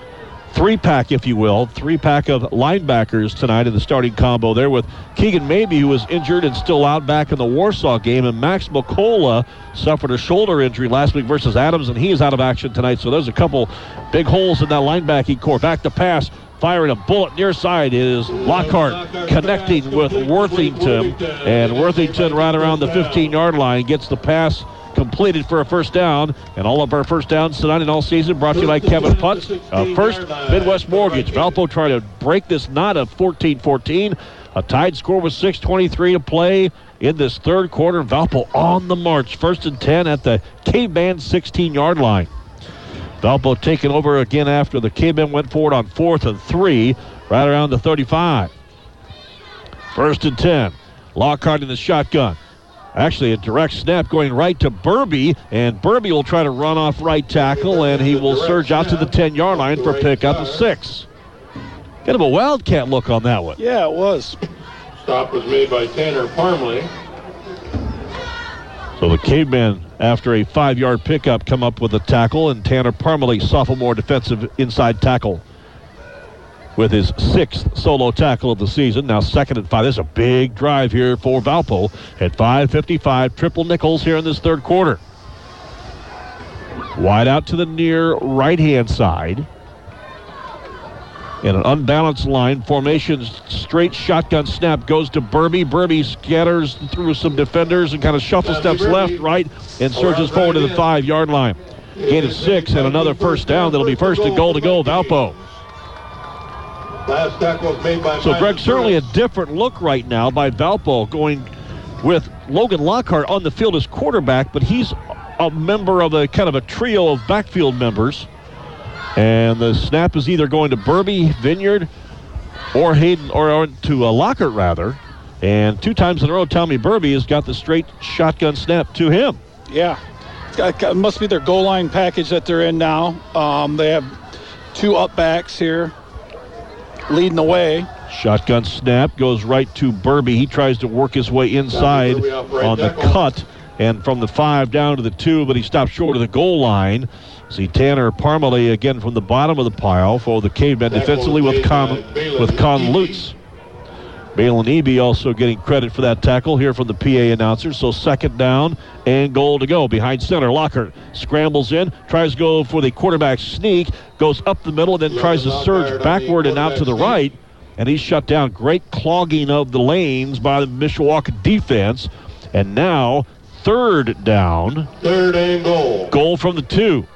three pack, if you will, three pack of linebackers tonight in the starting combo there with Keegan Maybe, who was injured and still out back in the Warsaw game, and Max McCullough suffered a shoulder injury last week versus Adams, and he is out of action tonight. So there's a couple big holes in that linebacking core. Back to pass. Firing a bullet near side is Lockhart connecting with Worthington. And Worthington right around the 15 yard line gets the pass completed for a first down. And all of our first downs tonight and all season brought to you by Kevin Putz. First, Midwest Mortgage. Valpo trying to break this knot of 14 14. A tied score with 6.23 to play in this third quarter. Valpo on the march. First and 10 at the K-Men 16 yard line. Valpo taking over again after the K-Men went forward on fourth and three, right around the 35. First and 10. Lockhart in the shotgun. Actually, a direct snap going right to Burby, and Burby will try to run off right tackle, and he will surge out to the 10 yard line for a pickup of six. Kind of a wildcat look on that one. Yeah, it was. Stop was made by Tanner Parmalee. So the cavemen, after a five yard pickup, come up with a tackle, and Tanner Parmalee, sophomore defensive inside tackle, with his sixth solo tackle of the season. Now second and five. There's a big drive here for Valpo at 5:55. Triple nickels here in this third quarter. Wide out to the near right hand side. In an unbalanced line, formation straight shotgun snap goes to Burby. Burby scatters through some defenders and kind of shuffle steps left, right, and surges forward to the five yard line. Gain of six and another first down. That'll be first and goal to go, Valpo. Last tackle was made by So, Mike Greg, certainly a different look right now by Valpo going with Logan Lockhart on the field as quarterback, but he's a member of a kind of a trio of backfield members. And the snap is either going to Burby, Vineyard, or Hayden, or, or to uh, Lockhart, rather. And two times in a row, Tommy Burby has got the straight shotgun snap to him. Yeah. It must be their goal line package that they're in now. Um, they have two up backs here leading the way. Shotgun snap goes right to Burby. He tries to work his way inside on the cut and from the five down to the two, but he stopped short of the goal line. See Tanner Parmalee again from the bottom of the pile for the cavemen defensively with Con, with Con Lutz. Balin Eby also getting credit for that tackle here from the PA announcer. So second down and goal to go behind center. Lockhart scrambles in, tries to go for the quarterback sneak, goes up the middle, and then tries to surge backward and out to the right. And he's shut down. Great clogging of the lanes by the Mishawaka defense. And now third down. Third and goal. Goal from the two.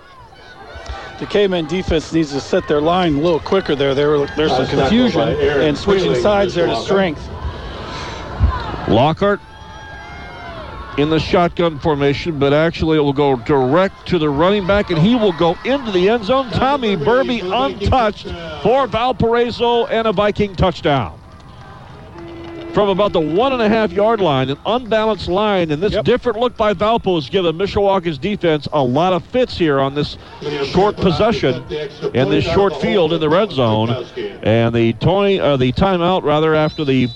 The Caveman defense needs to set their line a little quicker there. there there's some confusion and switching sides there to strength. Lockhart in the shotgun formation, but actually it will go direct to the running back, and he will go into the end zone. Tommy Burby untouched for Valparaiso and a Viking touchdown. From about the one and a half yard line, an unbalanced line, and this yep. different look by Valpo has given Mishawaka's defense a lot of fits here on this short possession in this short field in the red zone. And the, toy, uh, the timeout, rather, after the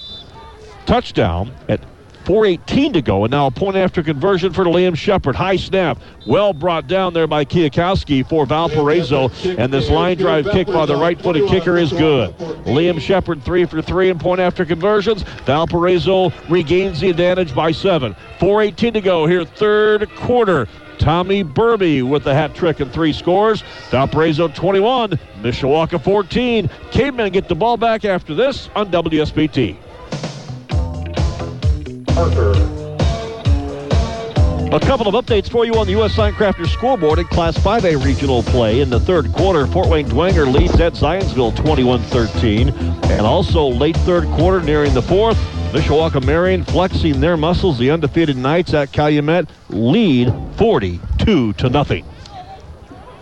touchdown at 4.18 to go, and now a point after conversion for Liam Shepard. High snap, well brought down there by Kiyakowski for Valparaiso, and this line drive kick by the right footed kicker is good. Liam Shepard, three for three in point after conversions. Valparaiso regains the advantage by seven. 4.18 to go here, third quarter. Tommy Burby with the hat trick and three scores. Valparaiso 21, Mishawaka 14. Cavemen get the ball back after this on WSBT. Parker. A couple of updates for you on the U.S. Signcrafters scoreboard in Class 5A regional play. In the third quarter, Fort Wayne Dwenger leads at Zionsville 21-13. And also late third quarter, nearing the fourth, Mishawaka Marion flexing their muscles. The undefeated Knights at Calumet lead 42 to nothing.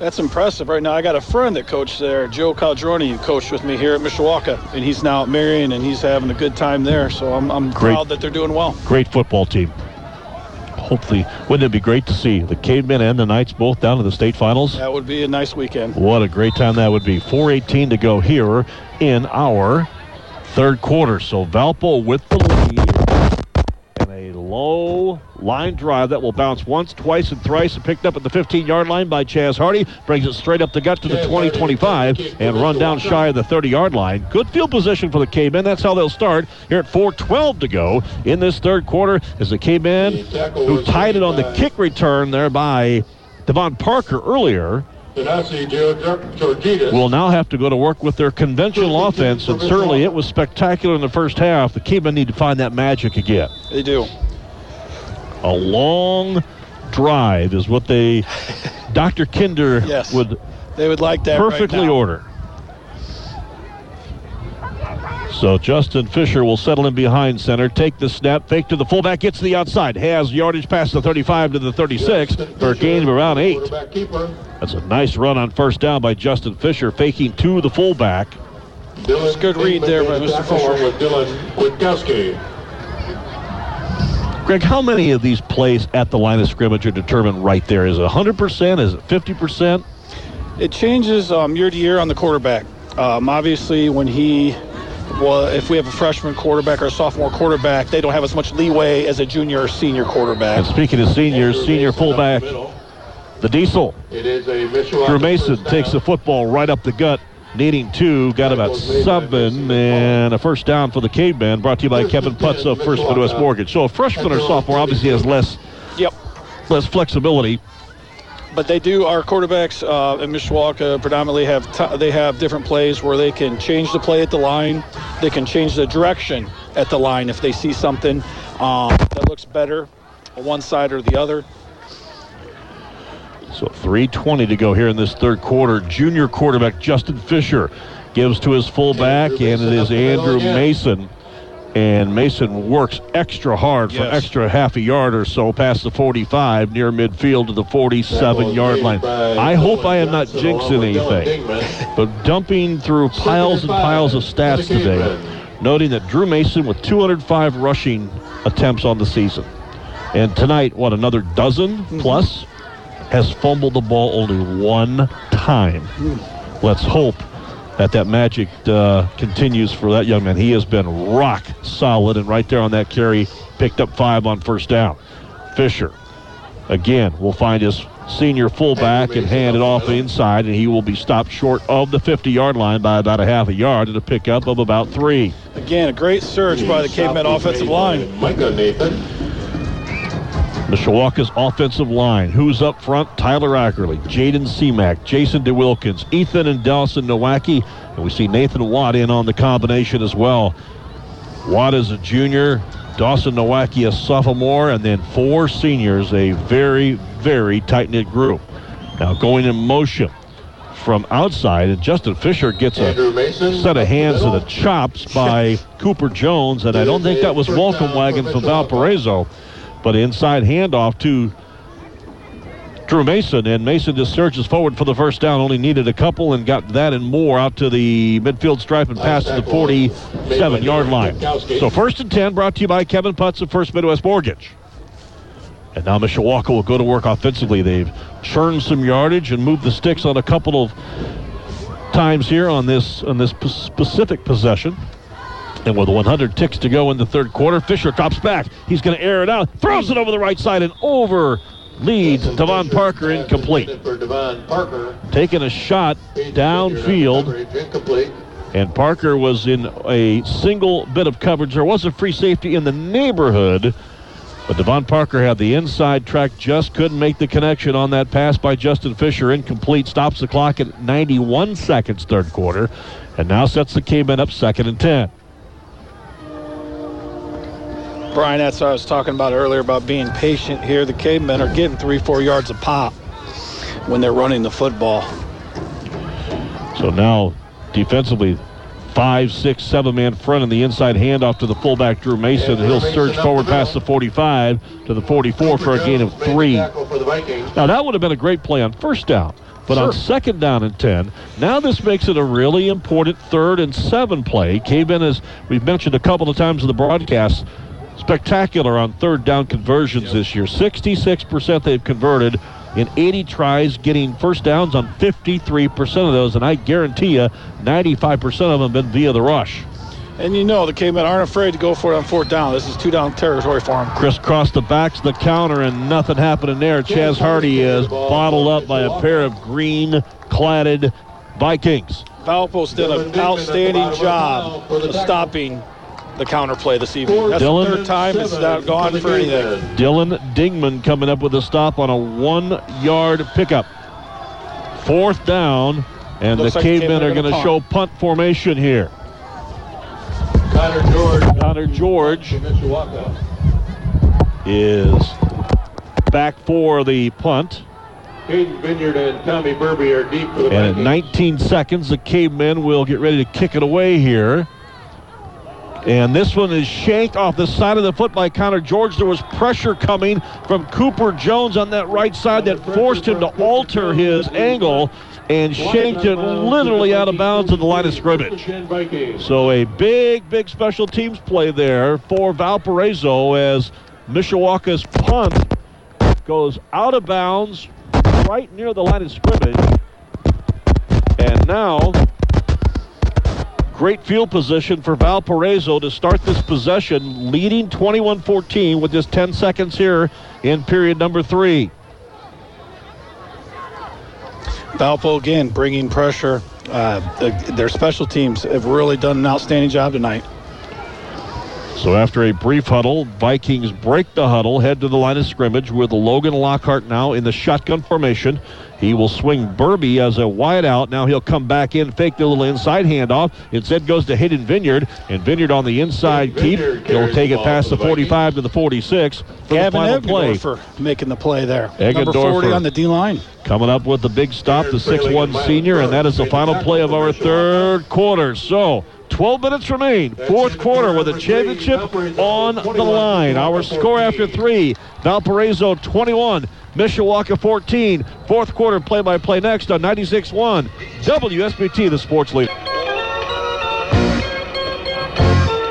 That's impressive right now. I got a friend that coached there, Joe Caldroni, who coached with me here at Mishawaka, and he's now at Marion, and he's having a good time there. So I'm, I'm proud that they're doing well. Great football team. Hopefully, wouldn't it be great to see the Cavemen and the Knights both down to the state finals? That would be a nice weekend. What a great time that would be. 4:18 to go here in our third quarter. So Valpo with the lead low line drive that will bounce once, twice, and thrice and picked up at the 15 yard line by Chaz Hardy. Brings it straight up the gut to the 20 25 and run down shy of the 30 yard line. Good field position for the Cavemen. That's how they'll start here at 4.12 to go in this third quarter as the Cavemen, who tied it on the kick return there by Devon Parker earlier, will now have to go to work with their conventional offense, and certainly it was spectacular in the first half. The Cavemen need to find that magic again. They do. A long drive is what they, Dr. Kinder yes. would they would like that perfectly right order. So Justin Fisher will settle in behind center, take the snap, fake to the fullback, gets to the outside, has yardage past the 35 to the 36 for a gain of around eight. That's a nice run on first down by Justin Fisher, faking to the fullback. It's good read there by Mr. Fisher. With Dylan Greg, how many of these plays at the line of scrimmage are determined right there? Is it 100%? Is it 50%? It changes um, year to year on the quarterback. Um, obviously, when he, well, if we have a freshman quarterback or a sophomore quarterback, they don't have as much leeway as a junior or senior quarterback. And speaking of seniors, senior fullback, the Diesel. It is a Drew Mason takes the football right up the gut needing two, got about seven, and a first down for the Caveman, brought to you by Kevin Putz of First Midwest Mortgage. So a freshman or sophomore obviously has less, yep. less flexibility. But they do. Our quarterbacks uh, in Mishawaka predominantly have t- they have different plays where they can change the play at the line. They can change the direction at the line if they see something um, that looks better on one side or the other. So 3.20 to go here in this third quarter. Junior quarterback Justin Fisher gives to his fullback, and it is Andrew Mason And Mason works extra hard for Yes. extra half a yard or so past the 45 near midfield to the 47 yard line. I hope I am not jinxing anything, but dumping through piles and piles of stats today, noting that Drew Mason with 205 rushing attempts on the season. And tonight, what, another dozen plus? Has fumbled the ball only one time. Let's hope that that magic uh, continues for that young man. He has been rock solid, and right there on that carry, picked up five on first down. Fisher, again, will find his senior fullback and hand it off inside, and he will be stopped short of the 50-yard line by about a half a yard and a pickup of about three. Again, a great surge by the Cavemen offensive line. Micah Nathan. Mishawaka's offensive line. Who's up front? Tyler Ackerley, Jaden Seamack, Jason DeWilkins, Ethan and Dawson Nowacki. And we see Nathan Watt in on the combination as well. Watt is a junior, Dawson Nowacki a sophomore, and then four seniors, a very, very tight knit group. Now going in motion from outside, and Justin Fisher gets a Mason. set of hands to the chops by Cooper Jones, and I don't think that was welcome wagon from Valparaiso. But inside handoff to Drew Mason, and Mason just surges forward for the first down. Only needed a couple and got that and more out to the midfield stripe and past to the 47 yard line. So first and 10 brought to you by Kevin Putz of First Midwest Mortgage. And now Mishawaka will go to work offensively. They've churned some yardage and moved the sticks on a couple of times here on this on this specific possession. And with 100 ticks to go in the third quarter, Fisher drops back. He's going to air it out, throws it over the right side and over leads Devon Parker uh, incomplete. For Devon Parker. Taking a shot downfield, Incomplete. and Parker was in a single bit of coverage. There was a free safety in the neighborhood, but Devon Parker had the inside track, just couldn't make the connection on that pass by Justin Fisher. Incomplete, stops the clock at 91 seconds, third quarter, and now sets the K-Men up second and 10. Brian, that's what I was talking about earlier about being patient here. The Cavemen are getting three, four yards a pop when they're running the football. So now defensively, five, six, seven man front in the inside handoff to the fullback Drew Mason. He'll surge forward past the 45 to the 44 for a gain of three. Tackle for the Vikings. Now that would have been a great play on first down. But on second down and 10, now this makes it a really important third and seven play. Cavemen, as we've mentioned a couple of times in the broadcast, spectacular on third down conversions this year. 66% they've converted in 80 tries, getting first downs on 53% of those. And I guarantee you, 95% of them have been via the rush. And you know the Cavemen aren't afraid to go for it on fourth down. This is two down territory for them. Crisscross the backs the counter and nothing happening there. Chaz Hardy is bottled up by a pair of green cladded Vikings. Valpo's did an outstanding job of stopping the counter play this evening. That's Dylan- the third time it's not gone for anything. Dylan Dingman coming up with a stop on a one yard pickup. Fourth down, and Looks the like cavemen Cavemen are are going to show punt formation here. Connor George. Connor George is back for the punt. Hayden Vineyard and Tommy Burby are deep for the And at Vikings. 19 seconds, the cavemen will get ready to kick it away here. And this one is shanked off the side of the foot by Connor George. There was pressure coming from Cooper Jones on that right side that forced him to alter his angle and shanked it literally out of bounds of the line of scrimmage. So a big, big special teams play there for Valparaiso as Mishawaka's punt goes out of bounds right near the line of scrimmage. And now, great field position for Valparaiso to start this possession, leading 21-14 with just 10 seconds here in period number three. Valpo again bringing pressure. Uh, the, their special teams have really done an outstanding job tonight. So after a brief huddle, Vikings break the huddle, head to the line of scrimmage with Logan Lockhart now in the shotgun formation. He will swing Burby as a wide out. Now he'll come back in, fake the little inside handoff. Instead goes to Hayden Vineyard, and Vineyard on the inside keep. He'll take it past the the 45 to the 46 for the Gavin final play. for making the play there. Eggendorfer. Number 40 on the D line. Coming up with the big stop, the 6-1 senior, and that is the final play of our third quarter. So, 12 minutes remain. Fourth quarter with a championship on the line. Our score after three Valparaiso 21, Mishawaka 14. Fourth quarter play by play next on 96 1. WSBT, the sports leader.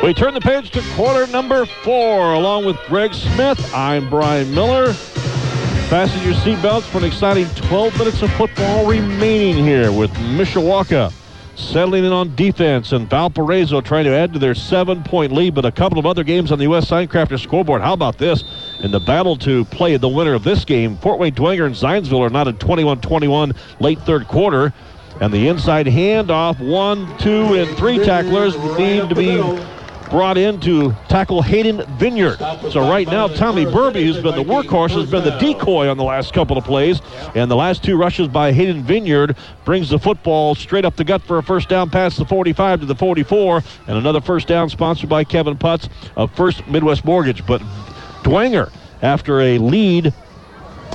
We turn the page to quarter number four. Along with Greg Smith, I'm Brian Miller. Fasten your seatbelts for an exciting 12 minutes of football remaining here with Mishawaka settling in on defense and Valparaiso trying to add to their seven point lead, but a couple of other games on the U.S. Signcrafter scoreboard. How about this? In the battle to play the winner of this game, Fort Wayne Dwenger and Zionsville are not at 21 21 late third quarter. And the inside handoff, one, two, and three tacklers need to be brought in to tackle Hayden Vineyard. So right now, Tommy Burby, who's been the workhorse, has been the decoy on the last couple of plays. And the last two rushes by Hayden Vineyard brings the football straight up the gut for a first down past the 45 to the 44. And another first down sponsored by Kevin Putz of First Midwest Mortgage. But Dwenger, after a lead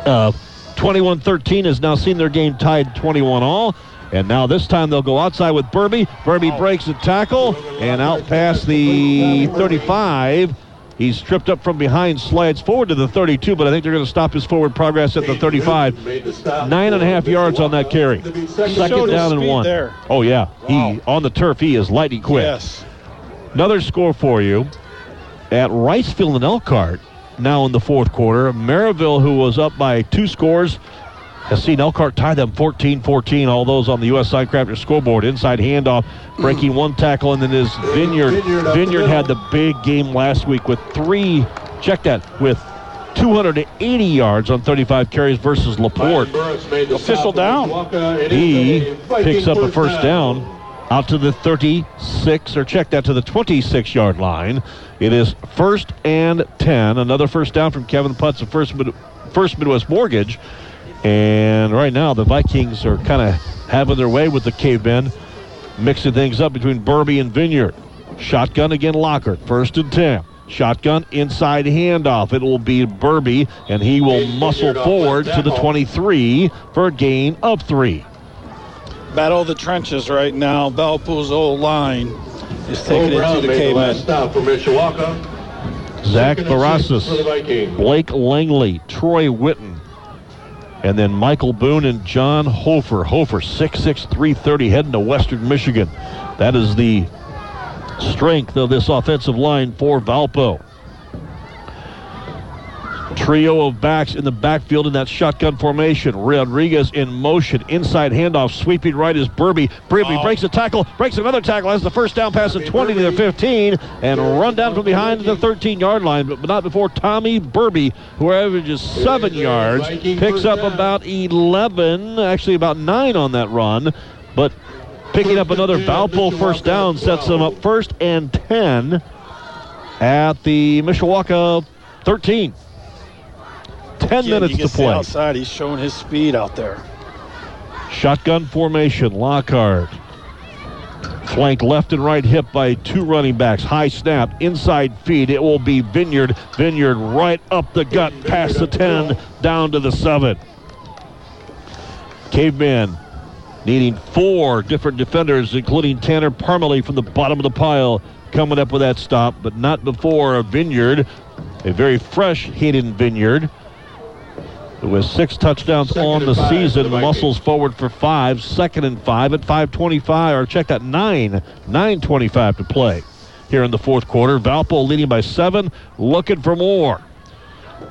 uh, 21-13, has now seen their game tied 21 all. And now this time they'll go outside with Burby. Burby oh. breaks the tackle and out past the 35. He's tripped up from behind, slides forward to the 32, but I think they're going to stop his forward progress at the 35. Nine and a half yards on that carry. Second down and one. Oh yeah, he on the turf. He is lightning quick. Yes. Another score for you at Ricefield and Elkhart. Now in the fourth quarter, Merrillville, who was up by two scores, has seen Elkhart tie them 14-14. All those on the U.S. Signcrafter scoreboard. Inside handoff, breaking one tackle, and then is Vineyard. Vineyard had the big game last week with three. Check that with 280 yards on 35 carries versus Laporte. Official down. He picks up a first down out to the 36, or check that to the 26 yard line. It is first and 10. Another first down from Kevin Putz of First, Mid- First Midwest Mortgage. And right now, the Vikings are kind of having their way with the cavemen, mixing things up between Burby and Vineyard. Shotgun again, Lockhart. First and 10. Shotgun inside handoff. It will be Burby, and he will muscle forward to the 23 for a gain of three. Battle of the trenches right now. Valpo's old line is taking Cole it Brown to the made the last cavemen. stop for Mishawaka. Zach Second and six Barasas, Blake Langley, Troy Witten, and then Michael Boone and John Hofer. Hofer, 6'6", 330, heading to Western Michigan. That is the strength of this offensive line for Valpo. Trio of backs in the backfield in that shotgun formation. Rodriguez in motion. Inside handoff. Sweeping right is Burby. Burby breaks a tackle. Breaks another tackle. Has the first down pass at 20 to the 15. And run down from behind to the 13 yard line. But not before Tommy Burby, who averages seven yards, picks up about 11, actually about nine on that run. But picking up another Valpo first down sets them up first and 10 at the Mishawaka 13. 10 Again, minutes to play. outside. He's showing his speed out there. Shotgun formation, Lockhart. Flank left and right hip by two running backs. High snap, inside feed. It will be Vineyard. Vineyard right up the gut, past the 10, down to the 7. Caveman needing four different defenders, including Tanner Parmalee from the bottom of the pile, coming up with that stop, but not before a Vineyard, a very fresh Hayden Vineyard. With six touchdowns Second on the season, the muscles forward for five, second and five at 5:25, or check that nine, 9:25 to play here in the fourth quarter. Valpo leading by seven, looking for more.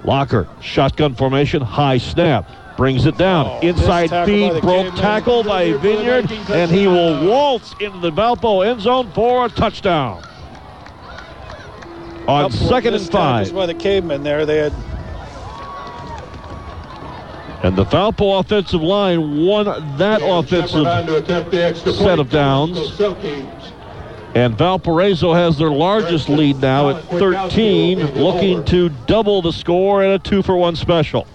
Lockhart, shotgun formation, high snap, brings it down, Oh, inside feed, broke tackle by Vineyard and he will waltz into the Valpo end zone for a touchdown. On second and five. by the cavemen there. They had And the Valpo offensive line won that on offensive, to attempt the extra set of downs. And Valparaiso has their largest lead now at 13, looking to double the score in a two for one special.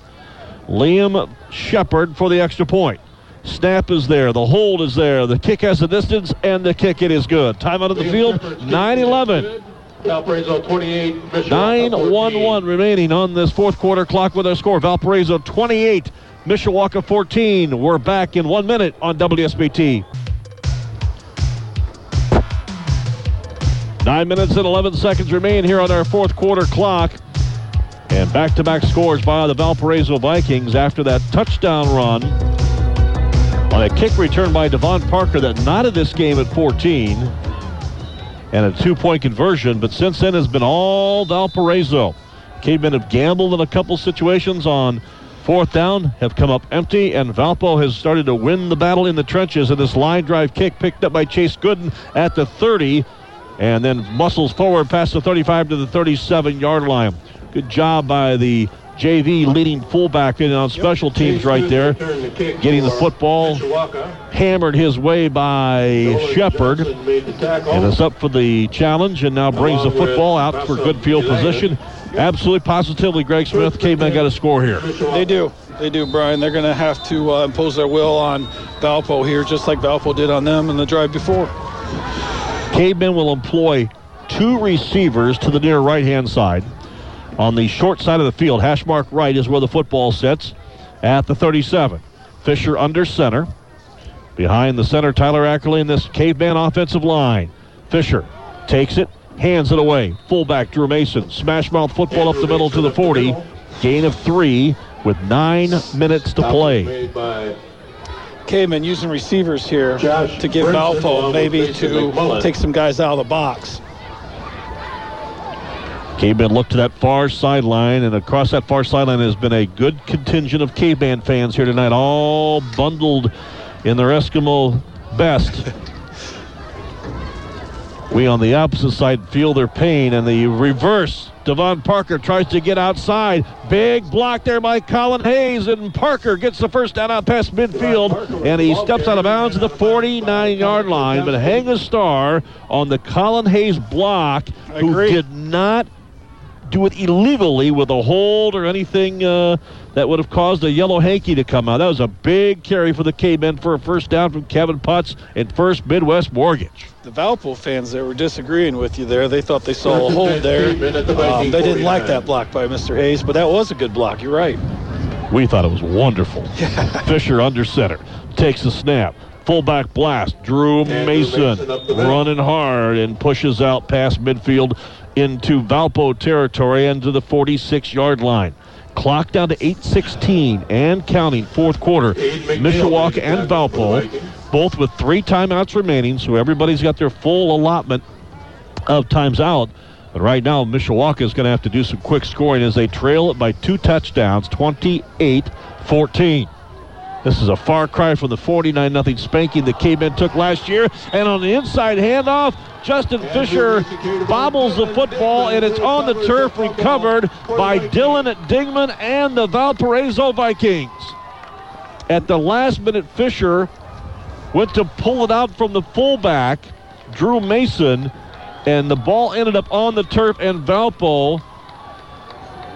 Liam Shepard for the extra point. Snap is there, the hold is there, the kick has the distance, and the kick it is good. Time out of the field, 9 11. Valparaiso 28, Mishawaka 9 1 1 remaining on this fourth quarter clock with our score. Valparaiso 28, Mishawaka 14. We're back in one minute on WSBT. Nine minutes and 11 seconds remain here on our fourth quarter clock. And back-to-back scores by the Valparaiso Vikings after that touchdown run on a kick return by Devon Parker that knotted this game at 14 and a two-point conversion. But since then has been all Valparaiso. Cavemen have gambled in a couple situations on fourth down, have come up empty, and Valpo has started to win the battle in the trenches. And this line drive kick picked up by Chase Gooden at the 30, and then muscles forward past the 35 to the 37 yard line. Good job by the JV leading fullback in on special teams right there, getting the football hammered his way by Shepard. And it's up for the challenge and now brings the football out for good field position. Absolutely positively, Greg Smith, Cavemen got a score here. They do. They do, Brian. They're going to have to uh, impose their will on Valpo here, just like Valpo did on them in the drive before. Cavemen will employ two receivers to the near right-hand side. On the short side of the field, hash mark right is where the football sits at the 37. Fisher under center. Behind the center, Tyler Ackerley in this caveman offensive line. Fisher takes it, hands it away. Fullback Drew Mason. Smash mouth football up the middle to the 40. Gain of three with nine minutes to play. Caveman using receivers here to give Valpo maybe to take some guys out of the box. Caveman looked to that far sideline, and across that far sideline has been a good contingent of Caveman fans here tonight, all bundled in their Eskimo best. we on the opposite side feel their pain, and the reverse. Devon Parker tries to get outside. Big block there by Colin Hayes, and Parker gets the first down out past midfield, and he steps out of bounds at the 49-yard line. But hang a star on the Colin Hayes block, who did not do it illegally with a hold or anything uh, that would have caused a yellow hanky to come out. That was a big carry for the K-Men for a first down from Kevin Putz and First Midwest Mortgage. The Valpo fans that were disagreeing with you there, they thought they saw a hold there. Um, they didn't like that block by Mr. Hayes, but that was a good block. You're right. We thought it was wonderful. Fisher under center takes the snap. Fullback blast. Drew Mason running hard and pushes out past midfield into Valpo territory and to the 46 yard line. Clock down to 8.16 and counting, fourth quarter. Mishawaka and Valpo, both with three timeouts remaining, so everybody's got their full allotment of times out. But right now, Mishawaka is going to have to do some quick scoring as they trail it by two touchdowns, 28 14. This is a far cry from the 49 0 spanking the Cavemen took last year. And on the inside handoff, Justin Fisher bobbles the football, and it's on the turf, recovered by Dylan Dingman and the Valparaiso Vikings. At the last minute, Fisher went to pull it out from the fullback, Drew Mason, and the ball ended up on the turf, and Valpo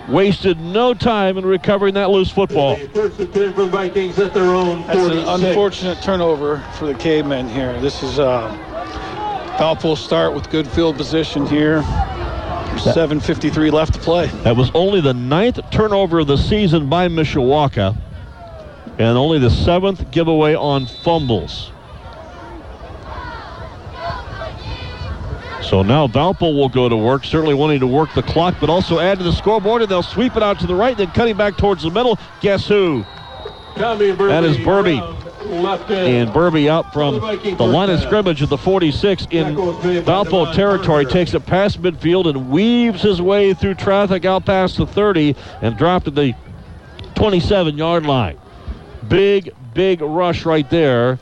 wasted no time in recovering that loose football. First and 10 for Vikings at their own That's an unfortunate turnover for the cavemen here. This is uh, a Valpo start with good field position here. 7.53 left to play. That was only the ninth turnover of the season by Mishawaka, and only the seventh giveaway on fumbles. So now Valpo will go to work, certainly wanting to work the clock, but also add to the scoreboard, and they'll sweep it out to the right, then cutting back towards the middle. Guess who? Burby That is Burby. And Burby out from the line of scrimmage at the 46 in Valpo territory takes it past midfield and weaves his way through traffic out past the 30 and dropped at the 27 yard line. Big, big rush right there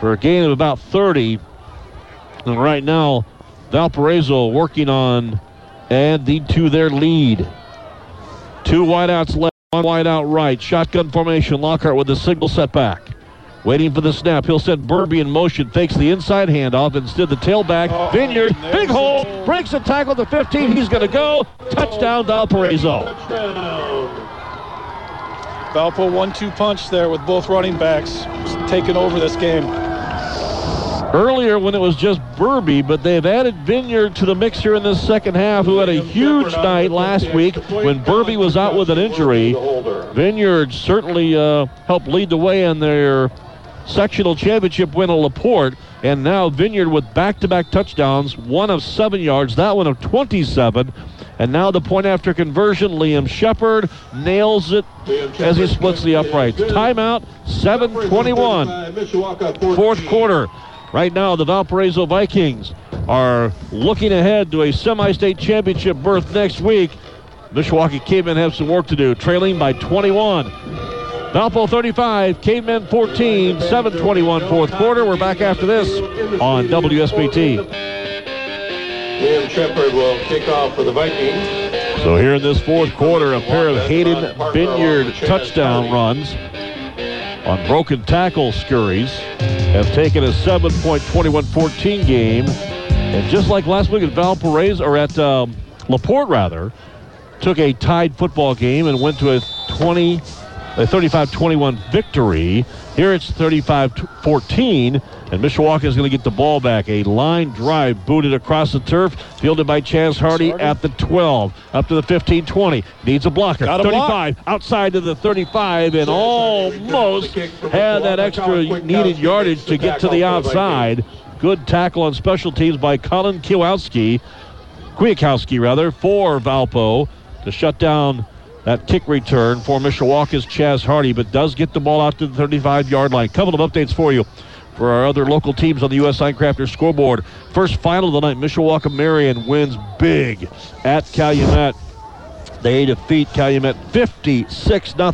for a gain of about 30. And right now, Valparaiso working on adding to their lead. Two wideouts left, one wide out right. Shotgun formation. Lockhart with a single setback. Waiting for the snap. He'll send Burby in motion. Fakes the inside handoff. Instead, the tailback. Oh, Vineyard. Big hole. Breaks the tackle the 15. He's going to go. Touchdown, Valparaiso. Touchdown. Valpo one-two punch there with both running backs taking over this game. Earlier, when it was just Burby, but they've added Vineyard to the mix here in this second half, who had a huge night last week when Burby was out with an injury. Vineyard certainly uh, helped lead the way in their sectional championship win at LaPorte. And now Vineyard with back to back touchdowns, one of seven yards, that one of 27. And now the point after conversion, Liam Shepard nails it as he splits the uprights. Timeout, 7:21, fourth quarter. Right now, the Valparaiso Vikings are looking ahead to a semi-state championship berth next week. Mishawaka Cavemen have some work to do, trailing by 21. Valpo 35, Cavemen 14, 7:21 fourth quarter. We're back after this on WSBT. Liam Shepard will kick off for the Vikings. So here in this fourth quarter, a pair of Hayden Vineyard touchdown runs on broken tackle scurries have taken a 7.21-14 game. And just like last week at Valparaiso, or at um, LaPorte rather, took a tied football game and went to a 20, a 35-21 victory. Here it's 35-14, and Mishawaka is going to get the ball back. A line drive booted across the turf, fielded by Chaz Hardy at the 12, up to the 15-20. Needs a blocker. A 35 outside to the 35, and almost had that extra needed yardage to get to the outside. Good tackle on special teams by Colin Kiewowski, Kwiatkowski rather, for Valpo to shut down that kick return for Mishawaka's Chaz Hardy, but does get the ball out to the 35-yard line. Couple of updates for you for our other local teams on the U.S. Signcrafter scoreboard. First final of the night, Mishawaka Marion wins big at Calumet. They defeat Calumet 56 0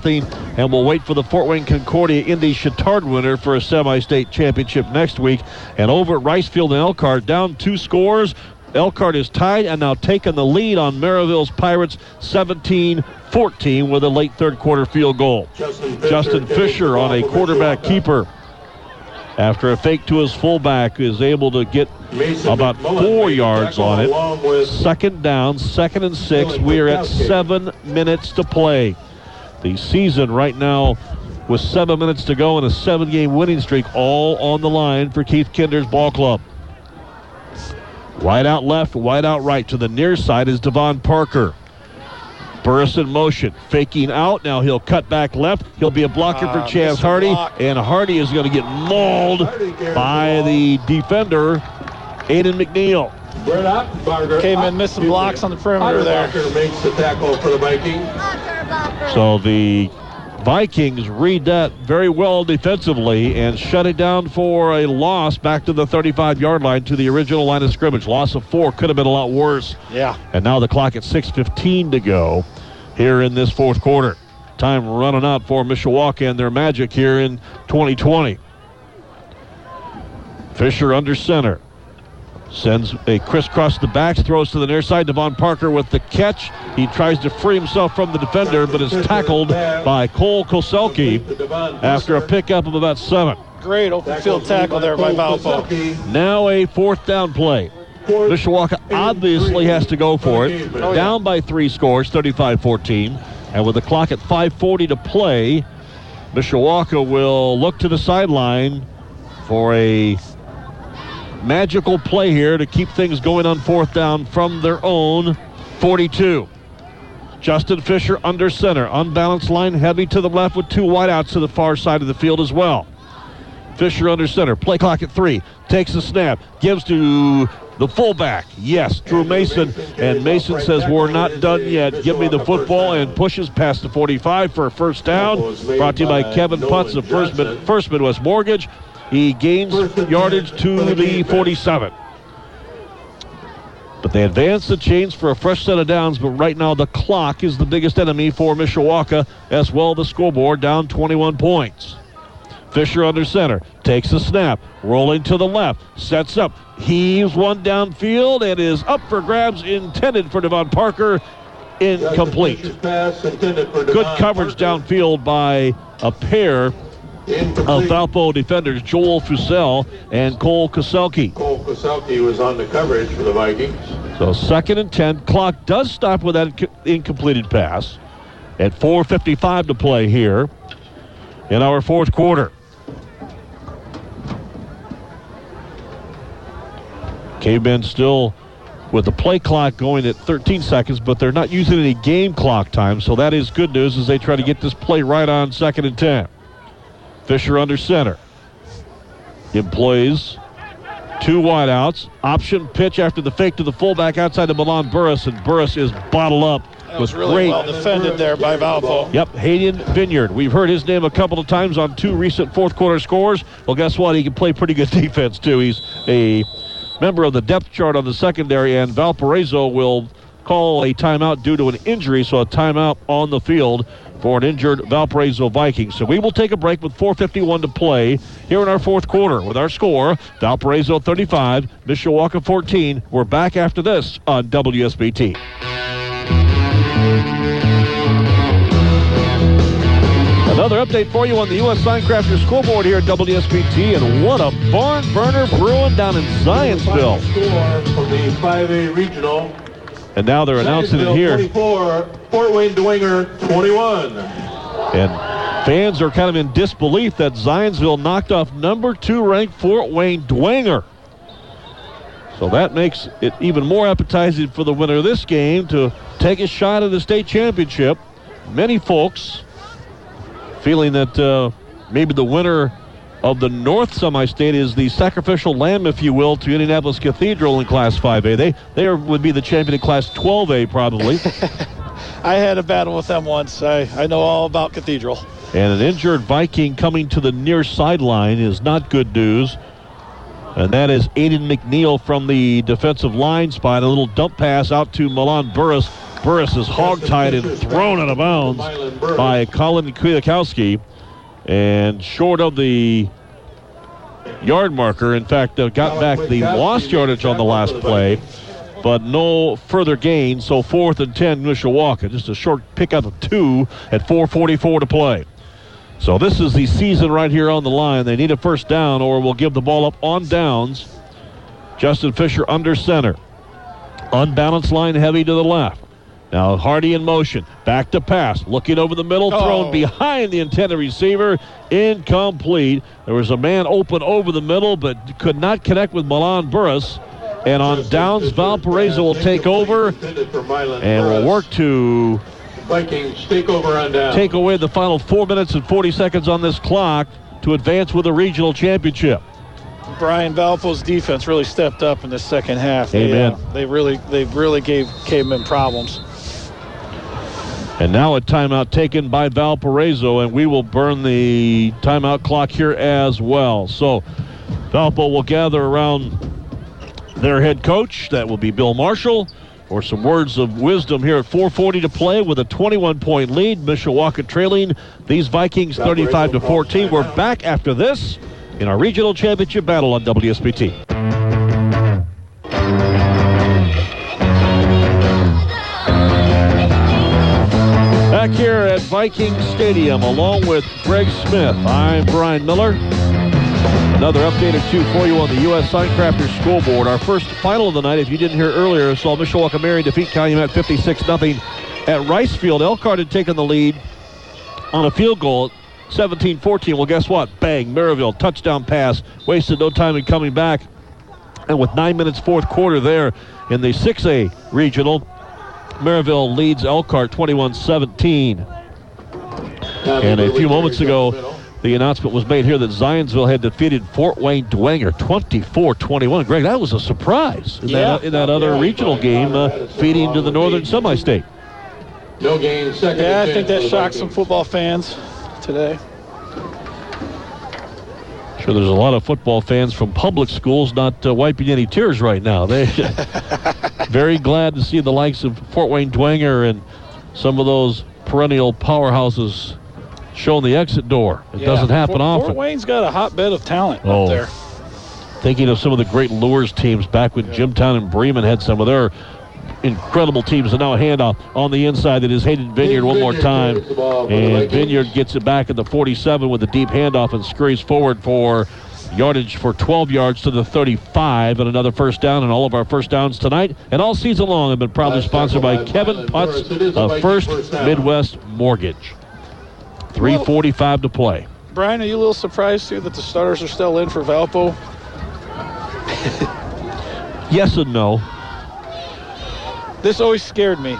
and we'll wait for the Fort Wayne Concordia Indy Chatard winner for a semi state championship next week. And over at Ricefield and Elkhart, down two scores. Elkhart is tied and now taking the lead on Merrillville's Pirates 17 14 with a late third quarter field goal. Justin Fisher, Justin Fisher on a quarterback keeper. After a fake to his fullback, is able to get Mason about McMullen four yards on it. Second down, second and six. We are at seven minutes to play. The season right now with seven minutes to go and a seven game winning streak all on the line for Keith Kinder's ball club. Wide out left, wide out right. To the near side is Devon Parker. Burris in motion, faking out. Now he'll cut back left. He'll be a blocker for Ah, Chaz Hardy, block. and Hardy is going to get mauled by the defender, Aiden McNeil. Brett Ottenbarger. Cavemen missed some blocks on the perimeter there. Makes the tackle for the Vikings. So the Vikings read that very well defensively and shut it down for a loss back to the 35 yard line to the original line of scrimmage. Loss of four could have been a lot worse. Yeah. And now the clock at 6.15 to go here in this fourth quarter. Time running out for Mishawaka and their magic here in 2020. Fisher under center. Sends a crisscross the backs, throws to the near side. Devon Parker with the catch. He tries to free himself from the defender, but is tackled by Cole Koselki after a pickup of about seven. Great open field tackle there by Valpo. Now a fourth down play. Mishawaka obviously has to go for it. Oh. Down by three scores, 35-14. And with the clock at 5.40 to play, Mishawaka will look to the sideline for a magical play here to keep things going on fourth down from their own 42. Justin Fisher under center. Unbalanced line heavy to the left with two wideouts to the far side of the field as well. Fisher under center. Play clock at three. Takes the snap. Gives to the fullback. Yes, Drew Mason. And Mason says, We're not done yet. Give me the football and pushes past the 45 for a first down. Brought to you by Kevin Putz of First, First Midwest Mortgage. He gains yardage to the 47. But they advance the chains for a fresh set of downs, but right now the clock is the biggest enemy for Mishawaka, as well the scoreboard down 21 points. Fisher under center, takes the snap, rolling to the left, sets up, heaves one downfield, and is up for grabs intended for Devon Parker, incomplete. Fisher's pass intended for Good coverage downfield by a pair of Valpo defenders, Joel Fusel and Cole Koselki. Cole Koselki was on the coverage for the Vikings. So second and 10. Clock does stop with that inc- incompleted pass at 4.55 to play here in our fourth quarter. Cavemen still with the play clock going at 13 seconds, but they're not using any game clock time, so that is good news as they try to get this play right on second and 10. Fisher under center. employs two wideouts. Option pitch after the fake to the fullback outside of Milan Burris, and Burris is bottled up. That was with really great well defended there by Valpo. Yep, Hayden Vineyard. We've heard his name a couple of times on two recent fourth quarter scores. Well, guess what? He can play pretty good defense, too. He's a member of the depth chart on the secondary, and Valparaiso will call a timeout due to an injury, so a timeout on the field for an injured Valparaiso Vikings. So we will take a break with 4.51 to play here in our fourth quarter with our score Valparaiso 35, Mishawaka 14. We're back after this on WSBT. Another update for you on the U.S. Signcrafters scoreboard here at WSBT, and what a barn burner brewing down in Zionsville. Score for the 5A regional. And now they're announcing it here. 24, Fort Wayne Dwenger 21. And fans are kind of in disbelief that Zionsville knocked off number two ranked Fort Wayne Dwenger. So that makes it even more appetizing for the winner of this game to take a shot at the state championship. Many folks feeling that uh, maybe the winner of the North Semi-State is the sacrificial lamb, if you will, to Indianapolis Cathedral in Class 5A. They they are, would be the champion in Class 12A probably. I had a battle with them once. I, I know all about Cathedral. And an injured Viking coming to the near sideline is not good news. And that is Aiden McNeil from the defensive line spot. A little dump pass out to Milan Burris. Burris is hog-tied and thrown out of bounds by Colin Kwiatkowski. And short of the yard marker, in fact, uh, got back the lost yardage on the last play, but no further gain. So fourth and 10, Mishawaka. Just a short pickup of two at 4.44 to play. So this is the season right here on the line. They need a first down or we'll give the ball up on downs. Justin Fisher under center. Unbalanced line heavy to the left. Now Hardy in motion. Back to pass. Looking over the middle. Thrown Oh. behind the intended receiver. Incomplete. There was a man open over the middle but could not connect with Milan Burris. And on downs, Valparaiso will take over and will work to Vikings take over on down. take away the final four minutes and 40 seconds on this clock to advance with a regional championship. Brian Valpo's defense really stepped up in the second half. They, Amen. uh, they really they really gave Cavemen problems. And now a timeout taken by Valparaiso, and we will burn the timeout clock here as well. So Valpo will gather around their head coach. That will be Bill Marshall. For some words of wisdom here at 4:40 to play with a 21-point lead, Mishawaka trailing these Vikings 35 to 14. We're back after this in our regional championship battle on WSBT. Here at Viking Stadium, along with Greg Smith, I'm Brian Miller. Another update or two for you on the U.S. Signcrafters scoreboard. Our first final of the night, if you didn't hear earlier, saw Mishawaka Marion defeat Calumet 56-0 at Rice Field. Elkhart had taken the lead on a field goal 17-14. Well, guess what? Bang, Merrillville, touchdown pass. Wasted no time in coming back. And with nine minutes fourth quarter there in the 6A regional, Merrillville leads Elkhart 21-17. And a few moments ago, the announcement was made here that Zionsville had defeated Fort Wayne Dwenger 24-21. Greg, that was a surprise in, that, in that other Yeah. regional game, uh, feeding to the Northern Semi-State. No gain, second. Yeah, I think that shocked some football fans today. Sure, there's a lot of football fans from public schools not uh, wiping any tears right now. They are very glad to see the likes of Fort Wayne Dwenger and some of those perennial powerhouses showing the exit door. It Yeah, doesn't happen Fort, often. Fort Wayne's got a hotbed of talent Oh. up there. Thinking of some of the great Luers teams back when Jimtown and Bremen had some of their incredible teams. And now a handoff on the inside that is Hayden Vineyard one more time. carries the ball for the And Vineyard gets it back at the 47 with a deep handoff and scurries forward for yardage for 12 yards to the 35 and another first down. And all of our first downs tonight and all season long have been proudly Last sponsored by Kevin Milan Putz Burris. It is a uh, of First first. Midwest Mortgage. 345 to play. Brian, are you a little surprised too that the starters are still in for Valpo? Yes and no. This always scared me.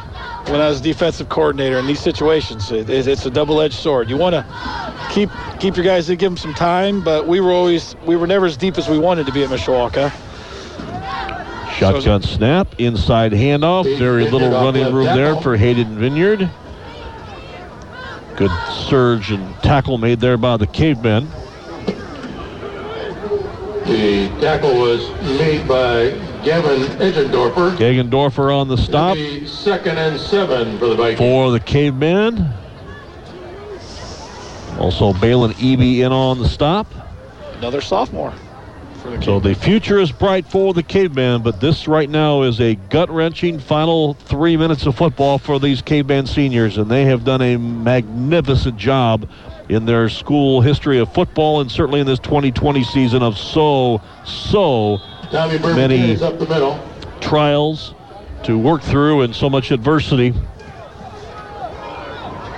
when I was defensive coordinator in these situations. It, it, it's a double-edged sword. You want to keep keep your guys to give them some time, but we were always we were never as deep as we wanted to be at Mishawaka. Shotgun snap, inside handoff. Very little running room there for Hayden Vineyard. Good surge and tackle made there by the cavemen. The tackle was made by Gavin Eggendorfer. Gegendorfer on the stop It'll be Second and seven for the Vikings. for the cavemen. Also, Balin Eby in on the stop. Another sophomore the So the future is bright for the caveman, but this right now is a gut wrenching final three minutes of football for these caveman seniors, and they have done a magnificent job in their school history of football and certainly in this 2020 season of so, so Tommy Burton many- is up the middle. trials to work through and so much adversity.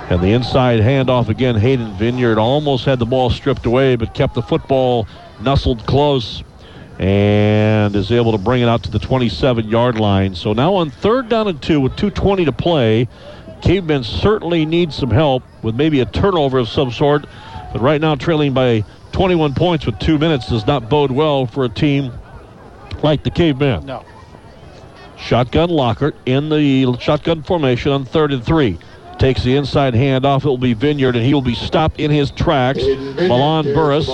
And the inside handoff again, Hayden Vineyard almost had the ball stripped away, but kept the football nestled close and is able to bring it out to the 27 yard line. So now on third down and two with 2.20 to play, Cavemen certainly need some help with maybe a turnover of some sort. But right now, trailing by 21 points with two minutes does not bode well for a team like the caveman. no. Shotgun Lockhart in the shotgun formation on third and three. Takes the inside handoff. It will be Vineyard, and he will be stopped in his tracks. Hayden Milan Burris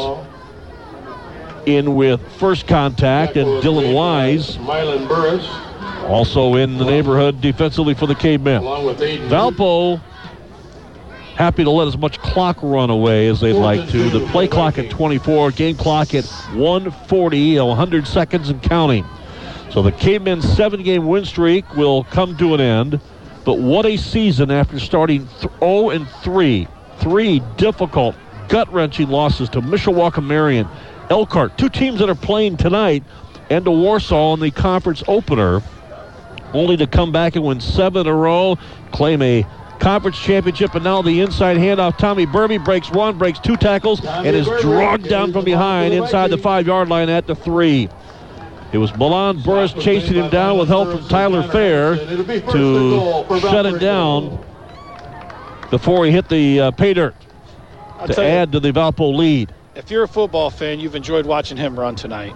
in with first contact, and Dylan Wise Milan Burris, also in the neighborhood defensively for the Cavemen. along with Aiden. Valpo happy to let as much clock run away as they'd like to. The play clock at 24, game clock at 140, 100 seconds and counting. So the Cavemen's seven game win streak will come to an end. But what a season after starting th- 0 and 3. Three difficult, gut wrenching losses to Mishawaka Marion, Elkhart, two teams that are playing tonight, and to Warsaw in the conference opener only to come back and win seven in a row, claim a conference championship, and now the inside handoff. Tommy Burby breaks one, breaks two tackles, and is Burby dragged down from carries the ball behind to the inside the five yard line at the three. It was Milan Burris chasing him down with help from Tyler Fair to shut it down before he hit the uh, pay dirt to tell you, add to the Valpo lead. if you're a football fan, you've enjoyed watching him run tonight.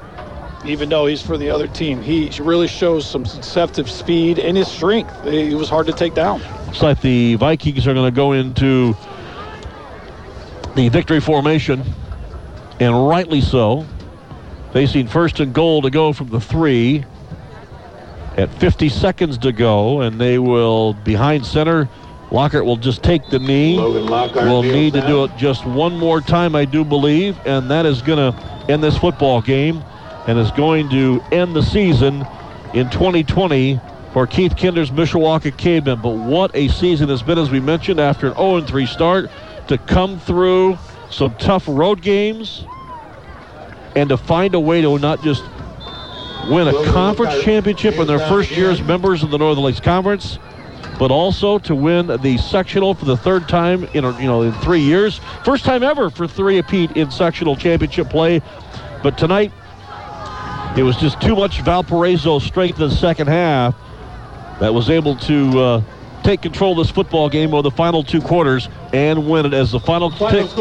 Even though he's for the other team, he really shows some deceptive speed and his strength. It was hard to take down. Looks like the Vikings are going to go into the victory formation, and rightly so. Facing first and goal to go from the three at 50 seconds to go, and they will behind center. Lockhart will just take the knee. Logan Lockhart Will need to do it just one more time, I do believe, and that is going to end this football game and is going to end the season in 2020 for Keith Kinder's Mishawaka Cavemen. But what a season it's been, as we mentioned, after an 0 3 start, to come through some tough road games and to find a way to not just win a conference championship in their first year as members of the Northern Lakes Conference, but also to win the sectional for the third time in you know in three years, first time ever for three apiece in sectional championship play. But tonight, it was just too much Valparaiso strength in the second half that was able to uh, take control of this football game over the final two quarters and win it as the final Final tick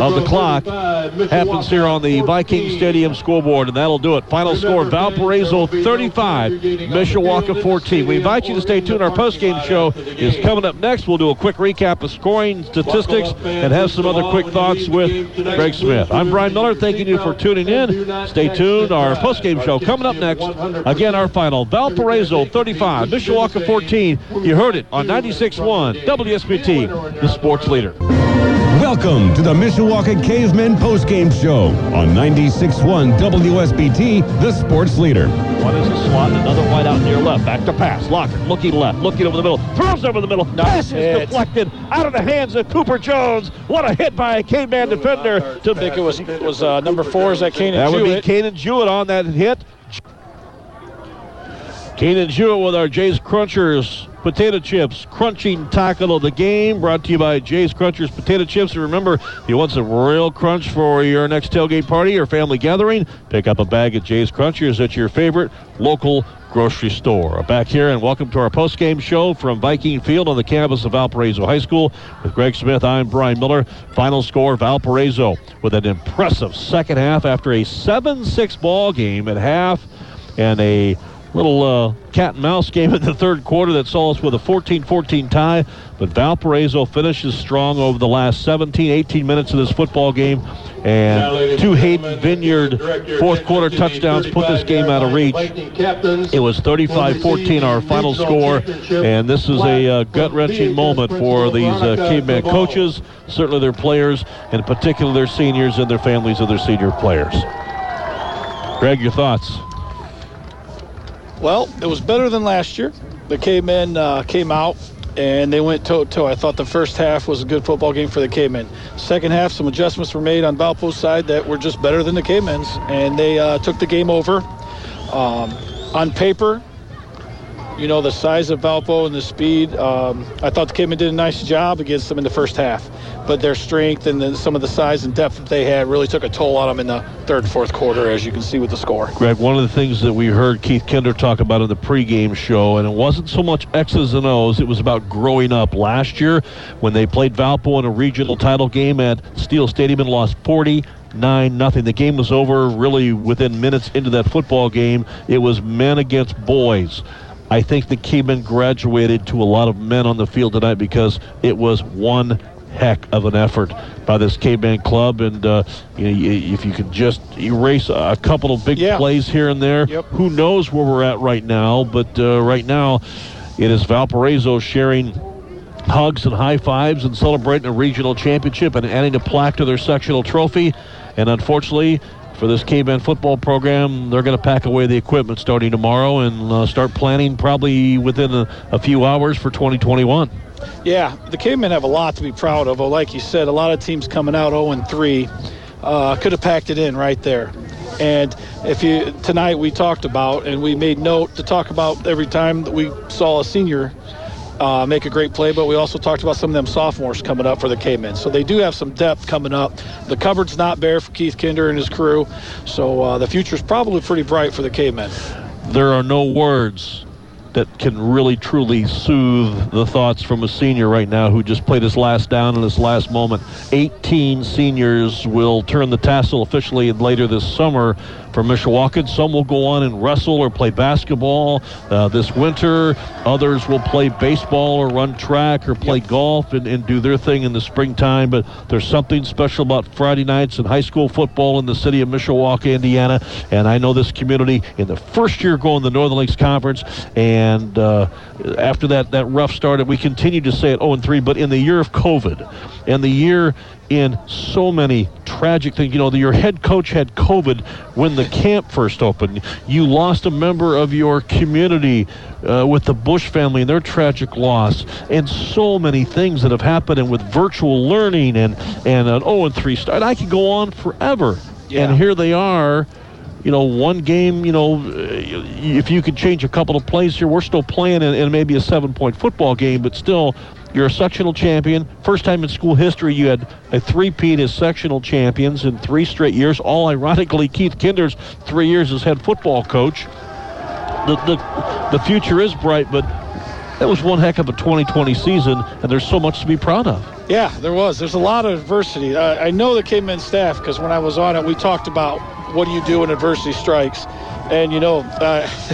of the clock 35, Mishawaka happens here on the Viking Stadium scoreboard, and that'll do it. Final score Valparaiso 35, Mishawaka 14. We invite you to stay tuned. Our postgame show is coming up next. We'll do a quick recap of scoring statistics and have some other quick thoughts with Greg Smith. I'm Brian Miller, thanking you for tuning in. Stay tuned. Our postgame show coming up next. Again, our final Valparaiso 35, Mishawaka 14. You heard it on 96.1 WSBT, the sports leader. Welcome to the Mishawaka Cavemen postgame show on 96.1 WSBT, the sports leader. One is a slot, another wide out near left. Back to pass. Lockhart looking left, looking over the middle. Throws over the middle. Pass is deflected out of the hands of Cooper Jones. What a hit by a caveman defender. To I think it was was uh, number four. Is that Kane that would be Jewett? Kanan Jewett on that hit. Keenan Jewett with our Jay's Crunchers potato chips crunching tackle of the game brought to you by Jay's Crunchers potato chips. And remember, if you want some real crunch for your next tailgate party or family gathering, pick up a bag at Jay's Crunchers at your favorite local grocery store. Back here and welcome to our post-game show from Viking Field on the campus of Valparaiso High School with Greg Smith. I'm Brian Miller. Final score Valparaiso with an impressive second half after a 7-6 ball game at half and a little uh, cat and mouse game in the third quarter that saw us with a 14-14 tie. But Valparaiso finishes strong over the last 17, 18 minutes of this football game. And two Hayden Vineyard fourth quarter touchdowns put this game out of reach. It was 35-14 our final score. And this is a uh, gut-wrenching moment for these uh, caveman coaches, certainly their players, and in particular their seniors and their families of their senior players. Greg, your thoughts? Well, it was better than last year. The Cavemen uh, came out and they went toe to toe. I thought the first half was a good football game for the Cavemen. Second half, some adjustments were made on Valpo's side that were just better than the Cavemen's, and they uh, took the game over. Um, on paper, you know, the size of Valpo and the speed, um, I thought the Cavemen did a nice job against them in the first half. But their strength and then some of the size and depth that they had really took a toll on them in the third and fourth quarter, as you can see with the score. Greg, one of the things that we heard Keith Kinder talk about in the pregame show, and it wasn't so much X's and O's, it was about growing up. Last year, when they played Valpo in a regional title game at Steele Stadium and lost 40 nine nothing. The game was over really within minutes into that football game. It was men against boys. I think the K-Men graduated to a lot of men on the field tonight because it was one heck of an effort by this Caveman club. And uh, you know, if you could just erase a couple of big Yeah. plays here and there, Yep. who knows where we're at right now? But uh, right now, it is Valparaiso sharing hugs and high fives and celebrating a regional championship and adding a plaque to their sectional trophy. And unfortunately, for this caveman football program, they're going to pack away the equipment starting tomorrow and uh, start planning probably within a, a few hours for 2021. Yeah, the Cavemen have a lot to be proud of. Oh, like you said, a lot of teams coming out 0 and 3 uh, could have packed it in right there. And if you tonight we talked about and we made note to talk about every time that we saw a senior uh, make a great play, but we also talked about some of them sophomores coming up for the Cavemen. So they do have some depth coming up. The cupboard's not bare for Keith Kinder and his crew, so uh, the future's probably pretty bright for the Cavemen. There are no words that can really truly soothe the thoughts from a senior right now who just played his last down in his last moment. 18 seniors will turn the tassel officially later this summer for Mishawaka. Some will go on and wrestle or play basketball uh, this winter. Others will play baseball or run track or play golf and, and do their thing in the springtime. But there's something special about Friday nights and high school football in the city of Mishawaka, Indiana. And I know this community in the first year going to the Northern Lakes Conference. And uh, after that, that rough start, and we continued to say it 0 and 3, but in the year of COVID and the year in so many tragic things. You know, your head coach had COVID when the camp first opened. You lost a member of your community uh, with the Bush family and their tragic loss, and so many things that have happened, and with virtual learning and and an 0 and 3 start. I could go on forever. Yeah. And here they are. You know, one game, you know, if you could change a couple of plays here, we're still playing in, in maybe a seven point football game, but still, you're a sectional champion. First time in school history you had a three-peat as sectional champions in three straight years. All ironically, Keith Kinder's three years as head football coach. The, the, the future is bright, but that was one heck of a 2020 season, and there's so much to be proud of. Yeah, there was. There's a lot of adversity. Uh, I know the Cavemen staff because when I was on it, we talked about what do you do when adversity strikes, and you know, uh,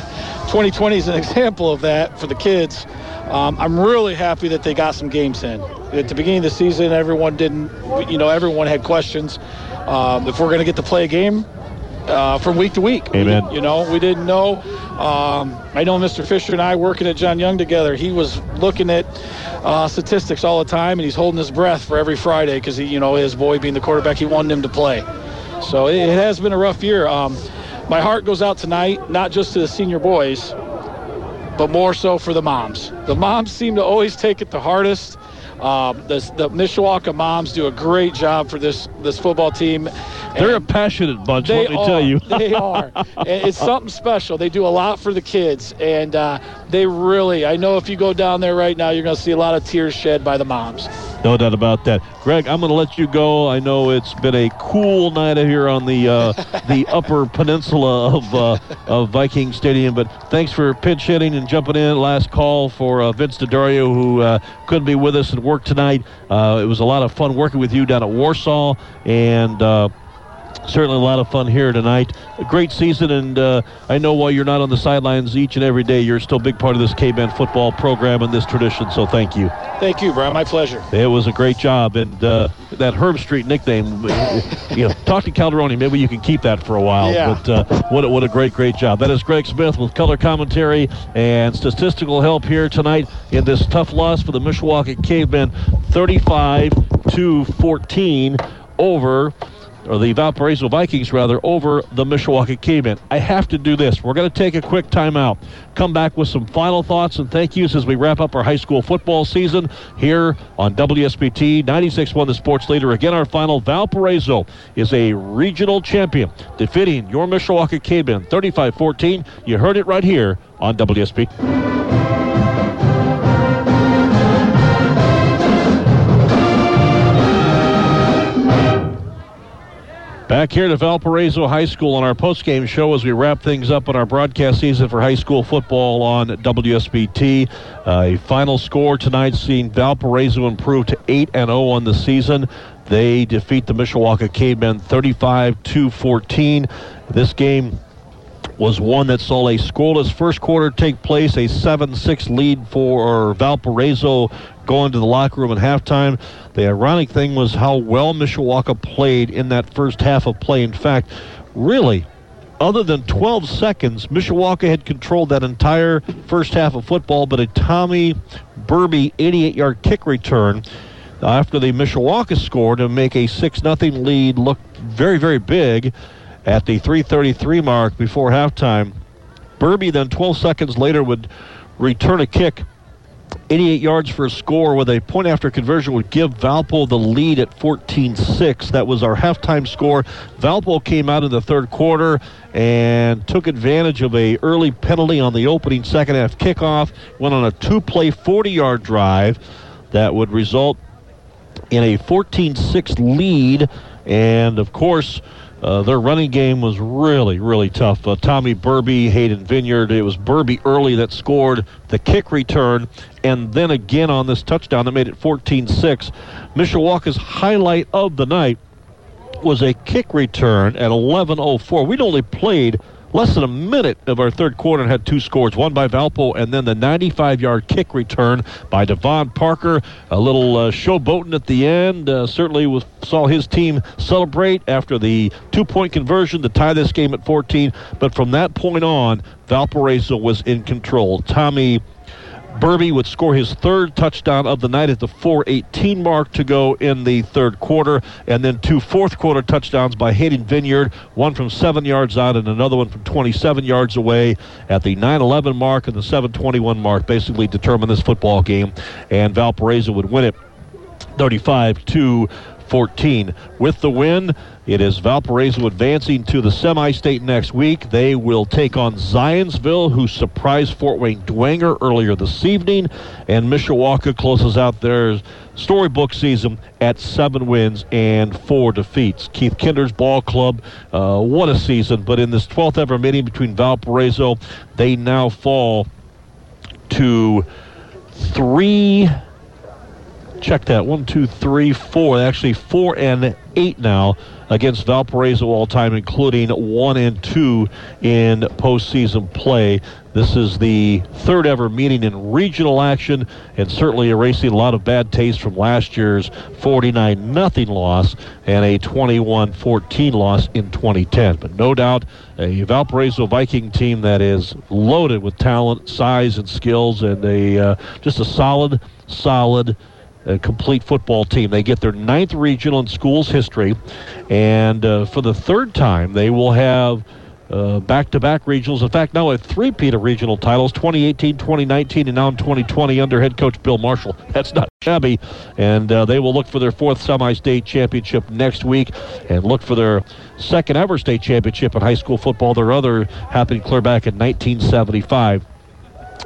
2020 is an example of that for the kids. Um, I'm really happy that they got some games in. At the beginning of the season, everyone didn't, you know, everyone had questions. Um, if we're going to get to play a game, uh, from week to week. Amen. You know, we didn't know. Um, I know Mr. Fisher and I working at John Young together. He was looking at uh, statistics all the time, and he's holding his breath for every Friday because he, you know, his boy being the quarterback, he wanted him to play. So it, it has been a rough year. Um, my heart goes out tonight, not just to the senior boys, but more so for the moms. The moms seem to always take it the hardest. Um, the, the Mishawaka moms do a great job for this this football team. They're And a passionate bunch, they let me are. tell you. they are. It's something special. They do a lot for the kids, and uh, they really. I know if you go down there right now, you're going to see a lot of tears shed by the moms. No doubt about that. Greg, I'm going to let you go. I know it's been a cool night out here on the uh, the upper peninsula of uh, of Viking Stadium, but thanks for pinch hitting and jumping in. Last call for uh, Vince DeDario, who uh, couldn't be with us at work tonight. Uh, it was a lot of fun working with you down at Warsaw, and uh, certainly a lot of fun here tonight. A great season, and uh, I know while you're not on the sidelines each and every day, you're still a big part of this K-Men football program and this tradition. So thank you. Thank you, Brian. My pleasure. It was a great job, and uh, that Herbstreit nickname, you know, talk to Calderoni. Maybe you can keep that for a while. Yeah. But uh, what a, what a great great job. That is Greg Smith with color commentary and statistical help here tonight in this tough loss for the Mishawaka Cavemen, 35 to 14 over or the Valparaiso Vikings, rather, over the Mishawaka Cavemen. I have to do this. We're going to take a quick timeout. Come back with some final thoughts and thank yous as we wrap up our high school football season here on WSBT 96.1 The Sports Leader. Again, our final Valparaiso is a regional champion, defeating your Mishawaka Cavemen 35-14. You heard it right here on WSB. Back here to Valparaiso High School on our postgame show as we wrap things up on our broadcast season for high school football on WSBT. Uh, a final score tonight seeing Valparaiso improve to 8 and 0 on the season. They defeat the Mishawaka Cavemen 35 to 14. This game was one that saw a scoreless first quarter take place, a 7 6 lead for Valparaiso going to the locker room at halftime. The ironic thing was how well Mishawaka played in that first half of play. In fact, really, other than 12 seconds, Mishawaka had controlled that entire first half of football, but a Tommy Burby 88 yard kick return after the Mishawaka scored to make a 6 0 lead look very, very big at the 333 mark before halftime. Burby then 12 seconds later would return a kick 88 yards for a score with a point after conversion would give Valpo the lead at 14-6. That was our halftime score. Valpo came out in the third quarter and took advantage of a early penalty on the opening second half kickoff. Went on a two-play 40-yard drive that would result in a 14-6 lead. And of course, uh, their running game was really, really tough. Uh, Tommy Burby, Hayden Vineyard. It was Burby early that scored the kick return, and then again on this touchdown that made it 14 6. Mishawaka's highlight of the night was a kick return at 11.04. We'd only played less than a minute of our third quarter and had two scores, one by Valpo and then the 95-yard kick return by Devon Parker. A little uh, showboating at the end. Uh, certainly was, saw his team celebrate after the two-point conversion to tie this game at 14. But from that point on, Valparaiso was in control. Tommy Burby would score his third touchdown of the night at the 4:18 mark to go in the third quarter, and then two fourth quarter touchdowns by Hayden Vineyard, one from seven yards out and another one from 27 yards away at the 9:11 mark and the 7:21 mark. Basically, determined this football game, and Valparaiso would win it 35 to 14. With the win, it is Valparaiso advancing to the semi-state next week. They will take on Zionsville, who surprised Fort Wayne Dwenger earlier this evening, and Mishawaka closes out their storybook season at seven wins and four defeats. Keith Kinder's ball club, uh, what a season! But in this 12th ever meeting between Valparaiso, they now fall to three check that. One two three four. Actually four and eight now against valparaiso all time including one and two in postseason play. This is the third ever meeting in regional action and certainly erasing a lot of bad taste from last year's 49 nothing loss and a 21-14 loss in 2010 but no doubt a valparaiso viking team that is loaded with talent size and skills and a uh, just a solid solid a complete football team. They get their ninth regional in schools history, and uh, for the third time, they will have uh, back-to-back regionals. In fact, now a three-peat of regional titles, 2018, 2019, and now in 2020 under head coach Bill Marshall. That's not shabby. And uh, they will look for their fourth semi-state championship next week and look for their second ever state championship in high school football. Their other happened clear back in 1975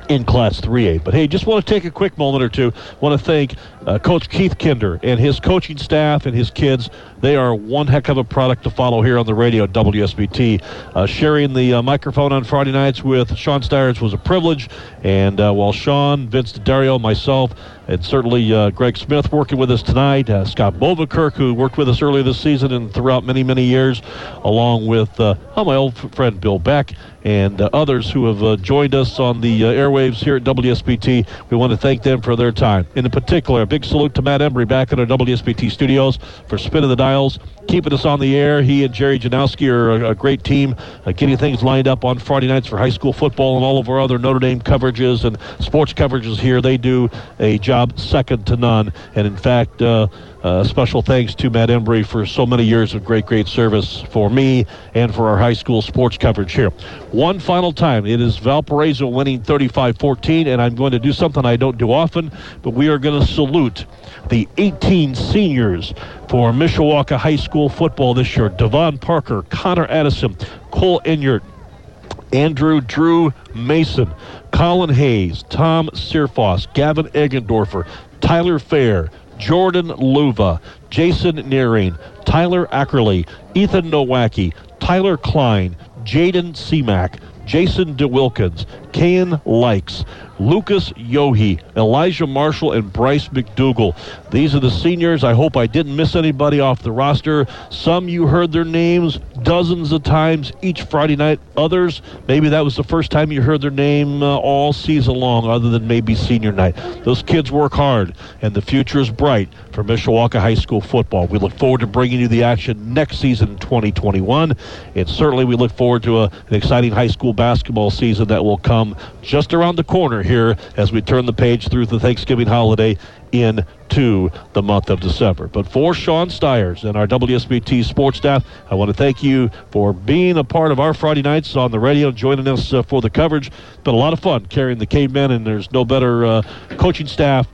in Class 3A. But hey, just want to take a quick moment or two. Want to thank uh, Coach Keith Kinder and his coaching staff and his kids. They are one heck of a product to follow here on the radio at WSBT. Uh, sharing the uh, microphone on Friday nights with Sean Stires was a privilege. And uh, while Sean, Vince Dario, myself, and certainly uh, Greg Smith working with us tonight, uh, Scott Bovakirk, who worked with us earlier this season and throughout many, many years, along with oh, my old friend Bill Beck and others who have joined us on the airwaves here at WSBT. We want to thank them for their time. In particular, a big salute to Matt Embry back at our WSBT studios for spinning the dials, keeping us on the air. He and Jerry Janowski are a, a great team, uh, getting things lined up on Friday nights for high school football and all of our other Notre Dame coverages and sports coverages here. They do a job second to none. And in fact, uh, uh, special thanks to Matt Embry for so many years of great, great service for me and for our high school sports coverage here. One final time, it is Valparaiso winning 35 14, and I'm going to do something I don't do often, but we are going to salute the 18 seniors for Mishawaka High School football this year. Devon Parker, Connor Addison, Cole Enyart, Andrew Drew Mason, Colin Hayes, Tom Searfoss, Gavin Eggendorfer, Tyler Fair, Jordan Luva, Jason Nearing, Tyler Ackerley, Ethan Nowacki, Tyler Klein, Jaden Seamack, Jason DeWilkins, Kayan Likes, Lucas Yohe, Elijah Marshall, and Bryce McDougal. These are the seniors. I hope I didn't miss anybody off the roster. Some you heard their names dozens of times each Friday night. Others, maybe that was the first time you heard their name uh, all season long, other than maybe senior night. Those kids work hard, and the future is bright for Mishawaka High School football. We look forward to bringing you the action next season in 2021, and certainly we look forward to a, an exciting high school basketball season that will come just around the corner here as we turn the page through the Thanksgiving holiday into the month of December. But for Sean Stires and our WSBT sports staff, I want to thank you for being a part of our Friday nights on the radio, joining us uh, for the coverage. It's been a lot of fun carrying the cavemen, and there's no better uh, coaching staff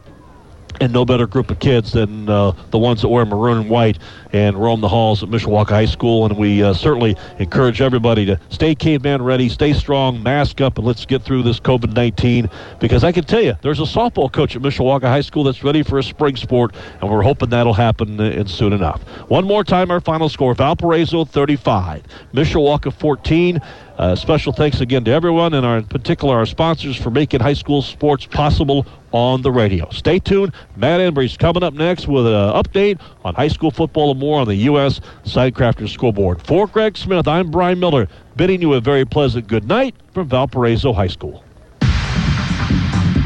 and no better group of kids than uh, the ones that wear maroon and white and roam the halls at Mishawaka High School. And we uh, certainly encourage everybody to stay caveman ready, stay strong, mask up, and let's get through this COVID 19. Because I can tell you, there's a softball coach at Mishawaka High School that's ready for a spring sport, and we're hoping that'll happen uh, soon enough. One more time, our final score Valparaiso 35, Mishawaka 14. Uh, special thanks again to everyone, and our, in particular our sponsors for making high school sports possible on the radio. Stay tuned. Matt Embry's coming up next with an update on high school football and more on the U.S. Signcrafters scoreboard. For Greg Smith, I'm Brian Miller, bidding you a very pleasant good night from Valparaiso High School.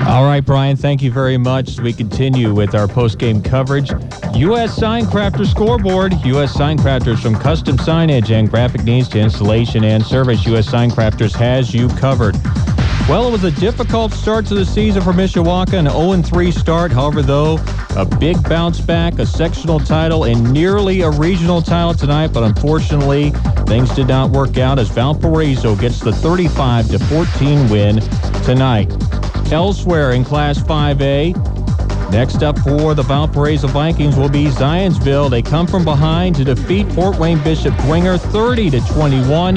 All right, Brian, thank you very much. We continue with our post-game coverage. U.S. Signcrafter scoreboard. U.S. Signcrafters from custom signage and graphic needs to installation and service. U.S. Signcrafters has you covered. Well, it was a difficult start to the season for Mishawaka, an 0-3 start. However, though, a big bounce back, a sectional title, and nearly a regional title tonight. But unfortunately, things did not work out as Valparaiso gets the 35 to 14 win tonight. Elsewhere in Class 5A, next up for the Valparaiso Vikings will be Zionsville. They come from behind to defeat Fort Wayne Bishop Dwenger 30 to 21.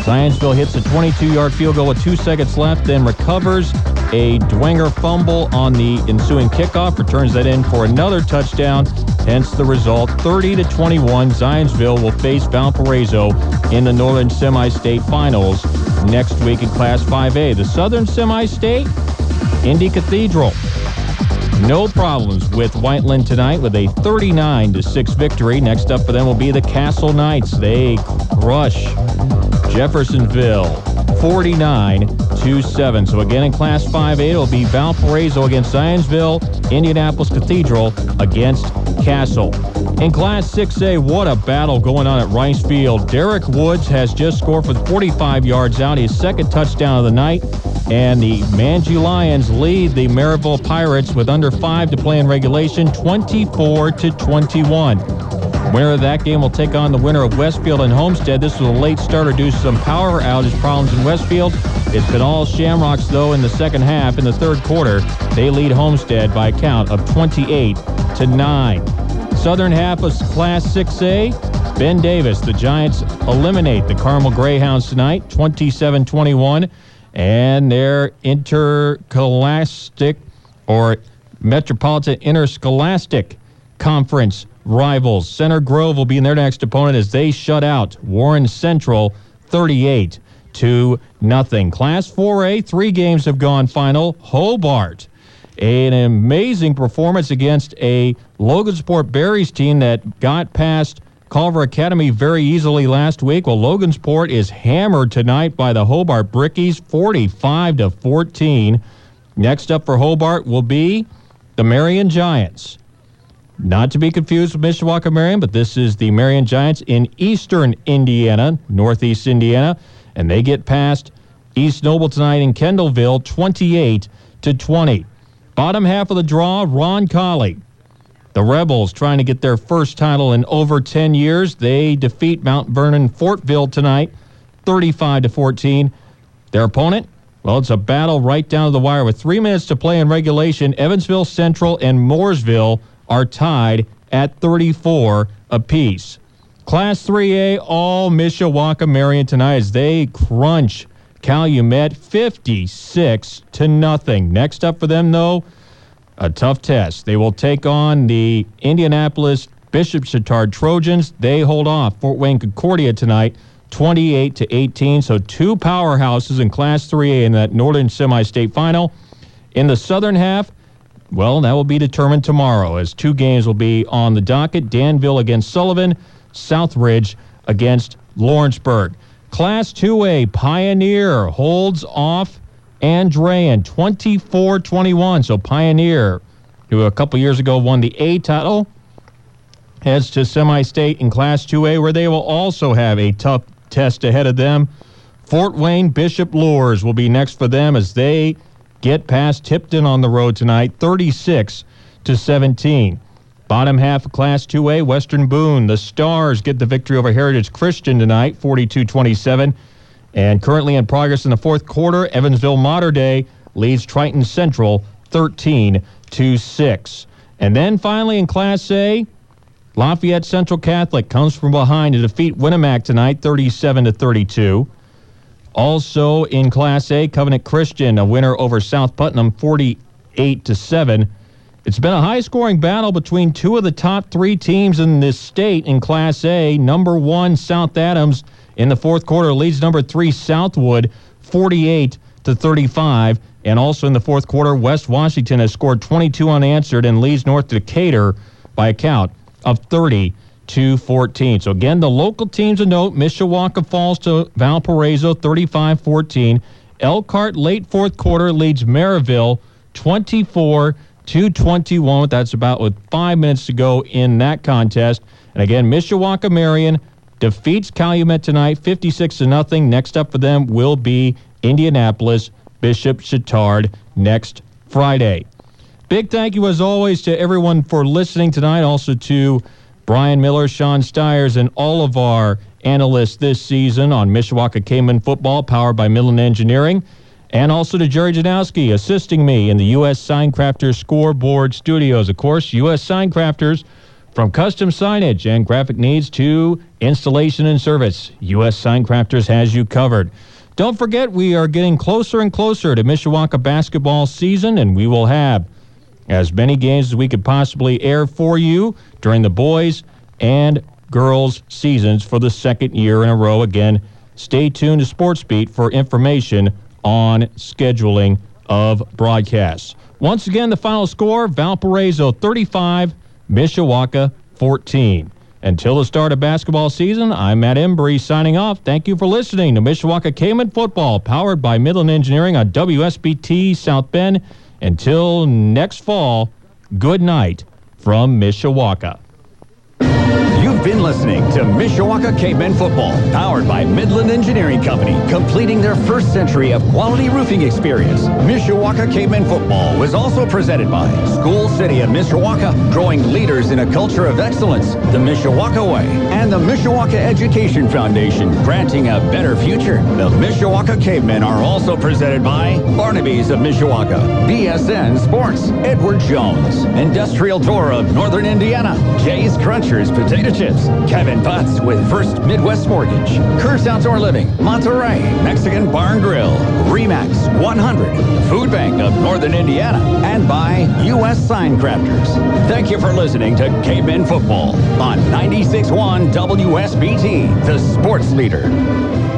Zionsville hits a 22-yard field goal with two seconds left, then recovers a Dwenger fumble on the ensuing kickoff, returns that in for another touchdown. Hence the result, 30 to 21. Zionsville will face Valparaiso in the Northern Semi-State Finals next week in Class 5A. The Southern Semi-State, Indy Cathedral. No problems with Whiteland tonight with a 39 to 6 victory. Next up for them will be the Castle Knights. They crush Jeffersonville 49 to 7. So again in Class 5A, it'll be Valparaiso against Zionsville, Indianapolis Cathedral against Castle. In Class 6A, what a battle going on at Rice Field. Derek Woods has just scored for 45 yards out, his second touchdown of the night. And the Manji Lions lead the Merrillville Pirates with under five to play in regulation, 24 to 21. Winner of that game will take on the winner of Westfield and Homestead. This was a late starter due to some power outage problems in Westfield. It's been all Shamrocks, though, in the second half. In the third quarter, they lead Homestead by a count of 28 to 9. Southern half of Class 6A, Ben Davis. The Giants eliminate the Carmel Greyhounds tonight, 27 21. And their interscholastic or Metropolitan Interscholastic Conference rivals. Center Grove will be in their next opponent as they shut out Warren Central 38 to nothing. Class 4A, three games have gone final. Hobart, an amazing performance against a Logansport Berries team that got past Culver Academy very easily last week. Well, Logansport is hammered tonight by the Hobart Brickies, 45 to 14. Next up for Hobart will be the Marion Giants. Not to be confused with Mishawaka Marion, but this is the Marion Giants in eastern Indiana, northeast Indiana, and they get past East Noble tonight in Kendallville, 28 to 20. Bottom half of the draw, Roncalli. The Rebels trying to get their first title in over 10 years. They defeat Mount Vernon Fortville tonight, 35 to 14. Their opponent, well, it's a battle right down to the wire with three minutes to play in regulation. Evansville Central and Mooresville are tied at 34 apiece. Class 3A, all Mishawaka Marion tonight as they crunch Calumet 56 to nothing. Next up for them, though, a tough test. They will take on the Indianapolis Bishop Chatard Trojans. They hold off Fort Wayne Concordia tonight 28 to 18. So two powerhouses in Class 3A in that Northern Semi-State Final. In the Southern half, well, that will be determined tomorrow as two games will be on the docket. Danville against Sullivan, Southridge against Lawrenceburg. Class 2A, Pioneer holds off Andrean 24-21. So Pioneer, who a couple years ago won the A title, heads to semi-state in Class 2A where they will also have a tough test ahead of them. Fort Wayne Bishop Luers will be next for them as they get past Tipton on the road tonight, 36 to 17. Bottom half of Class 2A, Western Boone. The Stars get the victory over Heritage Christian tonight, 42 27. And currently in progress in the fourth quarter, Evansville Mater Dei leads Triton Central 13 to 6. And then finally in Class A, Lafayette Central Catholic comes from behind to defeat Winamac tonight, 37 to 32. Also in Class A, Covenant Christian, a winner over South Putnam, 48 to 7. It's been a high scoring battle between two of the top three teams in this state in Class A. Number one, South Adams in the fourth quarter leads number three, Southwood, 48 to 35. And also in the fourth quarter, West Washington has scored 22 unanswered and leads North Decatur by a count of 30 to 14. So again, the local teams of note: Mishawaka falls to Valparaiso 35-14. Elkhart late fourth quarter leads Merrillville 24 to 21. That's about with five minutes to go in that contest. And again, Mishawaka Marion defeats Calumet tonight, 56 to nothing. Next up for them will be Indianapolis Bishop Chatard next Friday. Big thank you, as always, to everyone for listening tonight. Also to Brian Miller, Sean Stiers, and all of our analysts this season on Mishawaka Cavemen football, powered by Midland Engineering. And also to Jerry Janowski assisting me in the U.S. Signcrafters scoreboard studios. Of course, U.S. Signcrafters from custom signage and graphic needs to installation and service. U.S. Signcrafters has you covered. Don't forget, we are getting closer and closer to Mishawaka basketball season, and we will have as many games as we could possibly air for you during the boys and girls seasons for the second year in a row. Again, stay tuned to Sports Beat for information on scheduling of broadcasts. Once again, the final score Valparaiso 35, Mishawaka 14. Until the start of basketball season, I'm Matt Embry signing off. Thank you for listening to Mishawaka Cavemen Football, powered by Midland Engineering on WSBT South Bend. Until next fall, good night from Mishawaka. You've been listening to Mishawaka Cavemen Football, powered by Midland Engineering Company, completing their first century of quality roofing experience. Mishawaka Cavemen Football was also presented by School City of Mishawaka, growing leaders in a culture of excellence, the Mishawaka Way, and the Mishawaka Education Foundation, granting a better future. The Mishawaka Cavemen are also presented by Barnaby's of Mishawaka, BSN Sports, Edward Jones, Industrial Door of Northern Indiana, Jay's Crunchers Potato Chips, Kevin Butts with First Midwest Mortgage, Curse Outdoor Living, Monterey, Mexican Barn Grill, Remax 100, Food Bank of Northern Indiana, and by U.S. Signcrafters. Thank you for listening to Cavemen Football on 96.1 WSBT, the sports leader.